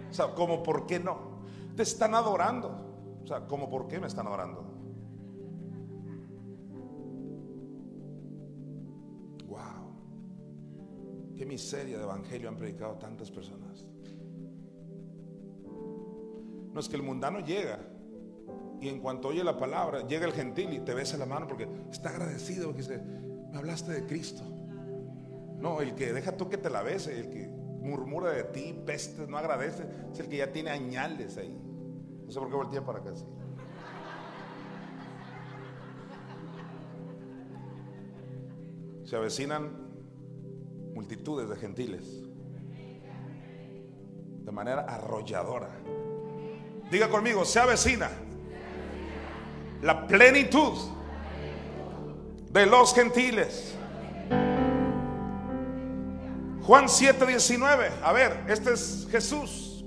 O sea, como por qué no. Te están adorando. O sea, como por qué me están adorando. Wow. Qué miseria de evangelio han predicado tantas personas. No es que el mundano llega y en cuanto oye la palabra, llega el gentil y te besa la mano porque está agradecido porque me hablaste de Cristo. No, el que deja tú que te la bese, el que murmura de ti, peste, no agradece, es el que ya tiene añales ahí. No sé por qué voltea para acá así. Se avecinan multitudes de gentiles de manera arrolladora. Diga conmigo, se avecina la plenitud de los gentiles. Juan 7, 19. A ver, este es Jesús.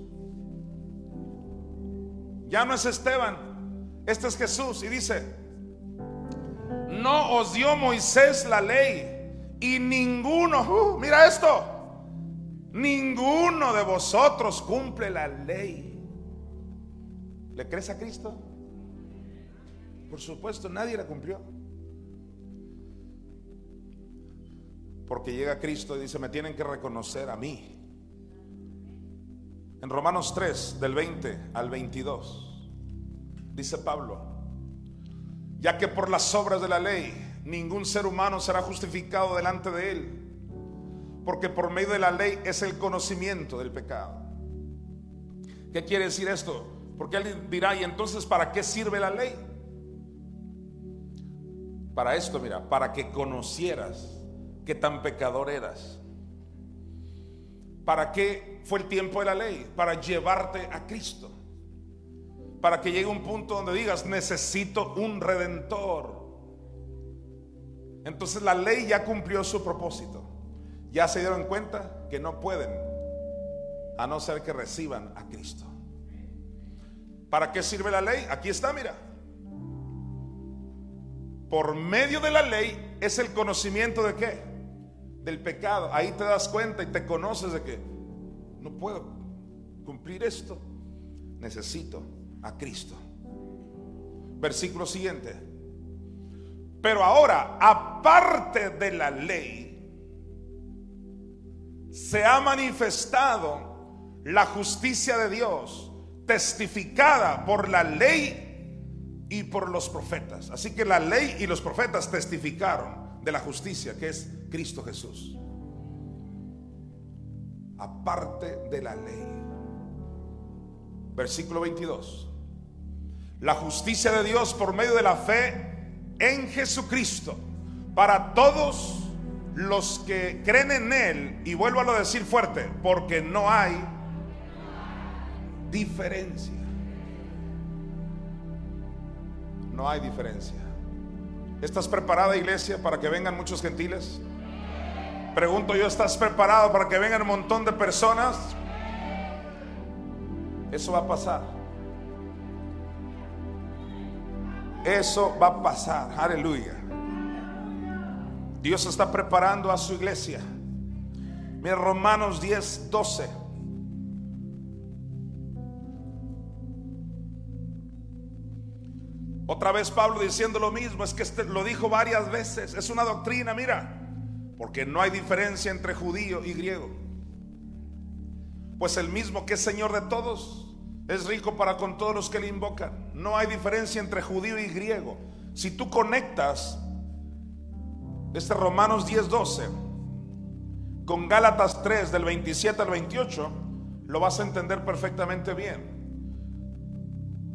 Ya no es Esteban, este es Jesús. Y dice, no os dio Moisés la ley y ninguno, uh, mira esto, ninguno de vosotros cumple la ley. ¿Le crees a Cristo? Por supuesto, nadie la cumplió. Porque llega Cristo y dice, me tienen que reconocer a mí. En Romanos 3, del 20 al 22, dice Pablo, ya que por las obras de la ley ningún ser humano será justificado delante de él, porque por medio de la ley es el conocimiento del pecado. ¿Qué quiere decir esto? Porque alguien dirá, ¿y entonces para qué sirve la ley? Para esto, mira, para que conocieras qué tan pecador eras. ¿Para qué fue el tiempo de la ley? Para llevarte a Cristo. Para que llegue un punto donde digas, necesito un redentor. Entonces la ley ya cumplió su propósito. Ya se dieron cuenta que no pueden, a no ser que reciban a Cristo. ¿Para qué sirve la ley? Aquí está, mira. por medio de la ley es el conocimiento de qué? Del pecado. Ahí te das cuenta y te conoces de que no puedo cumplir esto. Necesito a Cristo. Versículo siguiente. Pero ahora, aparte de la ley, se ha manifestado la justicia de Dios, testificada por la ley y por los profetas. Así que la ley y los profetas testificaron de la justicia que es Cristo Jesús. Aparte de la ley. Versículo 22. La justicia de Dios por medio de la fe en Jesucristo para todos los que creen en Él, y vuelvo a decir fuerte, porque no hay diferencia. No hay diferencia. ¿Estás preparada, iglesia, para que vengan muchos gentiles? Pregunto yo, ¿estás preparado para que vengan un montón de personas? Eso va a pasar. Eso va a pasar. Aleluya. Dios está preparando a su iglesia. Mira Romanos 10, 12. Otra vez Pablo diciendo lo mismo, es que este lo dijo varias veces, es una doctrina, mira, porque no hay diferencia entre judío y griego. Pues el mismo que es Señor de todos, es rico para con todos los que le invocan. No hay diferencia entre judío y griego. Si tú conectas este Romanos 10:12 con Gálatas 3 del 27 al 28, lo vas a entender perfectamente bien.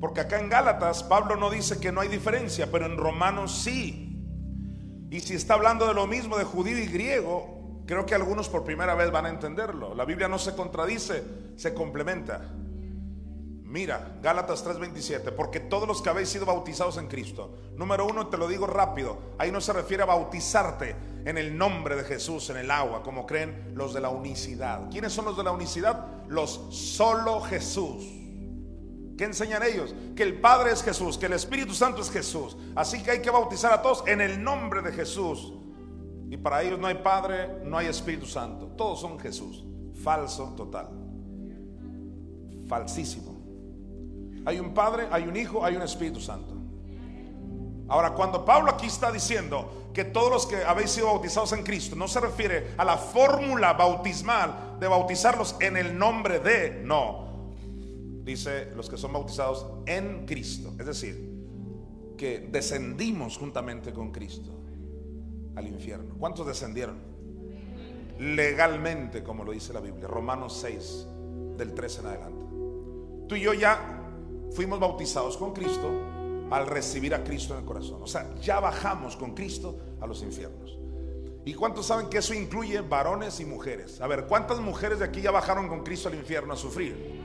Porque acá en Gálatas Pablo no dice que no hay diferencia, pero en Romanos sí. Y si está hablando de lo mismo de judío y griego, creo que algunos por primera vez van a entenderlo. La Biblia no se contradice, se complementa. Mira, Gálatas 3:27, porque todos los que habéis sido bautizados en Cristo, número uno, te lo digo rápido, ahí no se refiere a bautizarte en el nombre de Jesús, en el agua, como creen los de la unicidad. ¿Quiénes son los de la unicidad? Los solo Jesús. ¿Qué enseñan ellos? Que el Padre es Jesús, que el Espíritu Santo es Jesús. Así que hay que bautizar a todos en el nombre de Jesús. Y para ellos no hay Padre, no hay Espíritu Santo. Todos son Jesús. Falso total. Falsísimo. Hay un Padre, hay un Hijo, hay un Espíritu Santo. Ahora, cuando Pablo aquí está diciendo que todos los que habéis sido bautizados en Cristo, no se refiere a la fórmula bautismal de bautizarlos en el nombre de, no. Dice los que son bautizados en Cristo. Es decir, que descendimos juntamente con Cristo al infierno. ¿Cuántos descendieron? Legalmente, como lo dice la Biblia. Romanos 6, del 13 en adelante. Tú y yo ya fuimos bautizados con Cristo al recibir a Cristo en el corazón. O sea, ya bajamos con Cristo a los infiernos. ¿Y cuántos saben que eso incluye varones y mujeres? A ver, ¿cuántas mujeres de aquí ya bajaron con Cristo al infierno a sufrir?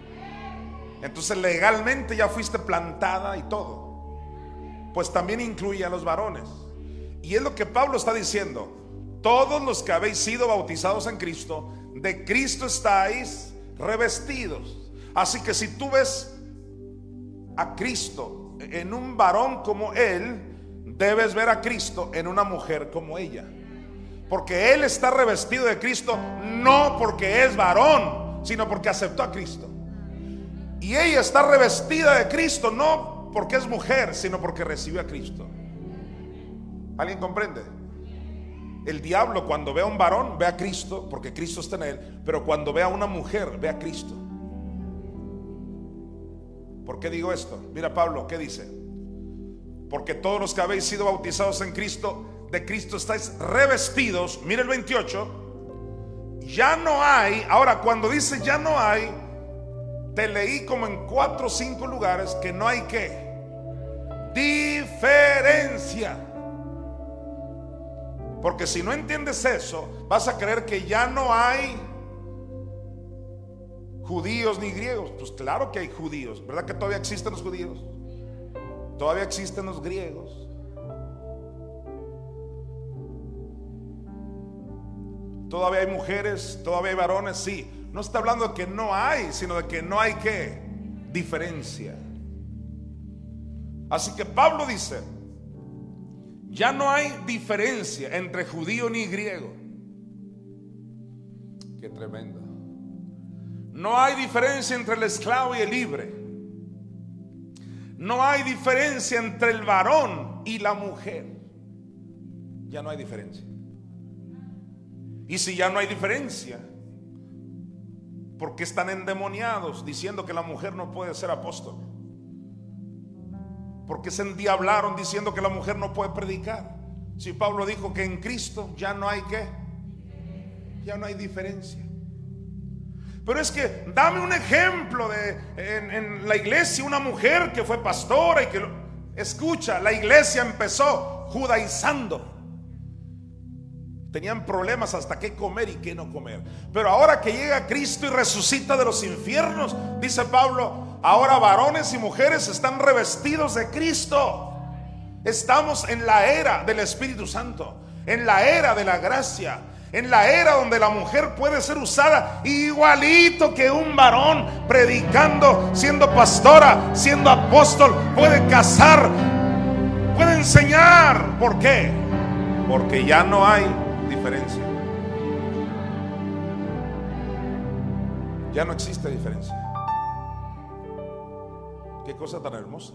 Entonces legalmente ya fuiste plantada y todo. Pues también incluye a los varones. Y es lo que Pablo está diciendo. Todos los que habéis sido bautizados en Cristo, de Cristo estáis revestidos. Así que si tú ves a Cristo en un varón como él, debes ver a Cristo en una mujer como ella. Porque él está revestido de Cristo no porque es varón, sino porque aceptó a Cristo. Y ella está revestida de Cristo no porque es mujer, sino porque recibió a Cristo. ¿Alguien comprende? El diablo cuando ve a un varón ve a Cristo porque Cristo está en él, pero cuando ve a una mujer ve a Cristo. ¿Por qué digo esto? Mira Pablo, ¿qué dice? Porque todos los que habéis sido bautizados en Cristo, de Cristo estáis revestidos. Mira el 28. Ya no hay, ahora cuando dice ya no hay, te leí como en cuatro o cinco lugares que no hay que diferencia. Porque si no entiendes eso, vas a creer que ya no hay judíos ni griegos. Pues claro que hay judíos. ¿Verdad que todavía existen los judíos? Todavía existen los griegos. Todavía hay mujeres, todavía hay varones, sí. No está hablando de que no hay, sino de que no hay qué diferencia. Así que Pablo dice, Ya no hay diferencia entre judío ni griego. Qué tremendo. No hay diferencia entre el esclavo y el libre. No hay diferencia entre el varón y la mujer. Ya no hay diferencia. Y si ya no hay diferencia, ¿por qué están endemoniados diciendo que la mujer no puede ser apóstol? ¿Por qué se endiablaron diciendo que la mujer no puede predicar? Si Pablo dijo que en Cristo ya no hay qué, ya no hay diferencia. Pero es que dame un ejemplo de en, la iglesia una mujer que fue pastora y que escucha, la iglesia empezó judaizando. Tenían problemas hasta qué comer y qué no comer. Pero ahora que llega Cristo y resucita de los infiernos, dice Pablo, ahora varones y mujeres están revestidos de Cristo. Estamos en la era del Espíritu Santo, en la era de la gracia, en la era donde la mujer puede ser usada igualito que un varón, predicando, siendo pastora, siendo apóstol, puede casar, puede enseñar. ¿Por qué? Porque ya no hay Ya no existe diferencia. Qué cosa tan hermosa.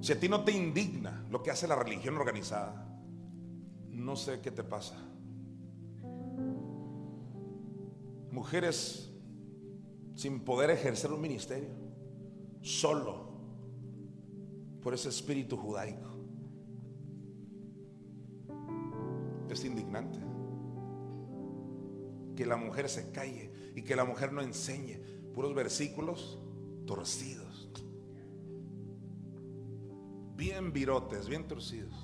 Si a ti no te indigna lo que hace la religión organizada, no sé qué te pasa. Mujeres sin poder ejercer un ministerio, solo por ese espíritu judaico. Es indignante que la mujer se calle y que la mujer no enseñe puros versículos torcidos, bien virotes, bien torcidos.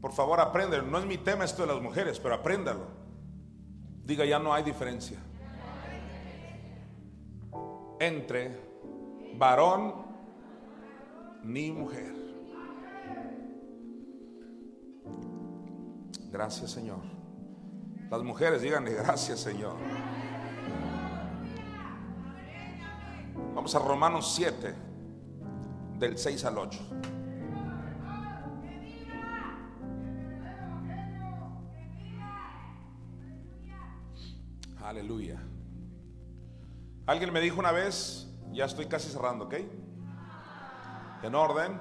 Por favor, aprendan. No es mi tema esto de las mujeres, pero apréndalo. Diga, ya no hay diferencia entre varón ni mujer. Gracias Señor. Las mujeres díganle gracias Señor. Vamos a Romanos 7, del 6 al 8. Aleluya. Alguien me dijo una vez, ya estoy casi cerrando, ¿ok? En orden.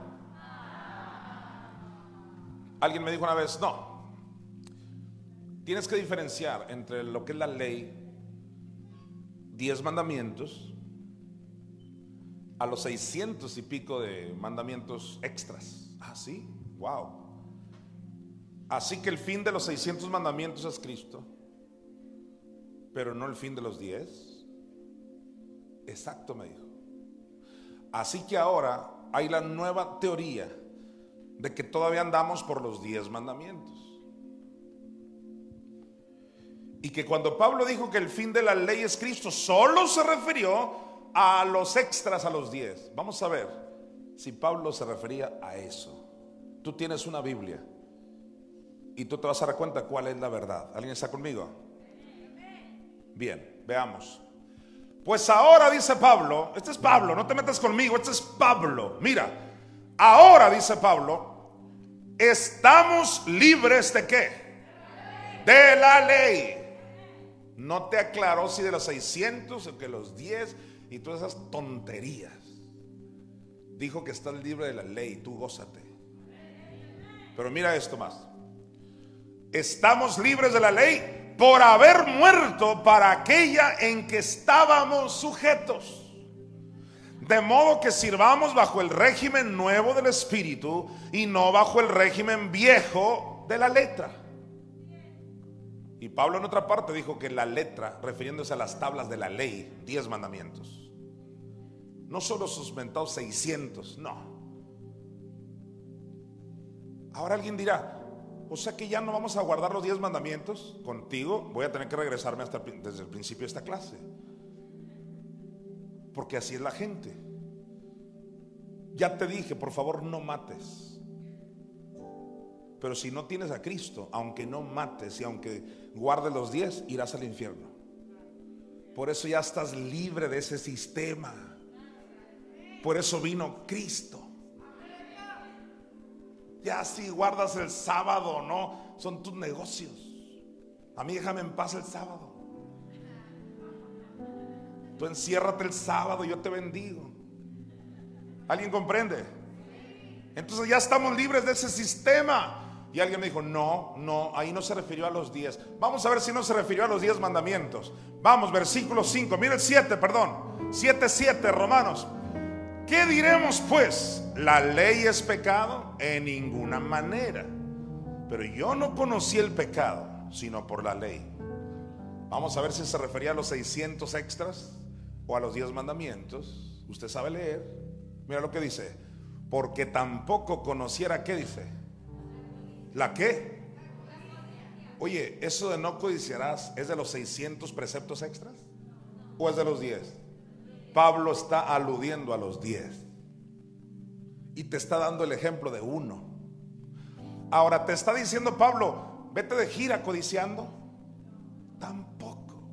Alguien me dijo una vez, no. Tienes que diferenciar entre lo que es la ley, diez mandamientos, a los seiscientos y pico de mandamientos extras. Ah, sí, wow. Así que el fin de los 600 mandamientos es Cristo, pero no el fin de los diez. Exacto, me dijo. Así que ahora hay la nueva teoría de que todavía andamos por los diez mandamientos. Y que cuando Pablo dijo que el fin de la ley es Cristo, solo se refirió a los extras, a los diez. Vamos a ver si Pablo se refería a eso. Tú tienes una Biblia y tú te vas a dar cuenta cuál es la verdad. ¿Alguien está conmigo? Bien, veamos. Pues ahora dice Pablo, este es Pablo, no te metas conmigo, este es Pablo. Mira, ahora dice Pablo, estamos libres de qué? De la ley. No te aclaró si de los 600 o que los 10 y todas esas tonterías. Dijo que estás libre de la ley, tú gózate. Pero mira esto más. Estamos libres de la ley por haber muerto para aquella en que estábamos sujetos. De modo que sirvamos bajo el régimen nuevo del Espíritu y no bajo el régimen viejo de la letra. Y Pablo en otra parte dijo que la letra, refiriéndose a las tablas de la ley, diez mandamientos. No solo sus mentados 600, no. Ahora alguien dirá, o sea que ya no vamos a guardar los diez mandamientos contigo. Voy a tener que regresarme hasta desde el principio de esta clase. Porque así es la gente. Ya te dije, por favor, no mates. Pero si no tienes a Cristo, aunque no mates y aunque guardes los diez, irás al infierno. Por eso ya estás libre de ese sistema. Por eso vino Cristo. Ya si guardas el sábado no, son tus negocios. A mí déjame en paz el sábado. Tú enciérrate el sábado, yo te bendigo. ¿Alguien comprende? Entonces ya estamos libres de ese sistema. Y alguien me dijo, no, no, ahí no se refirió a los 10. Vamos a ver si no se refirió a los 10 mandamientos. Vamos, versículo 5, mire el 7, perdón. 7, 7, Romanos. ¿Qué diremos pues? ¿La ley es pecado? En ninguna manera. Pero yo no conocí el pecado, sino por la ley. Vamos a ver si se refería a los 600 extras o a los 10 mandamientos. Usted sabe leer. Mira lo que dice. Porque tampoco conociera, ¿qué dice? ¿La qué? Oye, eso de no codiciarás es de los 600 preceptos extras o es de los 10? Pablo está aludiendo a los 10 y te está dando el ejemplo de uno. Ahora te está diciendo Pablo, vete de gira codiciando. Tampoco.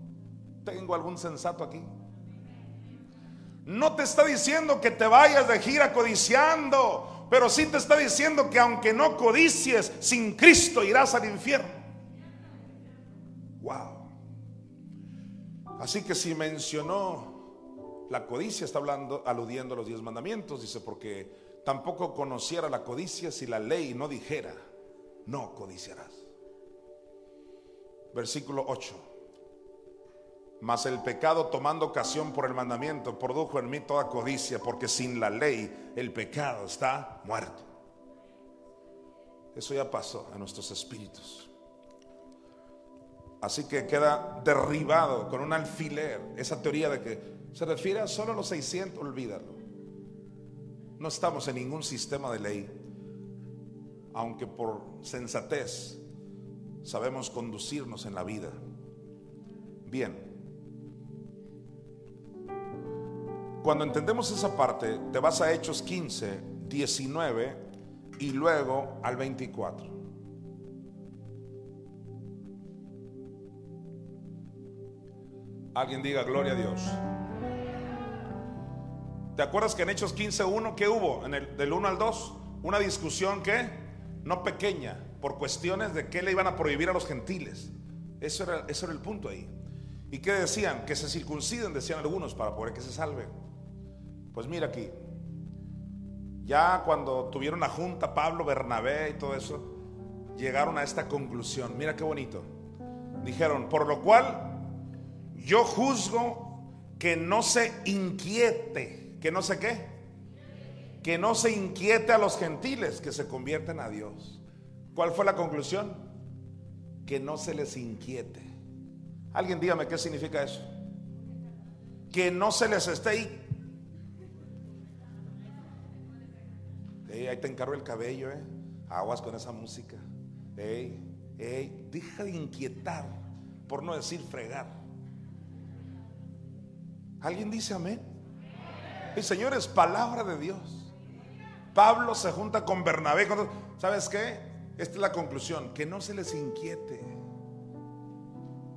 ¿Tengo algún sensato aquí? No te está diciendo que te vayas de gira codiciando. Pero sí te está diciendo que aunque no codicies, sin Cristo irás al infierno. Wow. Así que si mencionó la codicia, está hablando, aludiendo a los diez mandamientos. Dice, porque tampoco conociera la codicia si la ley no dijera, no codiciarás. Versículo 8. Mas el pecado tomando ocasión por el mandamiento produjo en mí toda codicia, porque sin la ley el pecado está muerto. Eso ya pasó en nuestros espíritus. Así que queda derribado con un alfiler esa teoría de que se refiere a solo los 600, olvídalo. No estamos en ningún sistema de ley, aunque por sensatez sabemos conducirnos en la vida. Bien. Cuando entendemos esa parte, te vas a Hechos 15, 19 y luego al 24. Alguien diga gloria a Dios. ¿Te acuerdas que en Hechos 15, 1, ¿qué hubo? En el, del 1 al 2, una discusión que no pequeña, por cuestiones de qué le iban a prohibir a los gentiles. Eso era, eso era el punto ahí. ¿Y qué decían? Que se circunciden, decían algunos, para poder que se salven. Pues mira aquí, ya cuando tuvieron la junta, Pablo, Bernabé y todo eso, llegaron a esta conclusión. Mira qué bonito. Dijeron, por lo cual yo juzgo que no se inquiete, que no sé qué, que no se inquiete a los gentiles que se convierten a Dios. ¿Cuál fue la conclusión? Que no se les inquiete. Alguien dígame qué significa eso. Que no se les esté ahí te encargo el cabello, eh. Aguas con esa música. Ey, ey, deja de inquietar, por no decir fregar. ¿Alguien dice amén? El Señor es palabra de Dios. Pablo se junta con Bernabé. ¿Sabes qué? Esta es la conclusión, que no se les inquiete.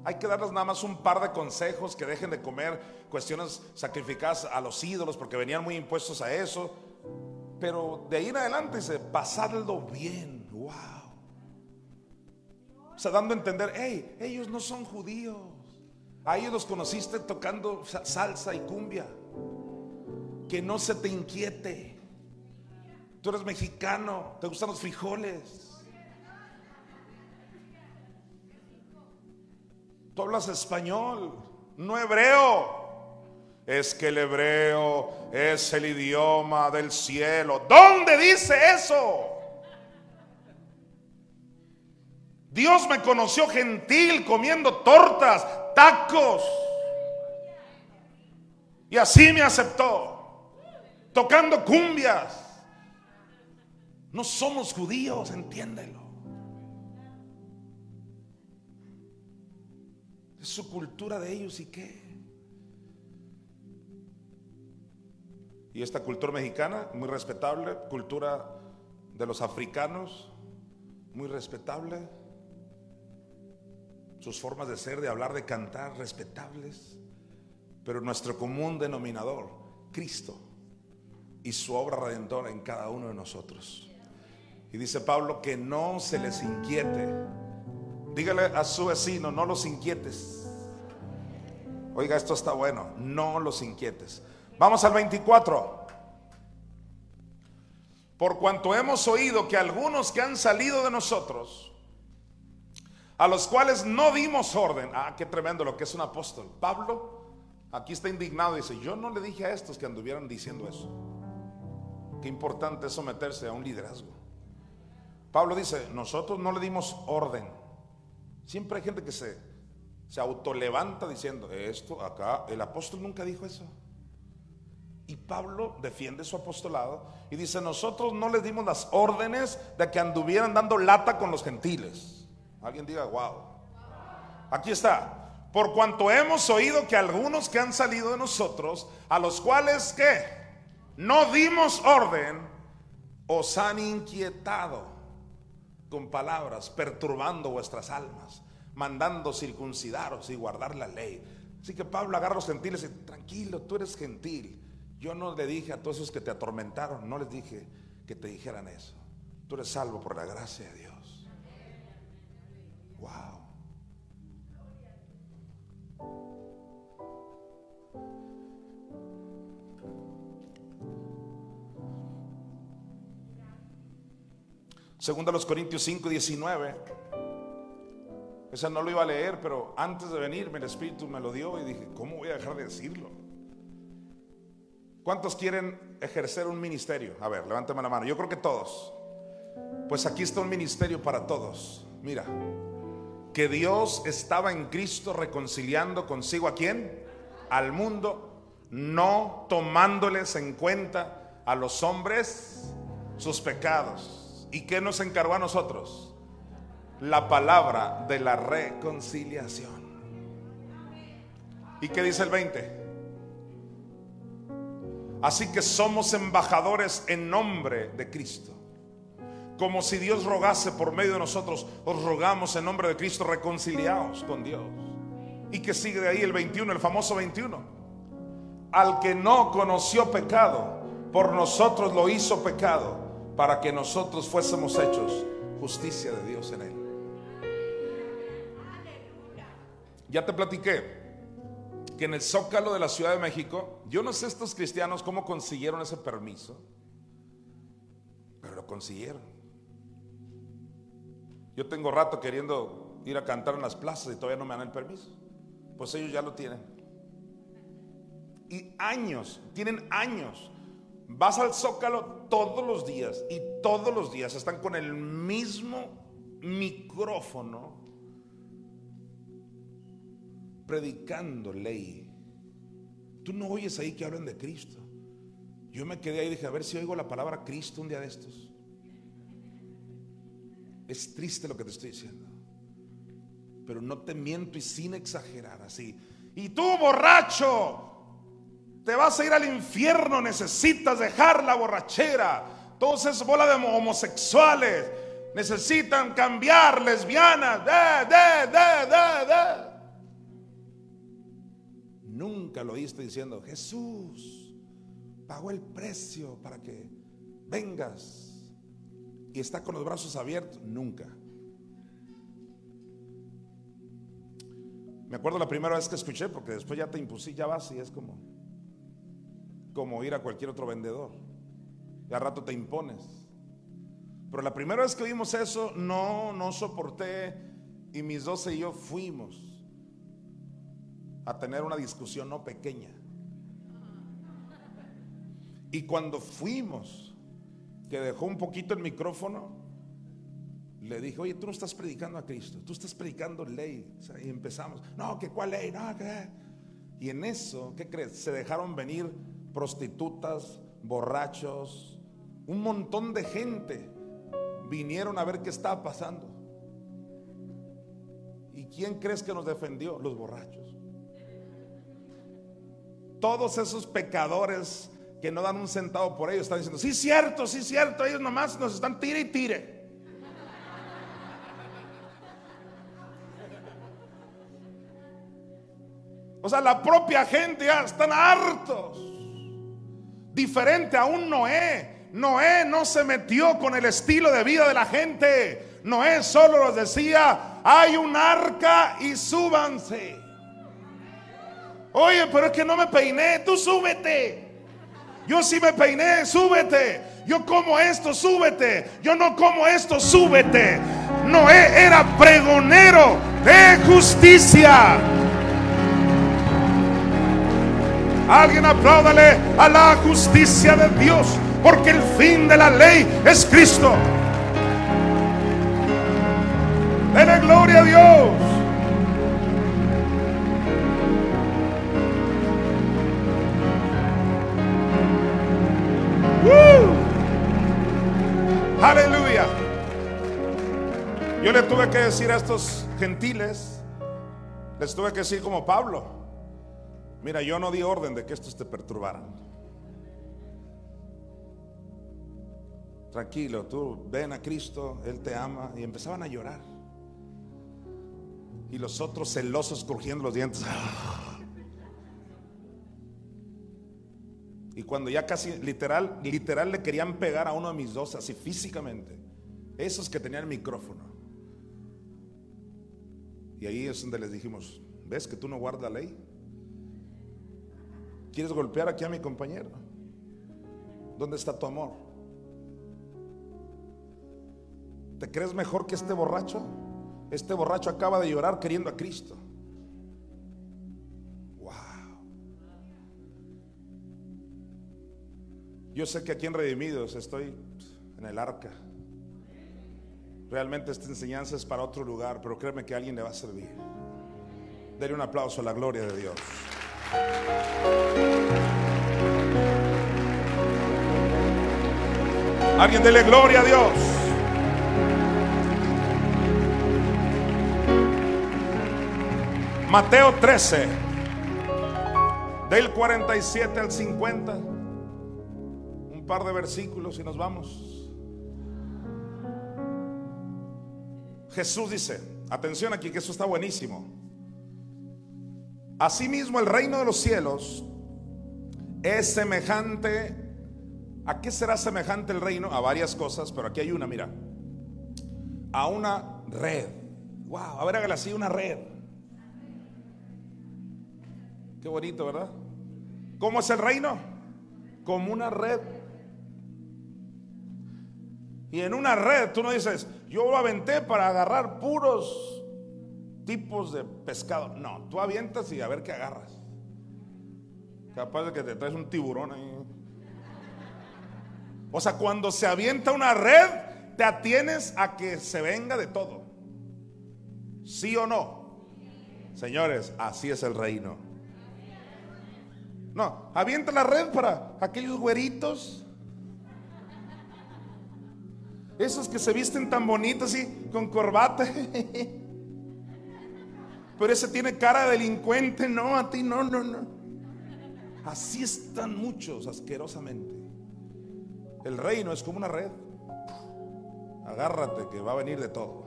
Hay que darles nada más un par de consejos, que dejen de comer cuestiones sacrificadas a los ídolos, porque venían muy impuestos a eso. Pero de ahí en adelante dice, pasarlo bien. Wow. O sea, dando a entender, hey, ellos no son judíos. A ellos los conociste tocando salsa y cumbia. Que no se te inquiete. Tú eres mexicano, te gustan los frijoles. Tú hablas español, no hebreo es que el hebreo es el idioma del cielo. ¿Dónde dice eso? Dios me conoció gentil comiendo tortas, tacos. Y así me aceptó, tocando cumbias. No somos judíos, entiéndelo. Es su cultura de ellos y qué. Y esta cultura mexicana, muy respetable, cultura de los africanos, muy respetable. Sus formas de ser, de hablar, de cantar, respetables. pero nuestro común denominador, Cristo y su obra redentora en cada uno de nosotros. Y dice Pablo que no se les inquiete. Dígale a su vecino, no los inquietes. Oiga, esto está bueno, no los inquietes. Vamos al 24. Por cuanto hemos oído que algunos que han salido de nosotros, a los cuales no dimos orden, ah, qué tremendo lo que es un apóstol. Pablo aquí está indignado y dice, yo no le dije a estos que anduvieran diciendo eso. Qué importante es someterse a un liderazgo. Pablo dice, nosotros no le dimos orden. Siempre hay gente que se, se autolevanta diciendo, esto acá, el apóstol nunca dijo eso. Y Pablo defiende su apostolado y dice, nosotros no les dimos las órdenes de que anduvieran dando lata con los gentiles. Alguien diga, wow. Aquí está. Por cuanto hemos oído que algunos que han salido de nosotros, a los cuales que no dimos orden, os han inquietado con palabras, perturbando vuestras almas, mandando circuncidaros y guardar la ley. Así que Pablo agarra a los gentiles y tranquilo, tú eres gentil. Yo no le dije a todos esos que te atormentaron, no les dije que te dijeran eso. Tú eres salvo por la gracia de Dios. Wow. Segunda los Corintios 5, 19. Esa no lo iba a leer, pero antes de venirme el Espíritu me lo dio y dije, ¿cómo voy a dejar de decirlo? ¿Cuántos quieren ejercer un ministerio? A ver, levántame la mano. Yo creo que todos. Pues aquí está un ministerio para todos. Mira, que Dios estaba en Cristo reconciliando consigo a quién? Al mundo, no tomándoles en cuenta a los hombres sus pecados ¿Y qué nos encargó a nosotros? La palabra de la reconciliación. ¿Y qué dice el 20? Así que somos embajadores en nombre de Cristo. Como si Dios rogase por medio de nosotros, os rogamos en nombre de Cristo, reconciliados con Dios. Y que sigue de ahí el 21, el famoso 21. Al que no conoció pecado, por nosotros lo hizo pecado para que nosotros fuésemos hechos justicia de Dios en él. Ya te platiqué que en el zócalo de la Ciudad de México, yo no sé estos cristianos cómo consiguieron ese permiso, pero lo consiguieron. Yo tengo rato queriendo ir a cantar en las plazas y todavía no me dan el permiso. Pues ellos ya lo tienen. Y años, tienen años Vas al zócalo todos los días y todos los días están con el mismo micrófono predicando ley. Tú no oyes ahí que hablan de Cristo. Yo me quedé ahí y dije, a ver si oigo la palabra Cristo un día de estos. Es triste lo que te estoy diciendo. Pero no te miento y sin exagerar así. Y tú, borracho, te vas a ir al infierno, necesitas dejar la borrachera. Esos bola de homosexuales necesitan cambiar, lesbianas, de, de, de, de, de. Lo oíste diciendo, Jesús pagó el precio para que vengas y está con los brazos abiertos. Nunca. Me acuerdo la primera vez que escuché, porque después ya te impusí, ya vas y es como, como ir a cualquier otro vendedor. Y al rato te impones. Pero la primera vez que vimos eso, no, no soporté. Y mis doce y yo fuimos a tener una discusión no pequeña. Y cuando fuimos, que dejó un poquito el micrófono, le dije, oye, tú no estás predicando a Cristo, tú estás predicando ley. y empezamos, no, que cuál ley, no, que... Y en eso, ¿qué crees? Se dejaron venir prostitutas, borrachos, un montón de gente vinieron a ver qué estaba pasando. ¿Y quién crees que nos defendió? Los borrachos. Todos esos pecadores que no dan un centavo por ellos están diciendo, sí, cierto, sí, cierto, ellos nomás nos están tire y tire. O sea, la propia gente ya están hartos. Diferente a un Noé. Noé no se metió con el estilo de vida de la gente. Noé solo les decía, hay un arca y súbanse. Oye, pero es que no me peiné, tú súbete. Yo sí me peiné, súbete. Yo como esto, súbete. Yo no como esto, súbete. Noé era pregonero de justicia. Alguien apláudale a la justicia de Dios, porque el fin de la ley es Cristo. Dele gloria a Dios. Aleluya. Yo le tuve que decir a estos gentiles, les tuve que decir como Pablo, Mira, yo no di orden de que estos te perturbaran. Tranquilo, tú ven a Cristo, Él te ama. Y empezaban a llorar. Y los otros celosos crujiendo los dientes. Y cuando ya casi literal, literal le querían pegar a uno de mis dos, así físicamente. Esos que tenían el micrófono. Y ahí es donde les dijimos, ¿ves que tú no guardas la ley? ¿Quieres golpear aquí a mi compañero? ¿Dónde está tu amor? ¿Te crees mejor que este borracho? Este borracho acaba de llorar queriendo a Cristo. Yo sé que aquí en Redimidos estoy en el arca. Realmente esta enseñanza es para otro lugar, pero créeme que alguien le va a servir. Dele un aplauso a la gloria de Dios. Alguien dele gloria a Dios. Mateo 13, del 47 al 50, par de versículos y nos vamos. Jesús dice, atención aquí que eso está buenísimo. Asimismo, el reino de los cielos es semejante. ¿A qué será semejante el reino? A varias cosas, pero aquí hay una, mira. A una red. Wow, a ver, hágale así, una red. Qué bonito, ¿verdad? ¿Cómo es el reino? Como una red. Y en una red tú no dices, yo lo aventé para agarrar puros tipos de pescado. No, tú avientas y a ver qué agarras. Capaz de que te traes un tiburón ahí. O sea, cuando se avienta una red, te atienes a que se venga de todo. ¿Sí o no? Señores, así es el reino. No, avienta la red para aquellos güeritos. Esos que se visten tan bonitos y con corbata. Pero ese tiene cara de delincuente, no, a ti no, no, no. Así están muchos asquerosamente. El reino es como una red. Agárrate que va a venir de todo.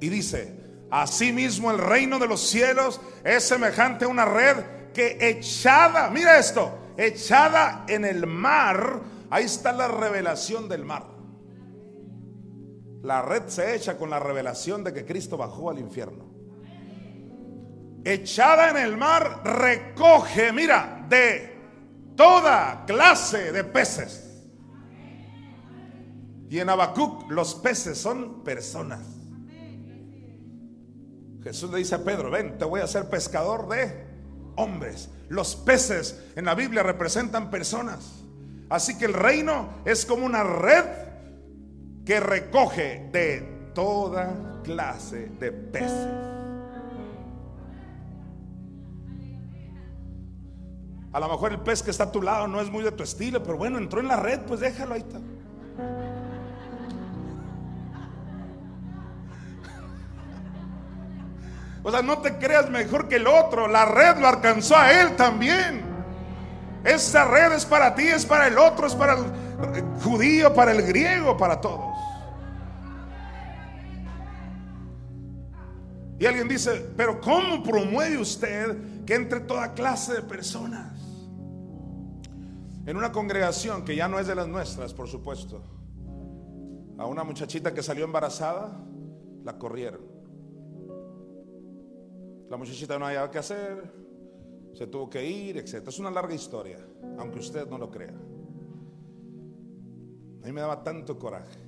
Y dice, asimismo el reino de los cielos es semejante a una red que echada, mira esto, echada en el mar, ahí está la revelación del mar. La red se echa con la revelación de que Cristo bajó al infierno echada en el mar, recoge, mira, de toda clase de peces. Y en Habacuc los peces son personas. Jesús le dice a Pedro, ven, te voy a hacer pescador de hombres. Los peces en la Biblia representan personas. Así que el reino es como una red que recoge de toda clase de peces. A lo mejor el pez que está a tu lado no es muy de tu estilo, pero bueno, entró en la red, pues déjalo ahí está. O sea, no te creas mejor que el otro. La red lo alcanzó a él también. Esa red es para ti, es para el otro, es para el judío, para el griego, para todos. Y alguien dice, pero ¿cómo promueve usted que entre toda clase de personas? En una congregación que ya no es de las nuestras, por supuesto, a una muchachita que salió embarazada, la corrieron. La muchachita no había qué hacer, se tuvo que ir, etc. Es una larga historia, aunque usted no lo crea. A mí me daba tanto coraje.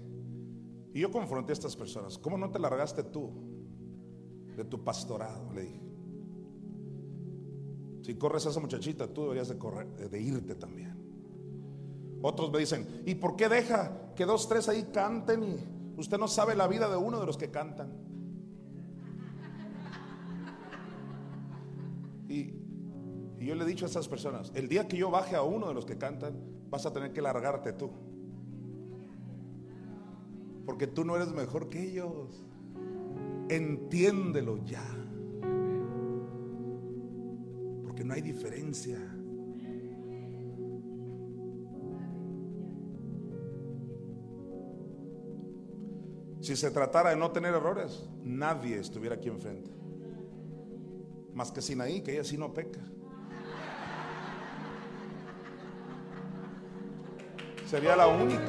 Y yo confronté a estas personas. ¿Cómo no te largaste tú de tu pastorado? Le dije. Si corres a esa muchachita, tú deberías de, correr, de irte también. Otros me dicen, ¿y por qué deja que dos, tres ahí canten y usted no sabe la vida de uno de los que cantan? Y, y yo le he dicho a esas personas, el día que yo baje a uno de los que cantan, vas a tener que largarte tú. Porque tú no eres mejor que ellos. Entiéndelo ya. Porque no hay diferencia. Si se tratara de no tener errores, nadie estuviera aquí enfrente. Más que Sinaí, que ella sí no peca. Sería la única.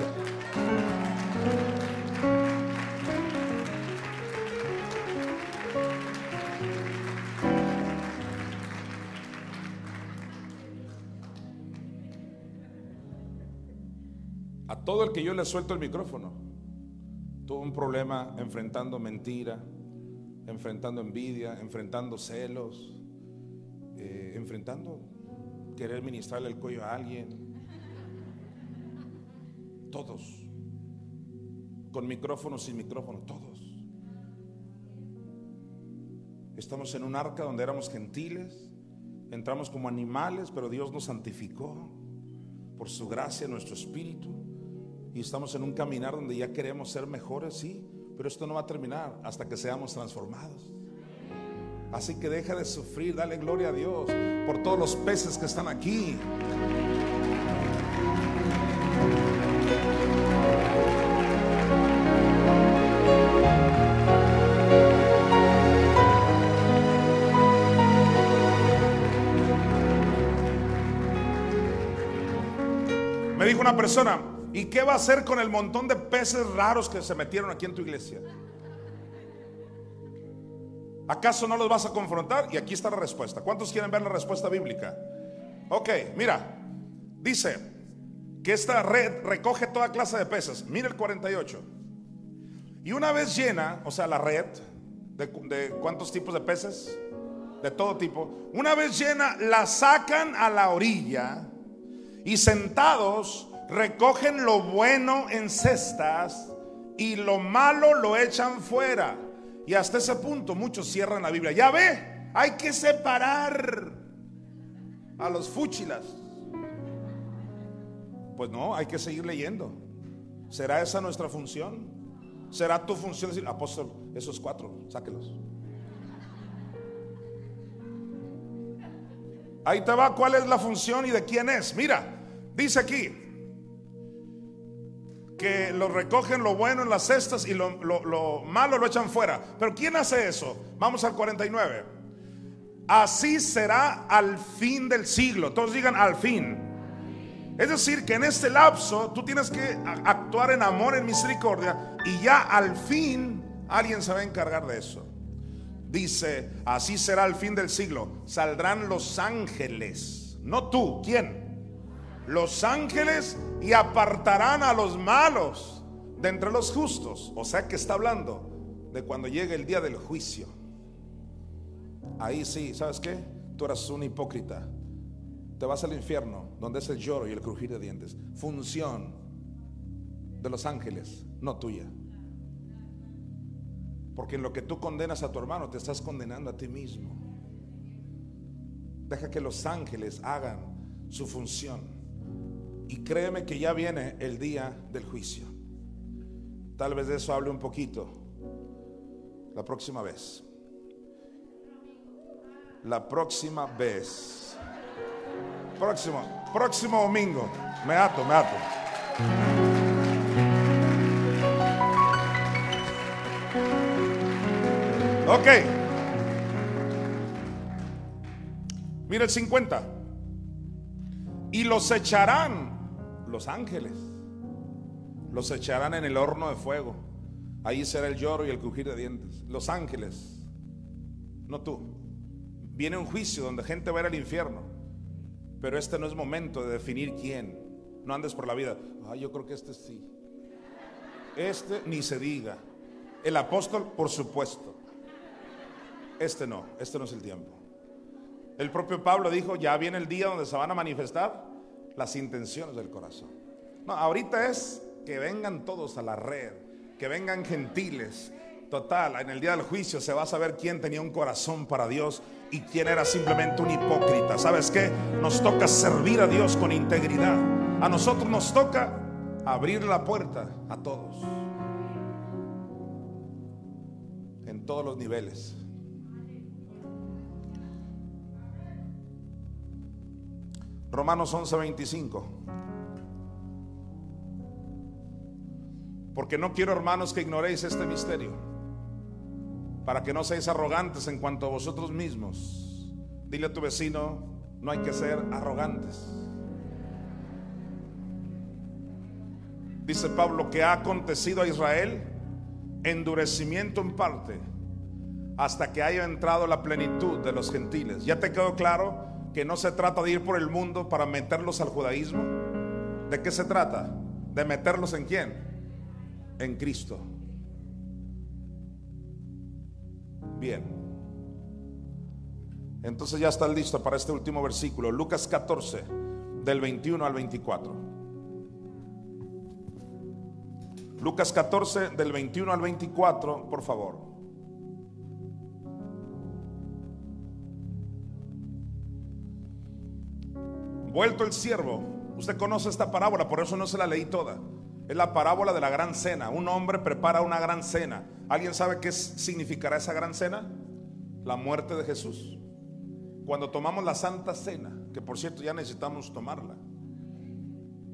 Todo el que yo le suelto el micrófono, tuvo un problema enfrentando mentira, enfrentando envidia, enfrentando celos, eh, enfrentando querer ministrarle el cuello a alguien. Todos. Con micrófono, sin micrófono, todos. Estamos en un arca donde éramos gentiles, entramos como animales, pero Dios nos santificó por su gracia, nuestro espíritu. Y estamos en un caminar donde ya queremos ser mejores, sí, pero esto no va a terminar hasta que seamos transformados. Así que deja de sufrir, dale gloria a Dios por todos los peces que están aquí. Me dijo una persona, ¿y qué va a hacer con el montón de peces raros que se metieron aquí en tu iglesia? ¿Acaso no los vas a confrontar? Y aquí está la respuesta. ¿Cuántos quieren ver la respuesta bíblica? Ok, mira, dice que esta red recoge toda clase de peces. Mira el 48. Y una vez llena, o sea, la red, de, de cuántos tipos de peces? De todo tipo. Una vez llena, la sacan a la orilla y sentados recogen lo bueno en cestas y lo malo lo echan fuera. Y hasta ese punto muchos cierran la Biblia. Ya ve, hay que separar a los fúchilas. Pues no, hay que seguir leyendo. ¿Será esa nuestra función? ¿Será tu función decir, apóstol, esos cuatro, sáquelos? Ahí te va cuál es la función y de quién es. Mira, dice aquí que lo recogen lo bueno en las cestas y lo, lo- lo malo lo echan fuera. Pero ¿quién hace eso? Vamos al 49. Así será al fin del siglo. Todos digan al fin. Es decir, que en este lapso tú tienes que actuar en amor, en misericordia, y ya al fin alguien se va a encargar de eso. Dice, así será al fin del siglo. Saldrán los ángeles, no tú, ¿quién? Los ángeles y apartarán a los malos de entre los justos. O sea que está hablando de cuando llegue el día del juicio. Ahí sí, ¿sabes qué? Tú eras un hipócrita. Te vas al infierno, donde es el lloro y el crujir de dientes. Función de los ángeles, no tuya. Porque en lo que tú condenas a tu hermano, te estás condenando a ti mismo. Deja que los ángeles hagan su función. Y créeme que ya viene el día del juicio. Tal vez de eso hable un poquito la próxima vez. La próxima vez. Próximo, próximo domingo. Me ato, me ato. Ok. Mira el 50. Y los echarán los ángeles. Los echarán en el horno de fuego. Ahí será el lloro y el crujir de dientes. Los ángeles, no tú. Viene un juicio donde gente va a ir al infierno. Pero este no es momento de definir quién. No andes por la vida. Ah, yo creo que este sí. Este ni se diga. El apóstol, por supuesto. Este no, este no es el tiempo. El propio Pablo dijo, ya viene el día donde se van a manifestar las intenciones del corazón. No, ahorita es que vengan todos a la red, que vengan gentiles. Total, en el día del juicio se va a saber quién tenía un corazón para Dios y quién era simplemente un hipócrita. ¿Sabes qué? Nos toca servir a Dios con integridad. A nosotros nos toca abrir la puerta a todos. En todos los niveles. Romanos 11:25. Porque no quiero, hermanos, que ignoréis este misterio, para que no seáis arrogantes en cuanto a vosotros mismos. Dile a tu vecino, no hay que ser arrogantes. Dice Pablo que ha acontecido a Israel endurecimiento en parte hasta que haya entrado la plenitud de los gentiles. ¿Ya te quedó claro? Que no se trata de ir por el mundo para meterlos al judaísmo. ¿De qué se trata? De meterlos en quién? En Cristo. Bien. Entonces ya está listo para este último versículo, Lucas 14, del 21 al 24. Lucas 14, del 21 al 24, por favor. Vuelto el siervo. Usted conoce esta parábola, por eso no se la leí toda. Es la parábola de la gran cena. Un hombre prepara una gran cena. ¿Alguien sabe qué significará esa gran cena? La muerte de Jesús. Cuando tomamos la santa cena, que por cierto ya necesitamos tomarla,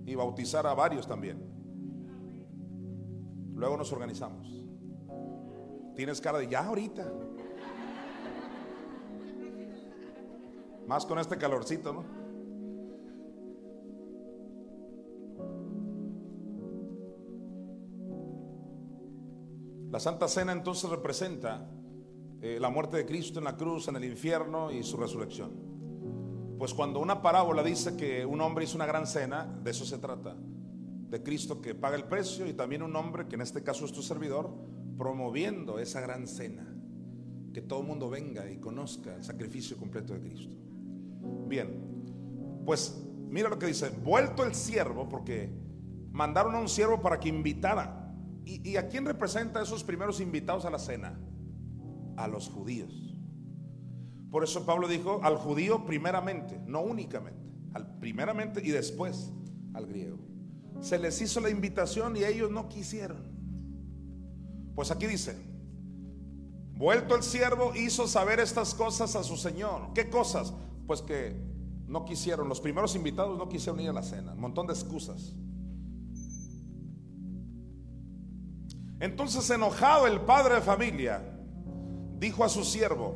y bautizar a varios también. Luego nos organizamos. Tienes cara de ya ahorita. Más con este calorcito, ¿no? La Santa Cena entonces representa eh, la muerte de Cristo en la cruz, en el infierno y su resurrección. Pues cuando una parábola dice que un hombre hizo una gran cena, de eso se trata. De Cristo que paga el precio y también un hombre, que en este caso es tu servidor, promoviendo esa gran cena. Que todo el mundo venga y conozca el sacrificio completo de Cristo. Bien, pues mira lo que dice, vuelto el siervo, porque mandaron a un siervo para que invitara ¿Y, a quién representa esos primeros invitados a la cena? A los judíos. Por eso Pablo dijo al judío primeramente, no únicamente, al primeramente y después al griego. Se les hizo la invitación y ellos no quisieron. Pues aquí dice, vuelto el siervo hizo saber estas cosas a su señor. ¿Qué cosas? Pues que no quisieron, los primeros invitados no quisieron ir a la cena, un montón de excusas. Entonces enojado el padre de familia dijo a su siervo,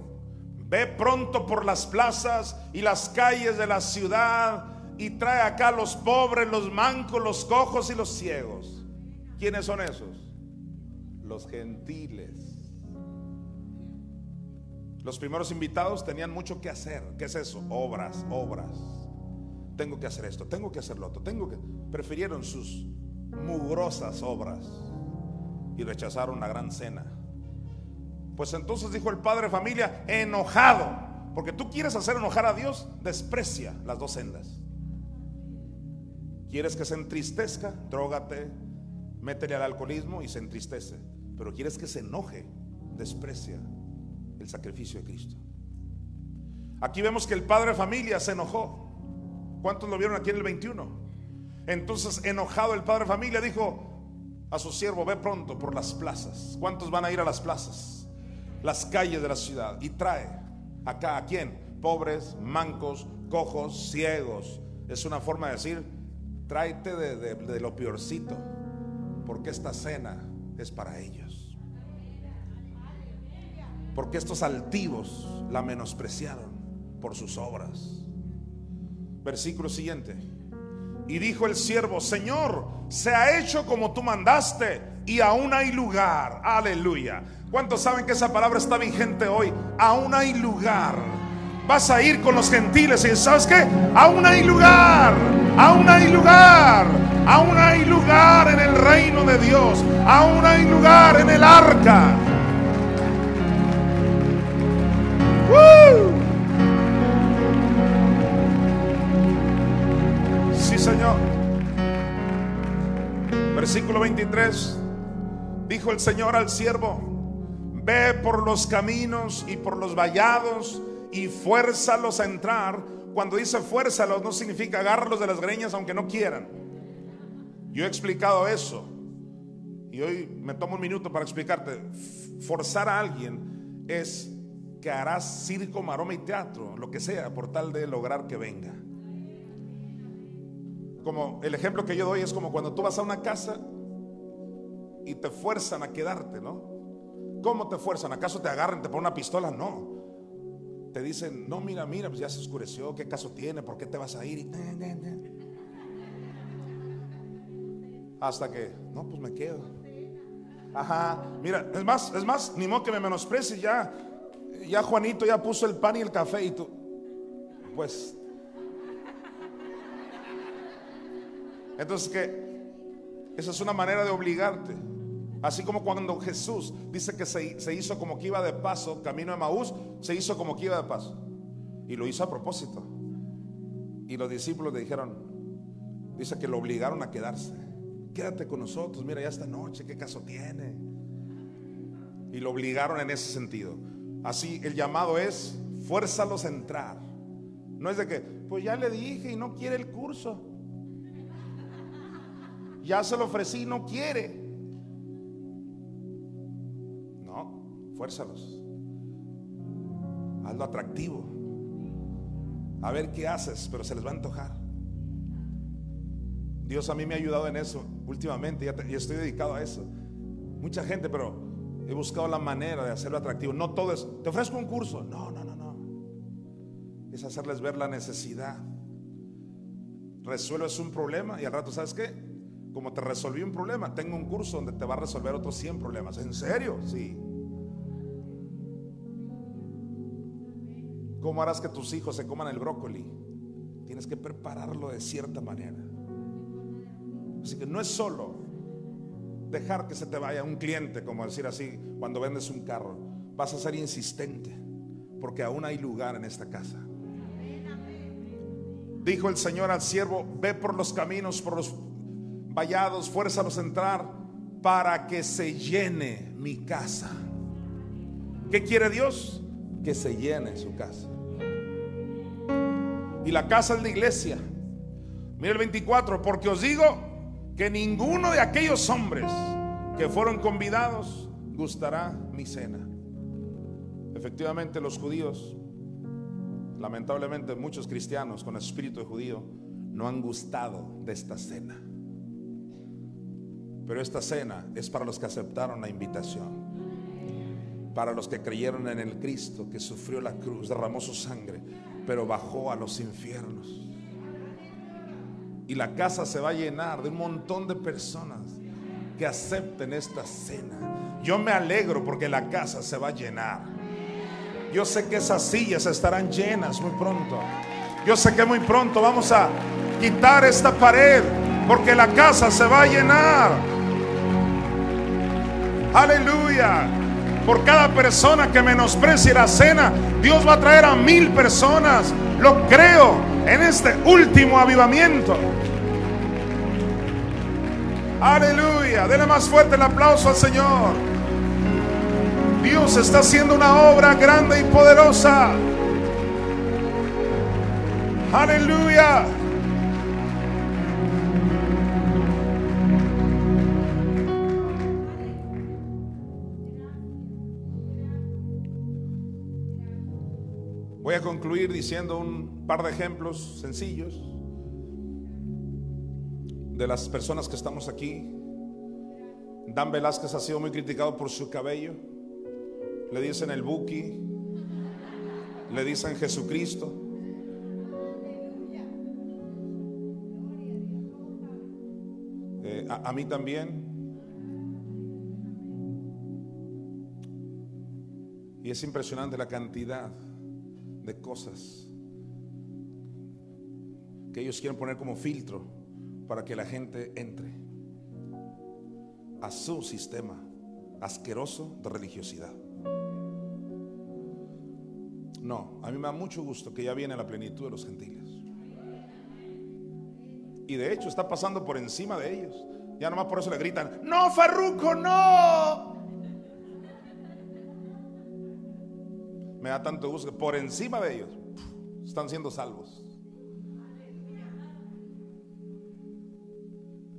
ve pronto por las plazas y las calles de la ciudad y trae acá los pobres, los mancos, los cojos y los ciegos. ¿Quiénes son esos? Los gentiles. Los primeros invitados tenían mucho que hacer. ¿Qué es eso? Obras, obras. Tengo que hacer esto, tengo que hacer lo otro, tengo que... Prefirieron sus mugrosas obras y rechazaron la gran cena. Pues entonces dijo el padre de familia, enojado, porque tú quieres hacer enojar a Dios, desprecia las dos sendas. ¿Quieres que se entristezca? Drógate, métele al alcoholismo y se entristece. Pero quieres que se enoje, desprecia el sacrificio de Cristo. Aquí vemos que el padre de familia se enojó. ¿Cuántos lo vieron aquí en el 21? Entonces, enojado el padre de familia dijo, a su siervo, ve pronto por las plazas. ¿Cuántos van a ir a las plazas? Las calles de la ciudad. Y trae acá a quién? Pobres, mancos, cojos, ciegos. Es una forma de decir, tráete de, lo peorcito, porque esta cena es para ellos. Porque estos altivos la menospreciaron. por sus obras. Versículo siguiente. Y dijo el siervo, Señor, se ha hecho como tú mandaste y aún hay lugar. Aleluya. ¿Cuántos saben que esa palabra está vigente hoy? Aún hay lugar. Vas a ir con los gentiles y ¿sabes qué? Aún hay lugar. Aún hay lugar. Aún hay lugar en el reino de Dios. Aún hay lugar en el arca. Versículo 23. Dijo el Señor al siervo, ve por los caminos y por los vallados y fuérzalos a entrar. Cuando dice fuérzalos no significa agarrarlos de las greñas aunque no quieran. Yo he explicado eso. Y hoy me tomo un minuto para explicarte. Forzar a alguien es que harás circo, maroma y teatro, lo que sea, por tal de lograr que venga. Como el ejemplo que yo doy es como cuando tú vas a una casa y te fuerzan a quedarte, ¿no? ¿Cómo te fuerzan? ¿Acaso te agarran, te ponen una pistola? No. Te dicen, no, mira, mira, pues ya se oscureció, ¿qué caso tiene? ¿Por qué te vas a ir? Hasta que, no, pues me quedo. Ajá, mira, es más, es más, ni modo que me menosprecies, ya, ya Juanito ya puso el pan y el café y tú, pues. Entonces, que Esa es una manera de obligarte. Así como cuando Jesús dice que se, hizo como que iba de paso, camino de Maús, se hizo como que iba de paso. Y lo hizo a propósito. Y los discípulos le dijeron, dice que lo obligaron a quedarse. Quédate con nosotros, mira ya esta noche, ¿qué caso tiene? Y lo obligaron en ese sentido. Así el llamado es, fuérzalos a entrar. No es de que, pues ya le dije y no quiere el curso. Ya se lo ofrecí y no quiere. fuérzalos. Hazlo atractivo. A ver qué haces, pero se les va a antojar. Dios a mí me ha ayudado en eso últimamente, ya, estoy dedicado a eso. Mucha gente, pero he buscado la manera de hacerlo atractivo. No todo es, te ofrezco un curso. No, no, no, no. Es hacerles ver la necesidad. Resuelves un problema y al rato, ¿sabes qué? Como te resolví un problema, tengo un curso donde te va a resolver otros 100 problemas. ¿En serio? Sí. ¿Cómo harás que tus hijos se coman el brócoli? Tienes que prepararlo de cierta manera. Así que no es solo dejar que se te vaya un cliente, como decir así, cuando vendes un carro. Vas a ser insistente, porque aún hay lugar en esta casa. Dijo el Señor al siervo, ve por los caminos, por los vallados, fuérzalos a entrar para que se llene mi casa. ¿Qué quiere Dios? que se llene su casa. Y la casa es la iglesia. Mira el 24, porque os digo que ninguno de aquellos hombres que fueron convidados gustará mi cena. Efectivamente los judíos, lamentablemente muchos cristianos con espíritu judío, no han gustado de esta cena. Pero esta cena es para los que aceptaron la invitación para los que creyeron en el Cristo que sufrió la cruz, derramó su sangre, pero bajó a los infiernos. Y la casa se va a llenar de un montón de personas que acepten esta cena. Yo me alegro porque la casa se va a llenar. Yo sé que esas sillas estarán llenas muy pronto. Yo sé que muy pronto vamos a quitar esta pared porque la casa se va a llenar. Aleluya. Por cada persona que menosprecie la cena, Dios va a traer a mil personas. Lo creo en este último avivamiento. Aleluya. Dele más fuerte el aplauso al Señor. Dios está haciendo una obra grande y poderosa. Aleluya. Voy a concluir diciendo un par de ejemplos sencillos de las personas que estamos aquí. Dan Velázquez ha sido muy criticado por su cabello. Le dicen el buki. le dicen Jesucristo. Eh, a, a mí también. Y es impresionante la cantidad de cosas que ellos quieren poner como filtro para que la gente entre a su sistema asqueroso de religiosidad. No, a mí me da mucho gusto que ya viene la plenitud de los gentiles. Y de hecho está pasando por encima de ellos. Ya nomás por eso le gritan, no, Farruco, no. Me da tanto gusto que por encima de ellos están siendo salvos.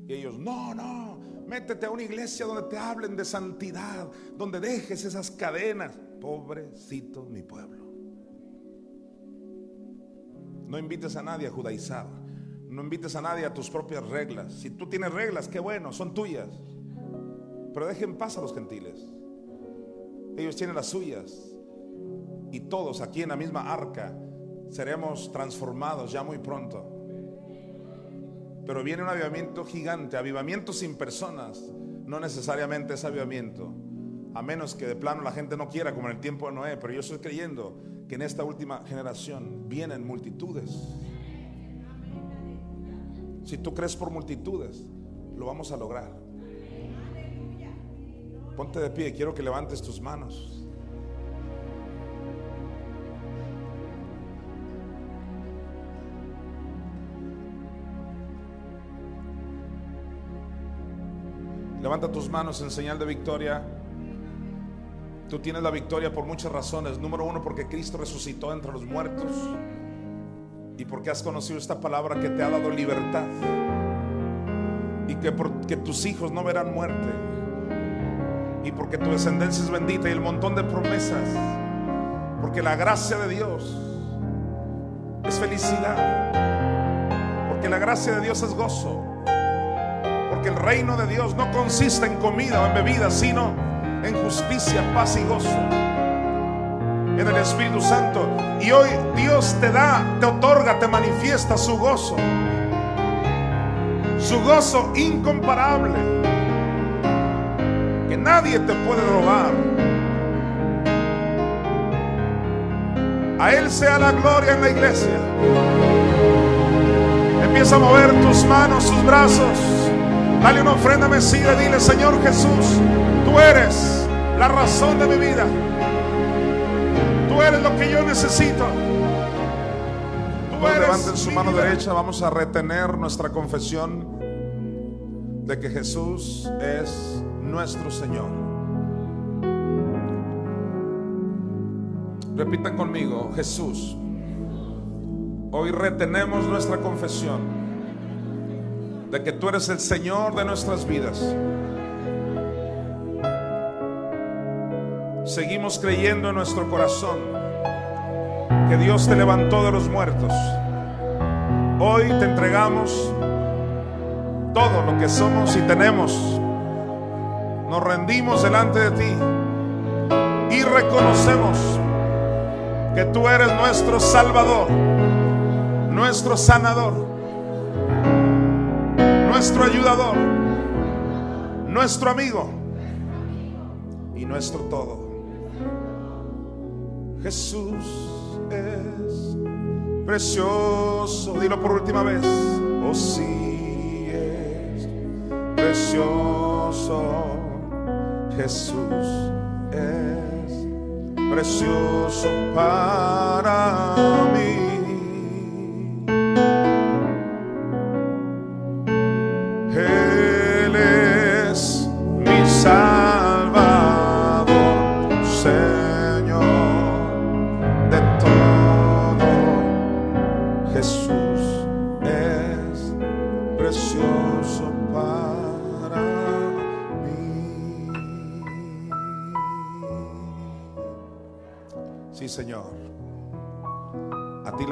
Y ellos, no, no, métete a una iglesia donde te hablen de santidad, donde dejes esas cadenas. Pobrecito mi pueblo. No invites a nadie a judaizar. No invites a nadie a tus propias reglas. Si tú tienes reglas, qué bueno, son tuyas. Pero dejen paz a los gentiles. Ellos tienen las suyas. Y todos aquí en la misma arca seremos transformados ya muy pronto. Pero viene un avivamiento gigante, avivamiento sin personas. No necesariamente es avivamiento. A menos que de plano la gente no quiera, como en el tiempo de Noé. Pero yo estoy creyendo que en esta última generación vienen multitudes. Si tú crees por multitudes, lo vamos a lograr. Ponte de pie, quiero que levantes tus manos. Levanta tus manos en señal de victoria. Tú tienes la victoria por muchas razones. Número uno, porque Cristo resucitó entre los muertos. Y porque has conocido esta palabra que te ha dado libertad. Y que porque tus hijos no verán muerte. Y porque tu descendencia es bendita y el montón de promesas. Porque la gracia de Dios es felicidad. Porque la gracia de Dios es gozo. Porque el reino de Dios no consiste en comida o en bebida, sino en justicia, paz y gozo. En el Espíritu Santo. Y hoy Dios te da, te otorga, te manifiesta su gozo. Su gozo incomparable. Que nadie te puede robar. A Él sea la gloria en la iglesia. Empieza a mover tus manos, tus brazos. Dale una ofrenda mesida. Dile, Señor Jesús, tú eres la razón de mi vida. Tú eres lo que yo necesito. Tú eres levanten su mano derecha. Vamos a retener nuestra confesión de que Jesús es nuestro Señor. Repitan conmigo, Jesús. Hoy retenemos nuestra confesión de que tú eres el Señor de nuestras vidas. Seguimos creyendo en nuestro corazón que Dios te levantó de los muertos. Hoy te entregamos todo lo que somos y tenemos. Nos rendimos delante de ti y reconocemos que tú eres nuestro Salvador, nuestro sanador nuestro ayudador, nuestro amigo y nuestro todo. Jesús es precioso, dilo por última vez, oh sí es precioso. Jesús es precioso para mí.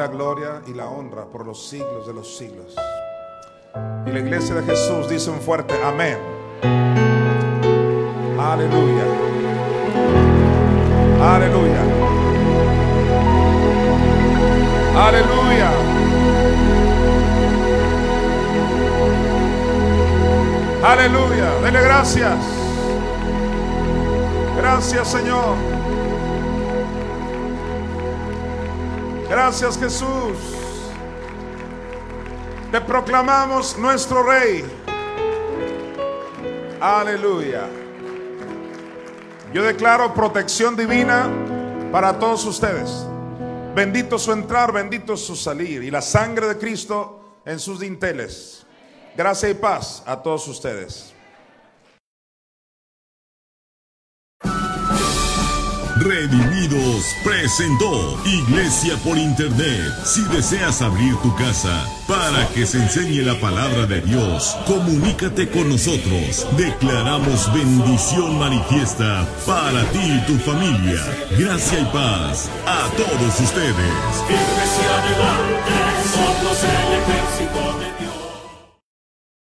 Gloria y la honra por los siglos de los siglos. Y la iglesia de Jesús dice un fuerte amén. Aleluya. Aleluya. Aleluya. Aleluya. Dele gracias. Gracias Señor. Gracias Jesús. Te proclamamos nuestro Rey. Aleluya. Yo declaro protección divina para todos ustedes. Bendito su entrar, bendito su salir. Y la sangre de Cristo en sus dinteles. Gracia y paz a todos ustedes. Redimidos presentó Iglesia por Internet. Si deseas abrir tu casa para que se enseñe la palabra de Dios, comunícate con nosotros. Declaramos bendición manifiesta para ti y tu familia. Gracia y paz a todos ustedes.